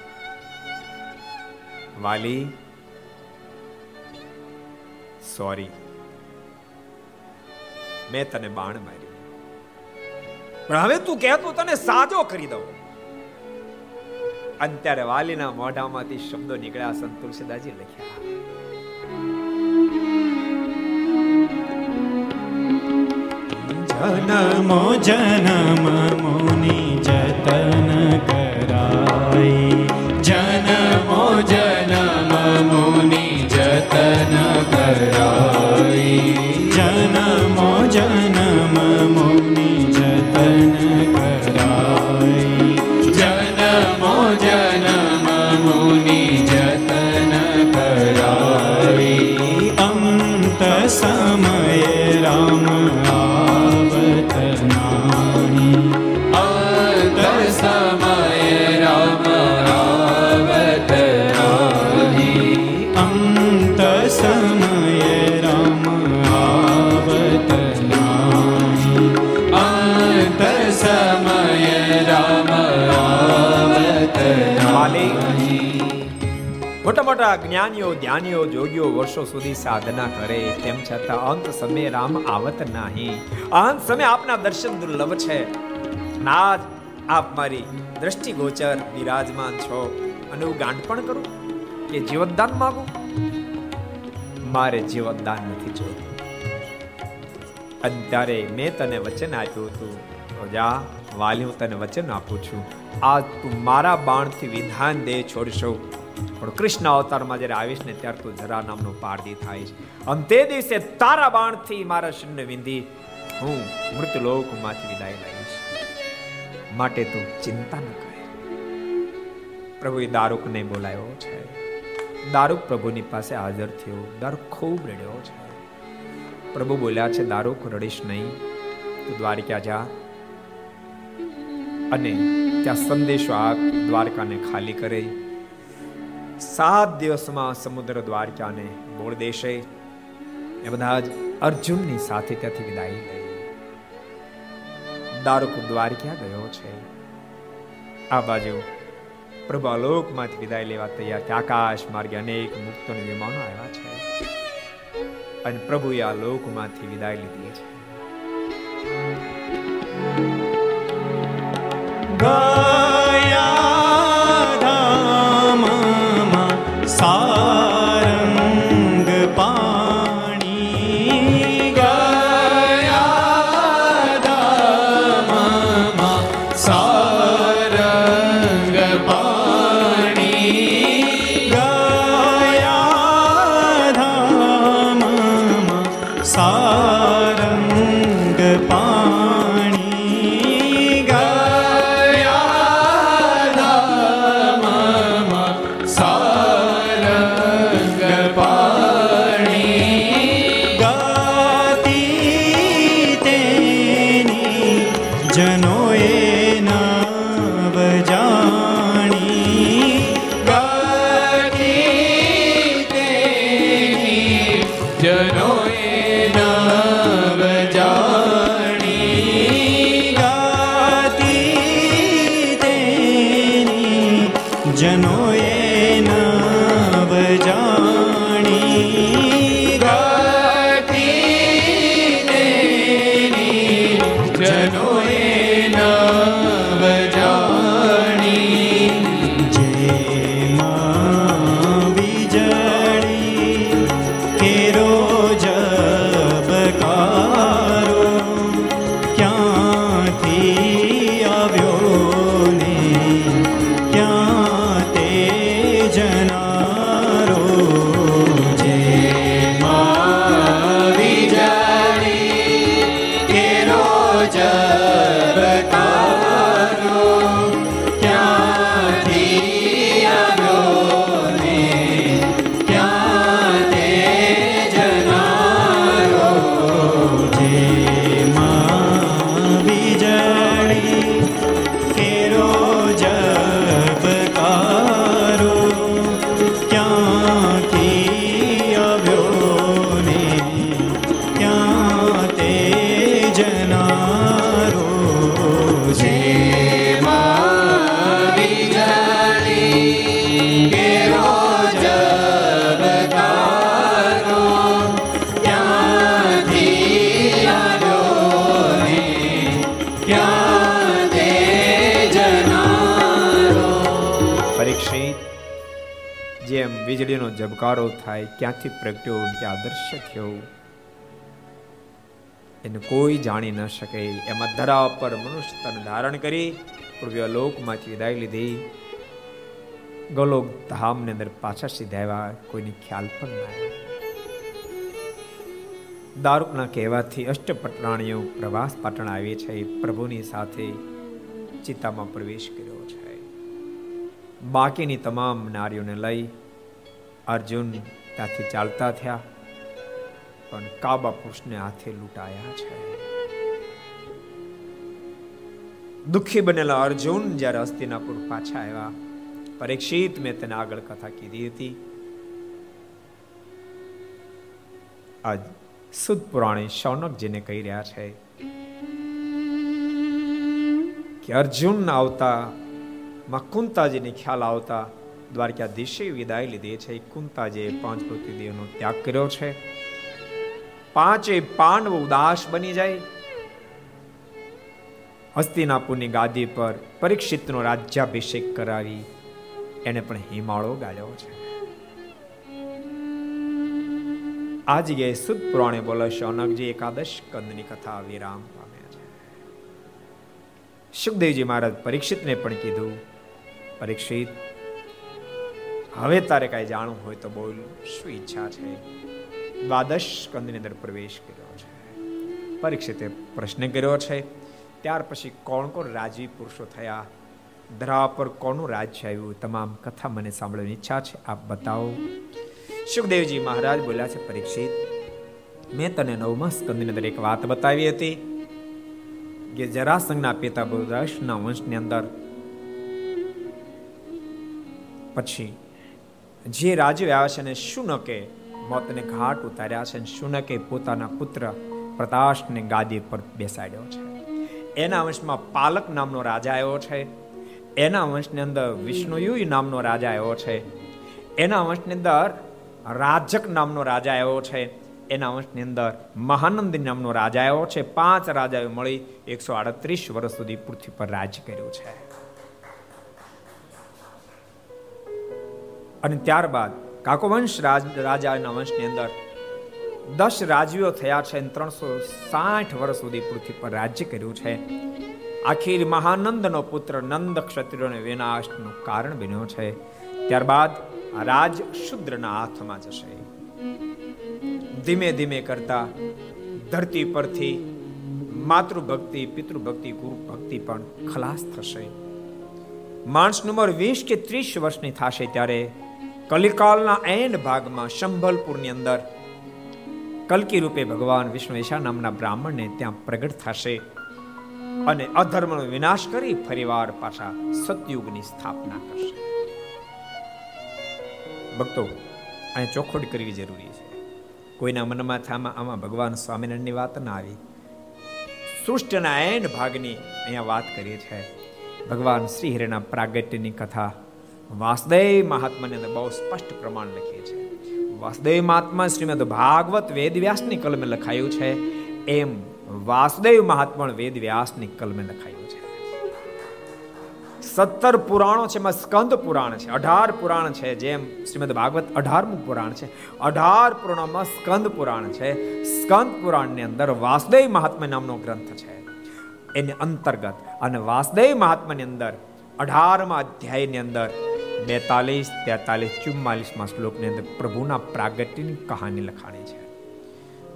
વાલી, સોરી. મેં તને બાણ માર્યું. પણ હવે તું કહેતો તને સાજો કરી દઉં. અત્યારે વાલીના મોઢામાંથી શબ્દો નીકળ્યા સંત તુલસીદાસજી લખ્યા જનમો જનમ મુનિ જતન કરાય જનમો જનમ મુનિ જતન કરાય મોટા જ્ઞાનીઓ, ધ્યાનીઓ, જોગીઓ વર્ષો સુધી સાધના કરે, તેમ છતાં અંત સમય રામ આવત નહીં. અંત સમય આપના દર્શન દુર્લભ છે. નાજ આપ મારી દ્રષ્ટિ ગોચર બિરાજમાન છો. અને હું ગાંઠ પણ કરું કે જીવતદાન માગું? મારે જીવતદાન નથી જોતું. અત્યારે મેં તને વચન આપ્યું હતું. જા વાલી હું તને વચન આપું છું. આજ તું મારા બાણથી વિધાન દે, છોડશો. પણ કૃષ્ણ અવતારમાં જ્યારે આવીશ ને ત્યારે તું જરા નામનો પારદી છે. અને તે દિવસે તારા બાણથી મારા શૂન્ય વિંધી હું મૃતલોકમાંથી વિદાય લઈશ. માટે તું ચિંતા ન કરે. પ્રભુએ દારૂકને બોલાયો છે. દારૂક પ્રભુની પાસે હાજર થયો. દારૂક ખૂબ રડ્યો છે. પ્રભુ બોલ્યા છે, દારૂક, રડીશ નહીં. તું દ્વારકા જા. અને ત્યાં સંદેશો આપ દ્વારકાને ખાલી કરે. સાત દિવસમાં સમુદ્ર દ્વારકાને બોળ દેશે. એ બધા જ અર્જુનની સાથે ત્યાંથી વિદાય લઈ. દારૂક દ્વારકા ગયો છે. આ બાજુ પ્રભુ અલોકમાંથી વિદાય લેવા તૈયાર છે. આકાશ માર્ગે અનેક મુક્તોને વિમાનો આવ્યા છે. અને પ્રભુએ આ લોકમાંથી વિદાય લીધી છે. ગયા ધામમાં যেন વીજળીનો થાય, ક્યાંથી પ્રગટ્યો ક્યાં આદર્શ થયો? એને કોઈ જાણી ન શકે. એમાં ધરા પર મનુષ્ય તન ધારણ કરી પૂર્વ્ય લોકમાંથી વિદાય લીધી. ગોલોક ધામની અંદર પાછા સીધા આવ્યા કોઈને ખ્યાલ પણ ના દારૂકના કહેવાથી અષ્ટપટરાણીઓ પ્રવાસ પાટણ આવી છે, પ્રભુની સાથે ચિતામાં પ્રવેશ કર્યો છે. બાકીની તમામ નારીઓને લઈ અર્જુન ત્યાંથી ચાલતા થયા, પણ કાબા પુરુષને હાથે લૂંટાયા છે. દુઃખી બનેલા અર્જુન જ્યારે હસ્તિનાપુર પાછા આવ્યા, પરીક્ષિત મેં તેને આગળ કથા કીધી હતી. આજ સુદ પુરાણી શૌનકજીને કહી રહ્યા છે કે અર્જુન આવતા માં કુંતાજીને ખ્યાલ આવતા દ્વારકાધીશે વિદાય લીધી છે. કુંતાજે પાંચ પૃથ્વીદેવનો ત્યાગ કર્યો છે. પાંચે પાંડવ ઉદાસ બની જાય. હસ્તિનાપુરની ગાદી પર પરીક્ષિતનો રાજ્યાભિષેક કરાવી એને પણ હિમાળો ગાળ્યો છે. આ જગ્યાએ સુદ પુરાણે બોલે શૌનકજી એકાદશ કંદની કથા વિરામ પામ્યા છે. સુખદેવજી મહારાજ પરીક્ષિતને પણ કીધું, પરીક્ષિત હવે તારે કાંઈ જાણવું હોય તો બોલ, શું ઈચ્છા છે? દ્વાદશ કંદની અંદર પ્રવેશ કર્યો છે. પરીક્ષિતે પ્રશ્ન કર્યો છે. ત્યાર પછી કોણ કોણ રાજવી પુરુષો થયા? ધરા પર કોનું રાજ્ય આવ્યું? તમામ કથા મને સાંભળવાની ઈચ્છા છે. આપ બતાવો. સુખદેવજી મહારાજ બોલ્યા છે, પરીક્ષિત, મેં તને નવમા સ્કંદની અંદર એક વાત બતાવી હતી કે જરાસંઘના પિતા બુદ્રાશના વંશની અંદર પછી જે રાજ્ય આવ્યા છે અને શુનકે મોતને ઘાટ ઉતાર્યા છે અને શુનકે પોતાના પુત્ર પ્રતાશને ગાદી પર બેસાડ્યો છે. એના વંશમાં પાલક નામનો રાજા આવ્યો છે. એના વંશની અંદર વિષ્ણુયુ નામનો રાજા આવ્યો છે. એના વંશની અંદર રાજક નામનો રાજા આવ્યો છે. એના વંશની અંદર મહાનંદ નામનો રાજા આવ્યો છે. પાંચ રાજાઓ મળી એકસો આડત્રીસ વર્ષ સુધી પૃથ્વી પર રાજ કર્યું છે. અને ત્યારબાદ કાકોવંશ રાજાના વંશની અંદર દસ રાજવીઓ થયા છે ત્રણસો સાઠ વર્ષ સુધી પૃથ્વી પર રાજ્ય કર્યું છે. આખીર મહાનંદનો પુત્ર નંદ ક્ષત્રિયોને વિનાશનું કારણ બન્યો છે. ત્યારબાદ રાજ શુદ્રના હાથમાં જશે. ધીમે ધીમે કરતા ધરતી પરથી માતૃભક્તિ, પિતૃભક્તિ ગુરુ ભક્તિ પણ ખલાસ થશે. માણસની ઉંમર વીસ કે ત્રીસ વર્ષની થશે ત્યારે કલિકાલના એન્ડ ભાગમાં સંભલપુરની અંદર કલકી રૂપે ભગવાન વિષ્ણુ નામના બ્રાહ્મણને ત્યાં પ્રગટ થશે અને અધર્મનો વિનાશ કરી ફરીવાર પાછા સતયુગની સ્થાપના કરશે. ભક્તો અહીં ચોખવટ કરવી જરૂરી છે. કોઈના મનમાં થામાં આમાં ભગવાન સ્વામિનારાયણની વાત ના આવી. સૃષ્ટના એન ભાગની અહીંયા વાત કરીએ છે. ભગવાન શ્રી હરિના પ્રાગટ્યની કથા વાસુદેવ મહાત્માની અંદર બહુ સ્પષ્ટ પ્રમાણ લખીએ છે. વાસુદેવ મહાત્મા શ્રીમદ ભાગવત વેદ વ્યાસની કલમે લખાયું છે. એમ વાસુદેવ મહાત્મા વેદ વ્યાસની કલમે લખાયું છે. સત્તર પુરાણો છે, એમાં સ્કંદ પુરાણ છે, અઢાર પુરાણ છે, જેમ શ્રીમદ ભાગવત અઢારમું પુરાણ છે. અઢાર પુરાણમાં સ્કંદ પુરાણ છે. સ્કંદ પુરાણની અંદર વાસુદેવ મહાત્મા નામનો ગ્રંથ છે. એની અંતર્ગત અને વાસુદેવ મહાત્માની અંદર અઢારમા અધ્યાયની અંદર બેતાલીસ, તેતાલીસ ચુમ્માલીસમાં શ્લોકની અંદર પ્રભુના પ્રાગટ્યની કહાની લખાણી છે.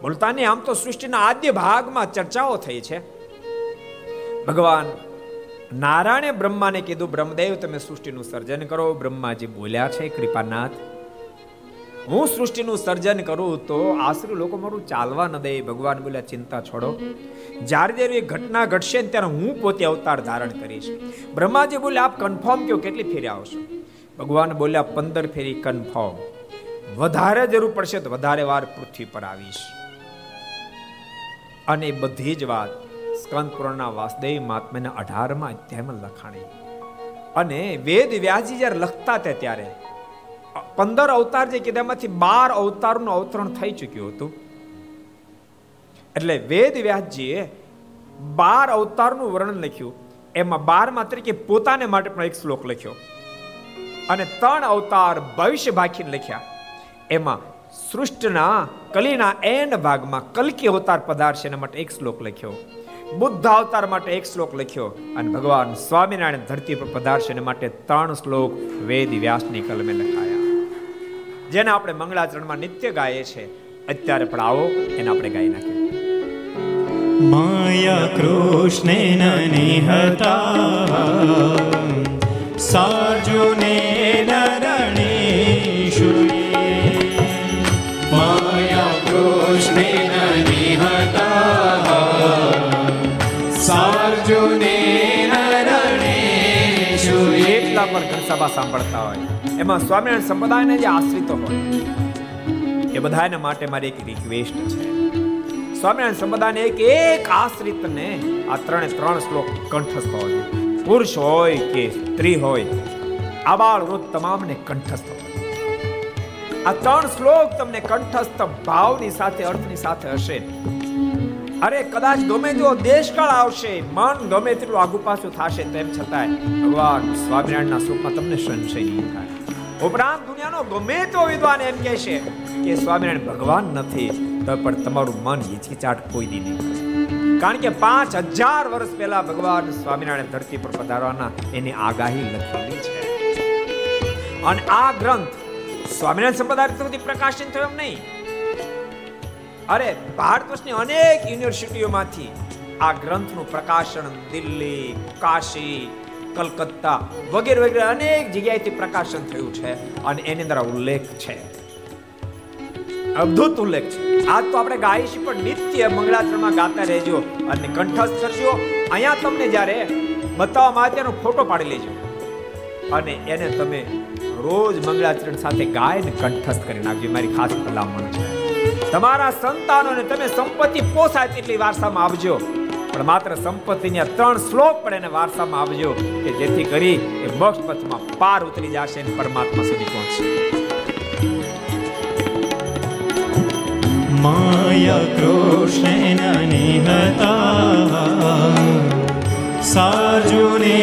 બોલતાની આમ તો સૃષ્ટિના આદ્ય ભાગમાં ચર્ચાઓ થઈ છે. ભગવાન નારાયણે બ્રહ્માને કીધું, બ્રહ્મદેવ, તમે સૃષ્ટિનું સર્જન કરો. બ્રહ્માજી બોલ્યા છે, કૃપાનાથ, હું સૃષ્ટિનું સર્જન કરું તો આશરે લોકો મારું ચાલવા ન દે. ભગવાન બોલ્યા, ચિંતા છોડો. જ્યારે જ્યારે એ ઘટના ઘટશે ને ત્યારે હું પોતે અવતાર ધારણ કરીશ. બ્રહ્માજી બોલ્યા, આપ કન્ફર્મ કહો કેટલી ફેરી આવશો? ભગવાન બોલ્યા, પંદર ફેરી કન્ફર્મ. વધારે જરૂર પડશે તો વધારે વાર પૃથ્વી પર આવીશ. અને બધી જ વાત સ્કંદ પુરાણના વાસદેવ મહાત્માના અઢારમાં અધ્યાયમાં લખાણી. અને વેદ વ્યાજી જ્યારે લખતા હતા ત્યારે, પંદર અવતાર જે કીધામાંથી બાર અવતારનું અવતરણ થઈ ચૂક્યું હતું. એટલે વેદ વ્યાસજીએ બાર અવતારનું વર્ણન લખ્યું. એમાં બારમાં તરીકે પોતાને માટે પણ એક શ્લોક લખ્યો. અને ત્રણ અવતાર ભવિષ્ય ભાખીને લખ્યા. એમાં સૃષ્ટના, કલીના એન્ડ ભાગમાં કલકી અવતાર પધારશે એના માટે એક શ્લોક લખ્યો. બુદ્ધ અવતાર માટે એક શ્લોક લખ્યો અને ભગવાન સ્વામિનારાયણ ધરતી પર પધારશે એના માટે ત્રણ શ્લોક વેદ વ્યાસની કલમે લખાયા. જેને આપણે મંગળાચરણમાં નિત્ય ગાઈએ છે અત્યારે પણ આવો, એને આપણે ગાઈ નાખીએ. માયા કૃષ્ણેન નિહતા. સાર્જુને રણેષુ માયા કૃષ્ણેન પણ ઘનસભા સાંભળતા હોય. એમાં સ્વામિનારાયણ સંપ્રદાયના જે આશ્રિતો હોય, એ બધાને માટે મારી એક રિક્વેસ્ટ છે. સ્વામિનારાયણ સંપ્રદાયને એક એક આશ્રિતને આ ત્રણે ત્રણ શ્લોક કંઠસ્થ હોય. પુરુષ હોય કે સ્ત્રી હોય આબાળ વૃદ્ધ તમામને કંઠસ્થ આ ત્રણ શ્લોક તમને કંઠસ્થ ભાવની સાથે, અર્થની સાથે હશે. અરે કદાચ ગમે તેવો દેશકાળ આવશે, મન ગમે તેટલું આગુ પાછું થશે, તેમ છતાંય ભગવાન સ્વામિનારાયણના સુખમાં તમને સંશય નહીં થાય. ઉપરાંત દુનિયાનો ગમે તો વિદ્વાન એમ કહેશે કે, સ્વામિનારાયણ, ભગવાન નથી, તો પણ તમારું મન હિચકિચાટ કોઈ દી નહીં કારણ કે પાંચ હજાર વર્ષ પહેલા ભગવાન સ્વામિનારાયણ ધરતી પર પધારવાના એની આગાહી લખેલી છે. અને આ ગ્રંથ સ્વામિનારાયણ સંપ્રદાય સુધી પ્રકાશિત થયો એમ નહીં. અરે, ભારત વર્ષની અનેક યુનિવર્સિટીઓમાંથી આ ગ્રંથનું પ્રકાશન દિલ્હી, કાશી, કલકત્તા વગેરે વગેરે અનેક જગ્યાએથી પ્રકાશન થયું છે અને એની અંદર ઉલ્લેખ છે. અદ્ભુત ઉલ્લેખ છે. આજ તો આપણે ગાઈશું પણ નિત્ય મંગળાચરણમાં ગાતા રહેજો અને કંઠસ્થ કરજો અહીંયા તમને જ્યારે બતાવવામાં આવે તેનો ફોટો પાડી લેજો. અને એને તમે રોજ મંગળાચરણ સાથે ગાયને કંઠસ્થ કરી નાખજો. મારી ખાસ ભલામણ છે. તમારા સંતાનોને તમે સંપત્તિ પોસાય તેટલી વારસામાં આવજો પણ માત્ર સંપત્તિના ત્રણ શ્લોક પણ એને વારસામાં આવજો કે જેથી કરી એ મોક્ષ પથમાં પાર ઉતરી જશે અને પરમાત્મા સુધી પહોંચશે. માયા કૃષ્ણેન નિહતા સાર્જુને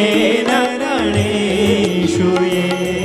રણેષુ માયા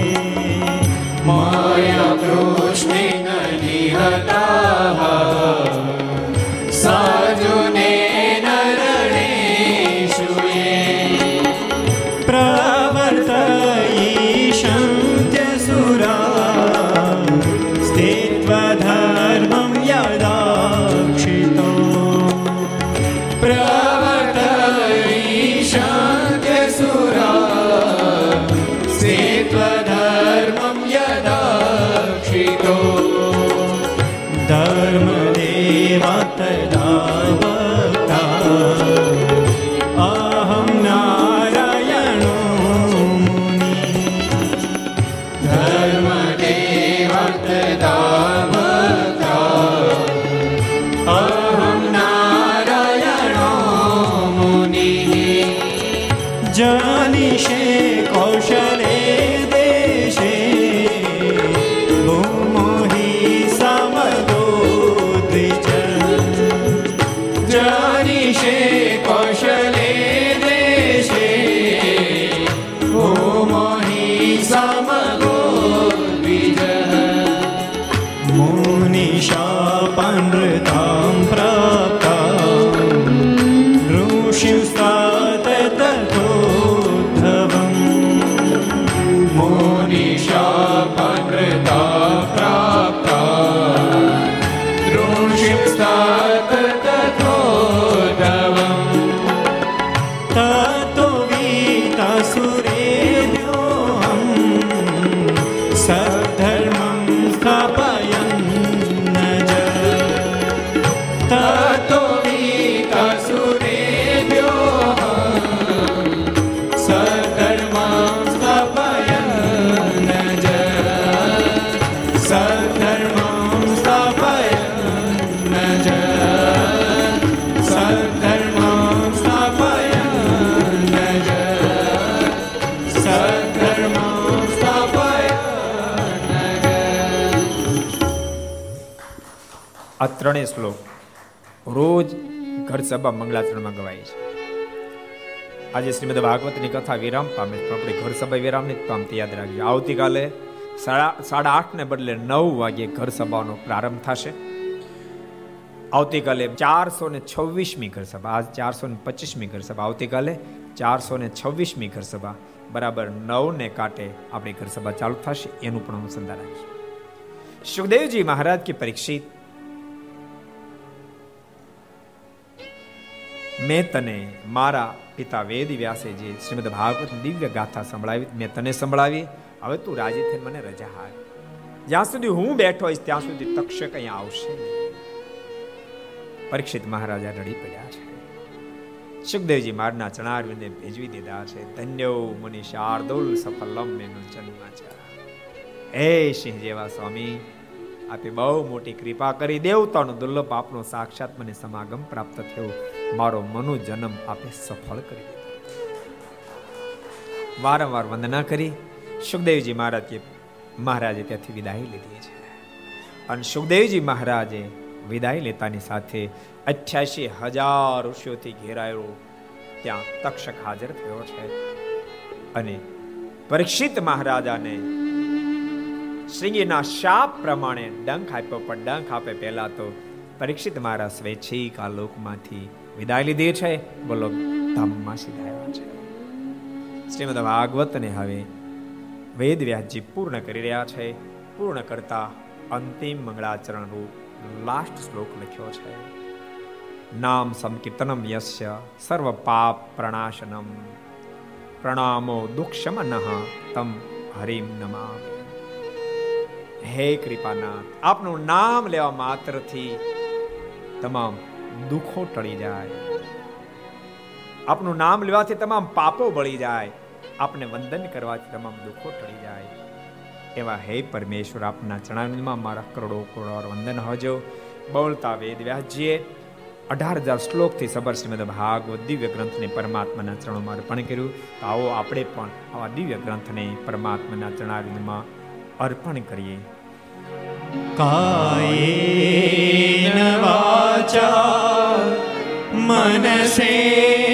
ત્રણેય શ્લોક રોજ ઘર સભા મંગળાચરણમાં ગવાય છે. આજે શ્રીમદ ભાગવતની કથા વિરામ પામે આપણે ઘર સભા વિરામ નહીં પામતી યાદ રાખજો. આવતીકાલે સાડા સાડા આઠ ને બદલે નવ વાગે ઘર સભાનો પ્રારંભ થશે. આવતીકાલે ચારસો ને છવ્વીસમી ઘર સભા. આજ ચારસો ને પચીસમી ઘર સભા. આવતીકાલે ચારસો ને છવ્વીસમી ઘર સભા. બરાબર નવ ને કાંટે આપણી ઘર સભા ચાલુ થશે. એનું પણ અનુસંધાન રાખીશું. સુખદેવજી મહારાજ કે પરીક્ષિત મેં તને મારા પિતા વેદ વ્યાસે જે શ્રીમદ ભાગવત દિવ્ય ગાથા સંભળાવી, મેં તને સંભળાવી. હવે તું રાજી થઈને મને રજા હાર. જ્યાં સુધી હું બેઠો હોઈશ, ત્યાં સુધી તક્ષક અહીંયા આવશે પરીક્ષિત મહારાજા રડી પડ્યા છે. સુખદેવજી મારના ચણારવીને ભેજવી દીધા છે. ધન્યો મુનિ શાર્દુલ સફલમ મેનો જન્માચા હે સિંહ જેવા સ્વામી, આપે બહુ મોટી કૃપા કરી દેવતાનો દુર્લભ આપનો સાક્ષાત મને સમાગમ પ્રાપ્ત થયો. મારો મનુ જન્મ આપે સફળ કરી વારંવાર વંદના કરી. સુખદેવજી મહારાજ મહારાજે ત્યાંથી વિદાય લીધી છે. અને સુખદેવજી મહારાજે વિદાય લેતાની સાથે અઠ્યાસી હજાર ઋષિઓથી ઘેરાયેલો ત્યાં તક્ષક હાજર થયો છે. અને પરીક્ષિત મહારાજાને શ્રીંગીના શાપ પ્રમાણે ડંખ આપ્યો, પણ ડંખ આપે પહેલા તો પરીક્ષિત મહારાજ સ્વૈચ્છિક આ લોકમાંથી વિદાય લીધી છે? બોલો, ધામમાં સીધાયા છે. શ્રીમદ ભાગવતને હવે વેદ વ્યાસજી પૂર્ણ કરી રહ્યા છે. પૂર્ણ કરતા અંતિમ મંગળાચરણ રૂપ લાસ્ટ શ્લોક લખ્યો છે. નામ સંકીર્તનમ યસ્ય સર્વ પાપ પ્રણાશનમ. પ્રણામો દુઃખશમન તમ હરિમ નમા હે કૃપાનાથ, આપનું નામ લેવા માત્રથી તમામ દુઃખો ટળી જાય. આપનું નામ લેવાથી તમામ પાપો બળી જાય. આપને વંદન કરવાથી તમામ દુઃખો ટળી જાય. એવા હે પરમેશ્વર, આપના ચણાવીમાં મારા કરોડો કરોડો વંદન હોજો. બોલતા વેદ વ્યાસજીએ અઢાર હજાર શ્લોકથી સબર શ્રીમદ ભાગવત દિવ્ય ગ્રંથને પરમાત્માના ચરણોમાં અર્પણ કર્યું. તો આવો આપણે પણ આવા દિવ્ય ગ્રંથને પરમાત્માના ચરણાવિંદમાં અર્પણ કરીએ. કાયેન વાચા મનસેન્દ્રિયેર્વા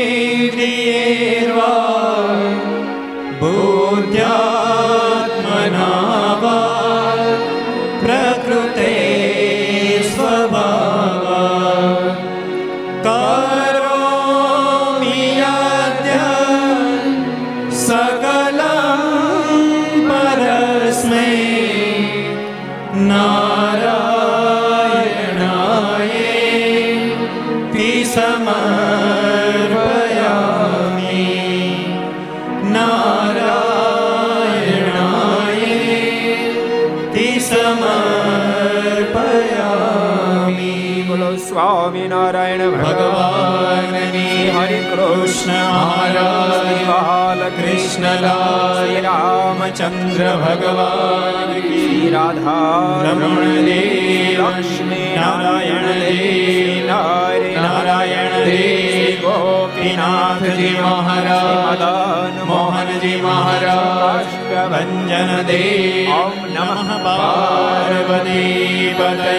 શ્રી રામચંદ્ર ચંદ્ર ભગવાન કી રાધા રમણ દેવ લક્ષ્મી નારાયણ દેવ નારાયણ દેવ ગોપીનાથજી મહારાજ મોહનજી મહારાજ ભંજન દેવ નમઃ પાર્વતી પતય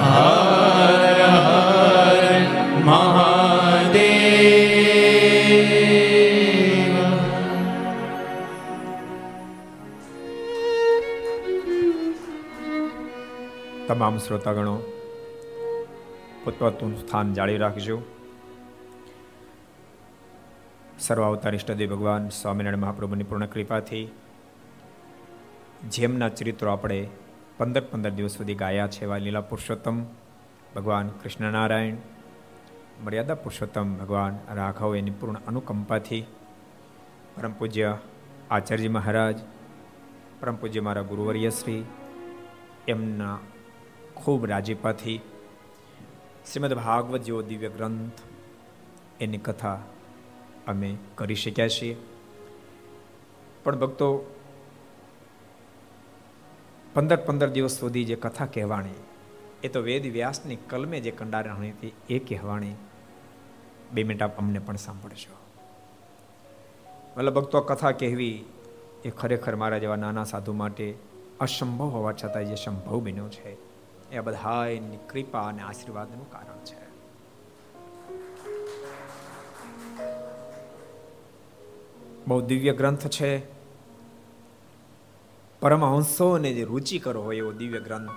હર હર મહાદેવ તમામ શ્રોતાગણો પોતપોતું સ્થાન જાળવી રાખજો. સર્વાવતાર ઇષ્ટદેવ ભગવાન સ્વામિનારાયણ મહાપ્રભુની પૂર્ણ કૃપાથી જેમના ચરિત્રો આપણે પંદર પંદર દિવસ સુધી ગાયા છે, એવા લીલા પુરુષોત્તમ ભગવાન કૃષ્ણનારાયણ, મર્યાદા પુરુષોત્તમ ભગવાન રાઘવ એની પૂર્ણ અનુકંપાથી પરમ પૂજ્ય આચાર્ય મહારાજ, પરમ પૂજ્ય મારા ગુરુવર્યશ્રી એમના ખૂબ રાજીપાથી. શ્રીમદ ભાગવત જેવો દિવ્ય ગ્રંથ, એની કથા અમે કરી શક્યા છીએ. પણ ભક્તો, પંદર પંદર દિવસ સુધી જે કથા કહેવાણી, એ તો વેદ વ્યાસની કલમે જે કંડારણી હતી, એ કહેવાણી બે મિનિટ આપ અમને પણ સાંભળજો. મતલબ ભક્તો કથા કહેવી એ ખરેખર મારા જેવા નાના સાધુ માટે અસંભવ હોવા છતાં જે સંભવ બન્યો છે. એ બધા એની કૃપા અને આશીર્વાદનું કારણ છે. બહુ દિવ્ય ગ્રંથ છે. પરમહંસોને જે રુચિકર હોય એવો દિવ્ય ગ્રંથ.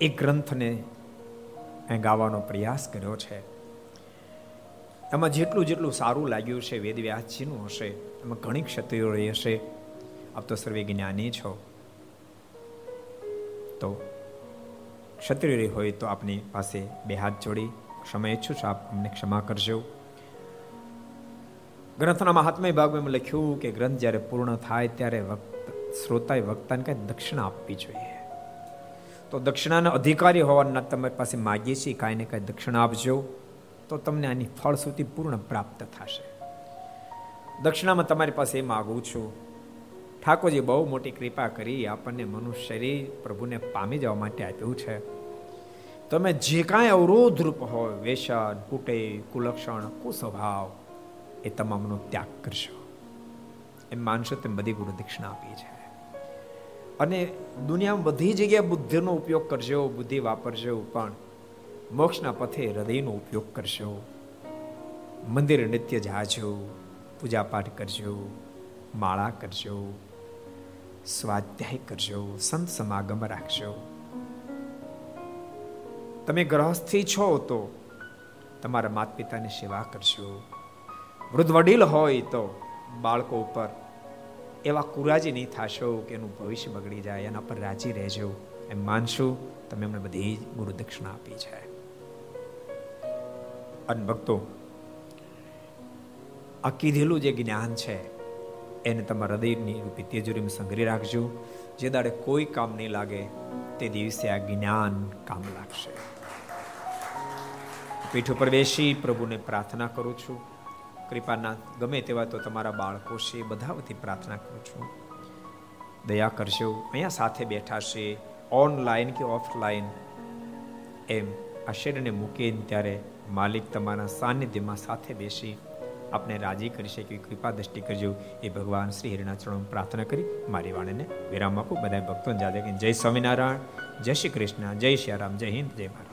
એ ગ્રંથને ગાવાનો પ્રયાસ કર્યો છે. એમાં જેટલું જેટલું સારું લાગ્યું છે વેદવ્યાસજીનું હશે, એમાં ઘણી રહી હશે. આપ તો સર્વે જ્ઞાની છો. તો ક્ષત્રિય હોય તો આપની પાસે બે હાથ જોડી. ક્ષમા ઈચ્છું છું, આપ અમને ક્ષમા કરજો. ગ્રંથના મહાત્મય ભાગમાં લખ્યું કે ગ્રંથ જ્યારે પૂર્ણ થાય ત્યારે શ્રોતાએ વક્તાને કાંઈ દક્ષિણા આપવી જોઈએ. તો દક્ષિણાના અધિકારી હોવાના તમારી પાસે માગીએ છીએ, કાંઈ ને કાંઈ દક્ષિણા આપજો, તો તમને આની ફળશ્રુતિ પૂર્ણ પ્રાપ્ત થશે. દક્ષિણામાં તમારી પાસે એ માગું છું ઠાકોરજી બહુ મોટી કૃપા કરી આપણને મનુષ્ય શરીર પ્રભુને પામી જવા માટે આપ્યું છે. તમે જે કાંઈ અવરોધ રૂપ હોય, વેસન, કુટે, કુલક્ષણ, કુસ્વભાવ, એ તમામનો ત્યાગ કરશો. એમ માનશો તેમ બધી ગુરુ દક્ષિણા આપી છે. અને દુનિયામાં બધી જગ્યાએ બુદ્ધિનો ઉપયોગ કરજો, બુદ્ધિ વાપરજો, પણ મોક્ષના પથે હૃદયનો ઉપયોગ કરશો. મંદિર નિત્ય જાજો પૂજા પાઠ કરજો, માળા કરજો સ્વાધ્યાય કરજો, સંત સમાગમ રાખજો. તમે ગ્રહસ્થી છો તો તમારા માતા પિતાની સેવા કરશો વૃદ્ધ વડીલ હોય તો બાળકો ઉપર એવા કુરાજી નહીં થશો કે એનું ભવિષ્ય બગડી જાય, એના પર રાજી રહેજો. એમ માનશું, તમે એમને બધી ગુરુ દક્ષિણા આપી છે. અને ભક્તો, આ કીધેલું જે જ્ઞાન છે એને તમારા હૃદયની રૂપી તેજુરીમાં સંગ્રહી રાખજો. જે દાડે કોઈ કામ નહીં લાગે, તે દિવસે આ જ્ઞાન કામ લાગશે. પીઠ ઉપર બેસી પ્રભુને પ્રાર્થના કરું છું. કૃપાના, ગમે તેવા તો તમારા બાળકો છે બધા વતી પ્રાર્થના કરું છું. દયા કરશો અહીંયા સાથે બેઠા છે, ઓનલાઈન કે ઓફલાઈન. એમ આ શરીરને મૂકીને ત્યારે માલિક તમારા સાનિધ્યમાં સાથે બેસી આપને રાજી કરી શકે કૃપા દ્રષ્ટિ કરજો. એ ભગવાન શ્રી હરિના પ્રાર્થના કરી મારી વાણીને વિરામ આપું. બધા ભક્તોને જાદે જય સ્વામિનારાયણ, જય શ્રી કૃષ્ણ, જય શ્રી રામ, જય હિન્દ, જય ભારત.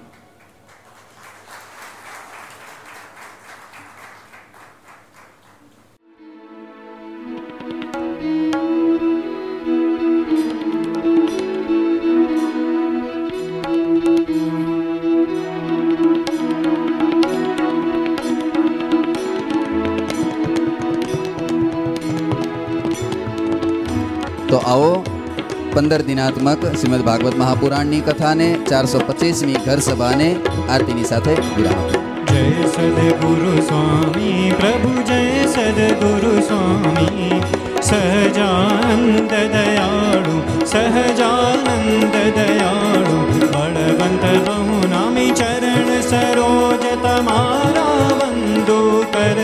પંદર દિનાત્મક શ્રીમદ ભાગવત મહાપુરાણની કથાને ચારસો પચીસમી ઘર સભાને આરતીની સાથે વિરામ જય સદગુરુ સ્વામી, પ્રભુ જય સદગુરુ સ્વામી. સહજાનંદ દયાળુ સહજાનંદ દયાળુ. બળવંત બહુ નામી ચરણ સરોજ તમારા વંદો કર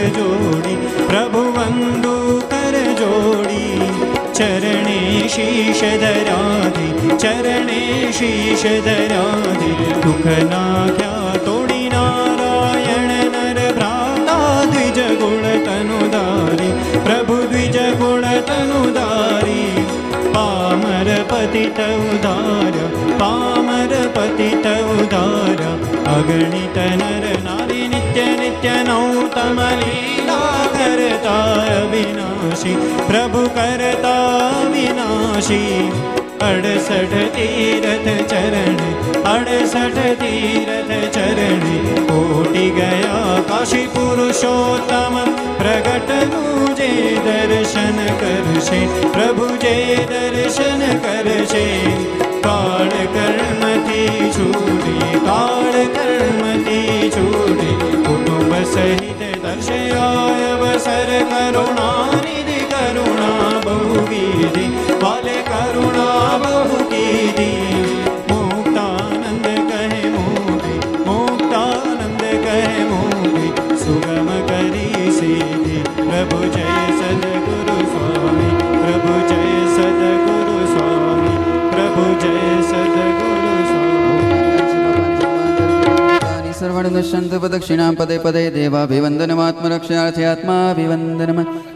ચરણે શીશ ધરાધી ચરણે શીશ ધરાધી દુઃખ નાખ્યા તોડી નારાયણ નર ભ્રાતા દ્વિજ ગુણ તનુદારી પ્રભુ દ્વિજ ગુણ તનુદારી પામર પતિત ઉદાર પામર પતિત ઉદાર અગણિત નર નારી નિત્ય નિત્ય નૌતમ લીલા કરતા અવિનાશી પ્રભુ કરતા વિનાશી અડસઠ તીરથ ચરણ અડસઠ તીરથ ચરણ કોટી ગયા કાશી પુરુષોત્તમ પ્રગટ જે દર્શન કરશે. પ્રભુ જે દર્શન કરશે. કાળ કર્મથી છૂટી, કાળ કર્મથી છૂટી. કુટુંબ સહિત દર્શયાય અવસર કરુણાનિધિ, કરુણા બહુ કીધી વાલે કરુણા બહુ કીધી सर्वश्यन्तु उपदक्षिणां पदे पदे देवाभिवन्दनमात्मरक्षार्थे आत्माभिवन्दनम्।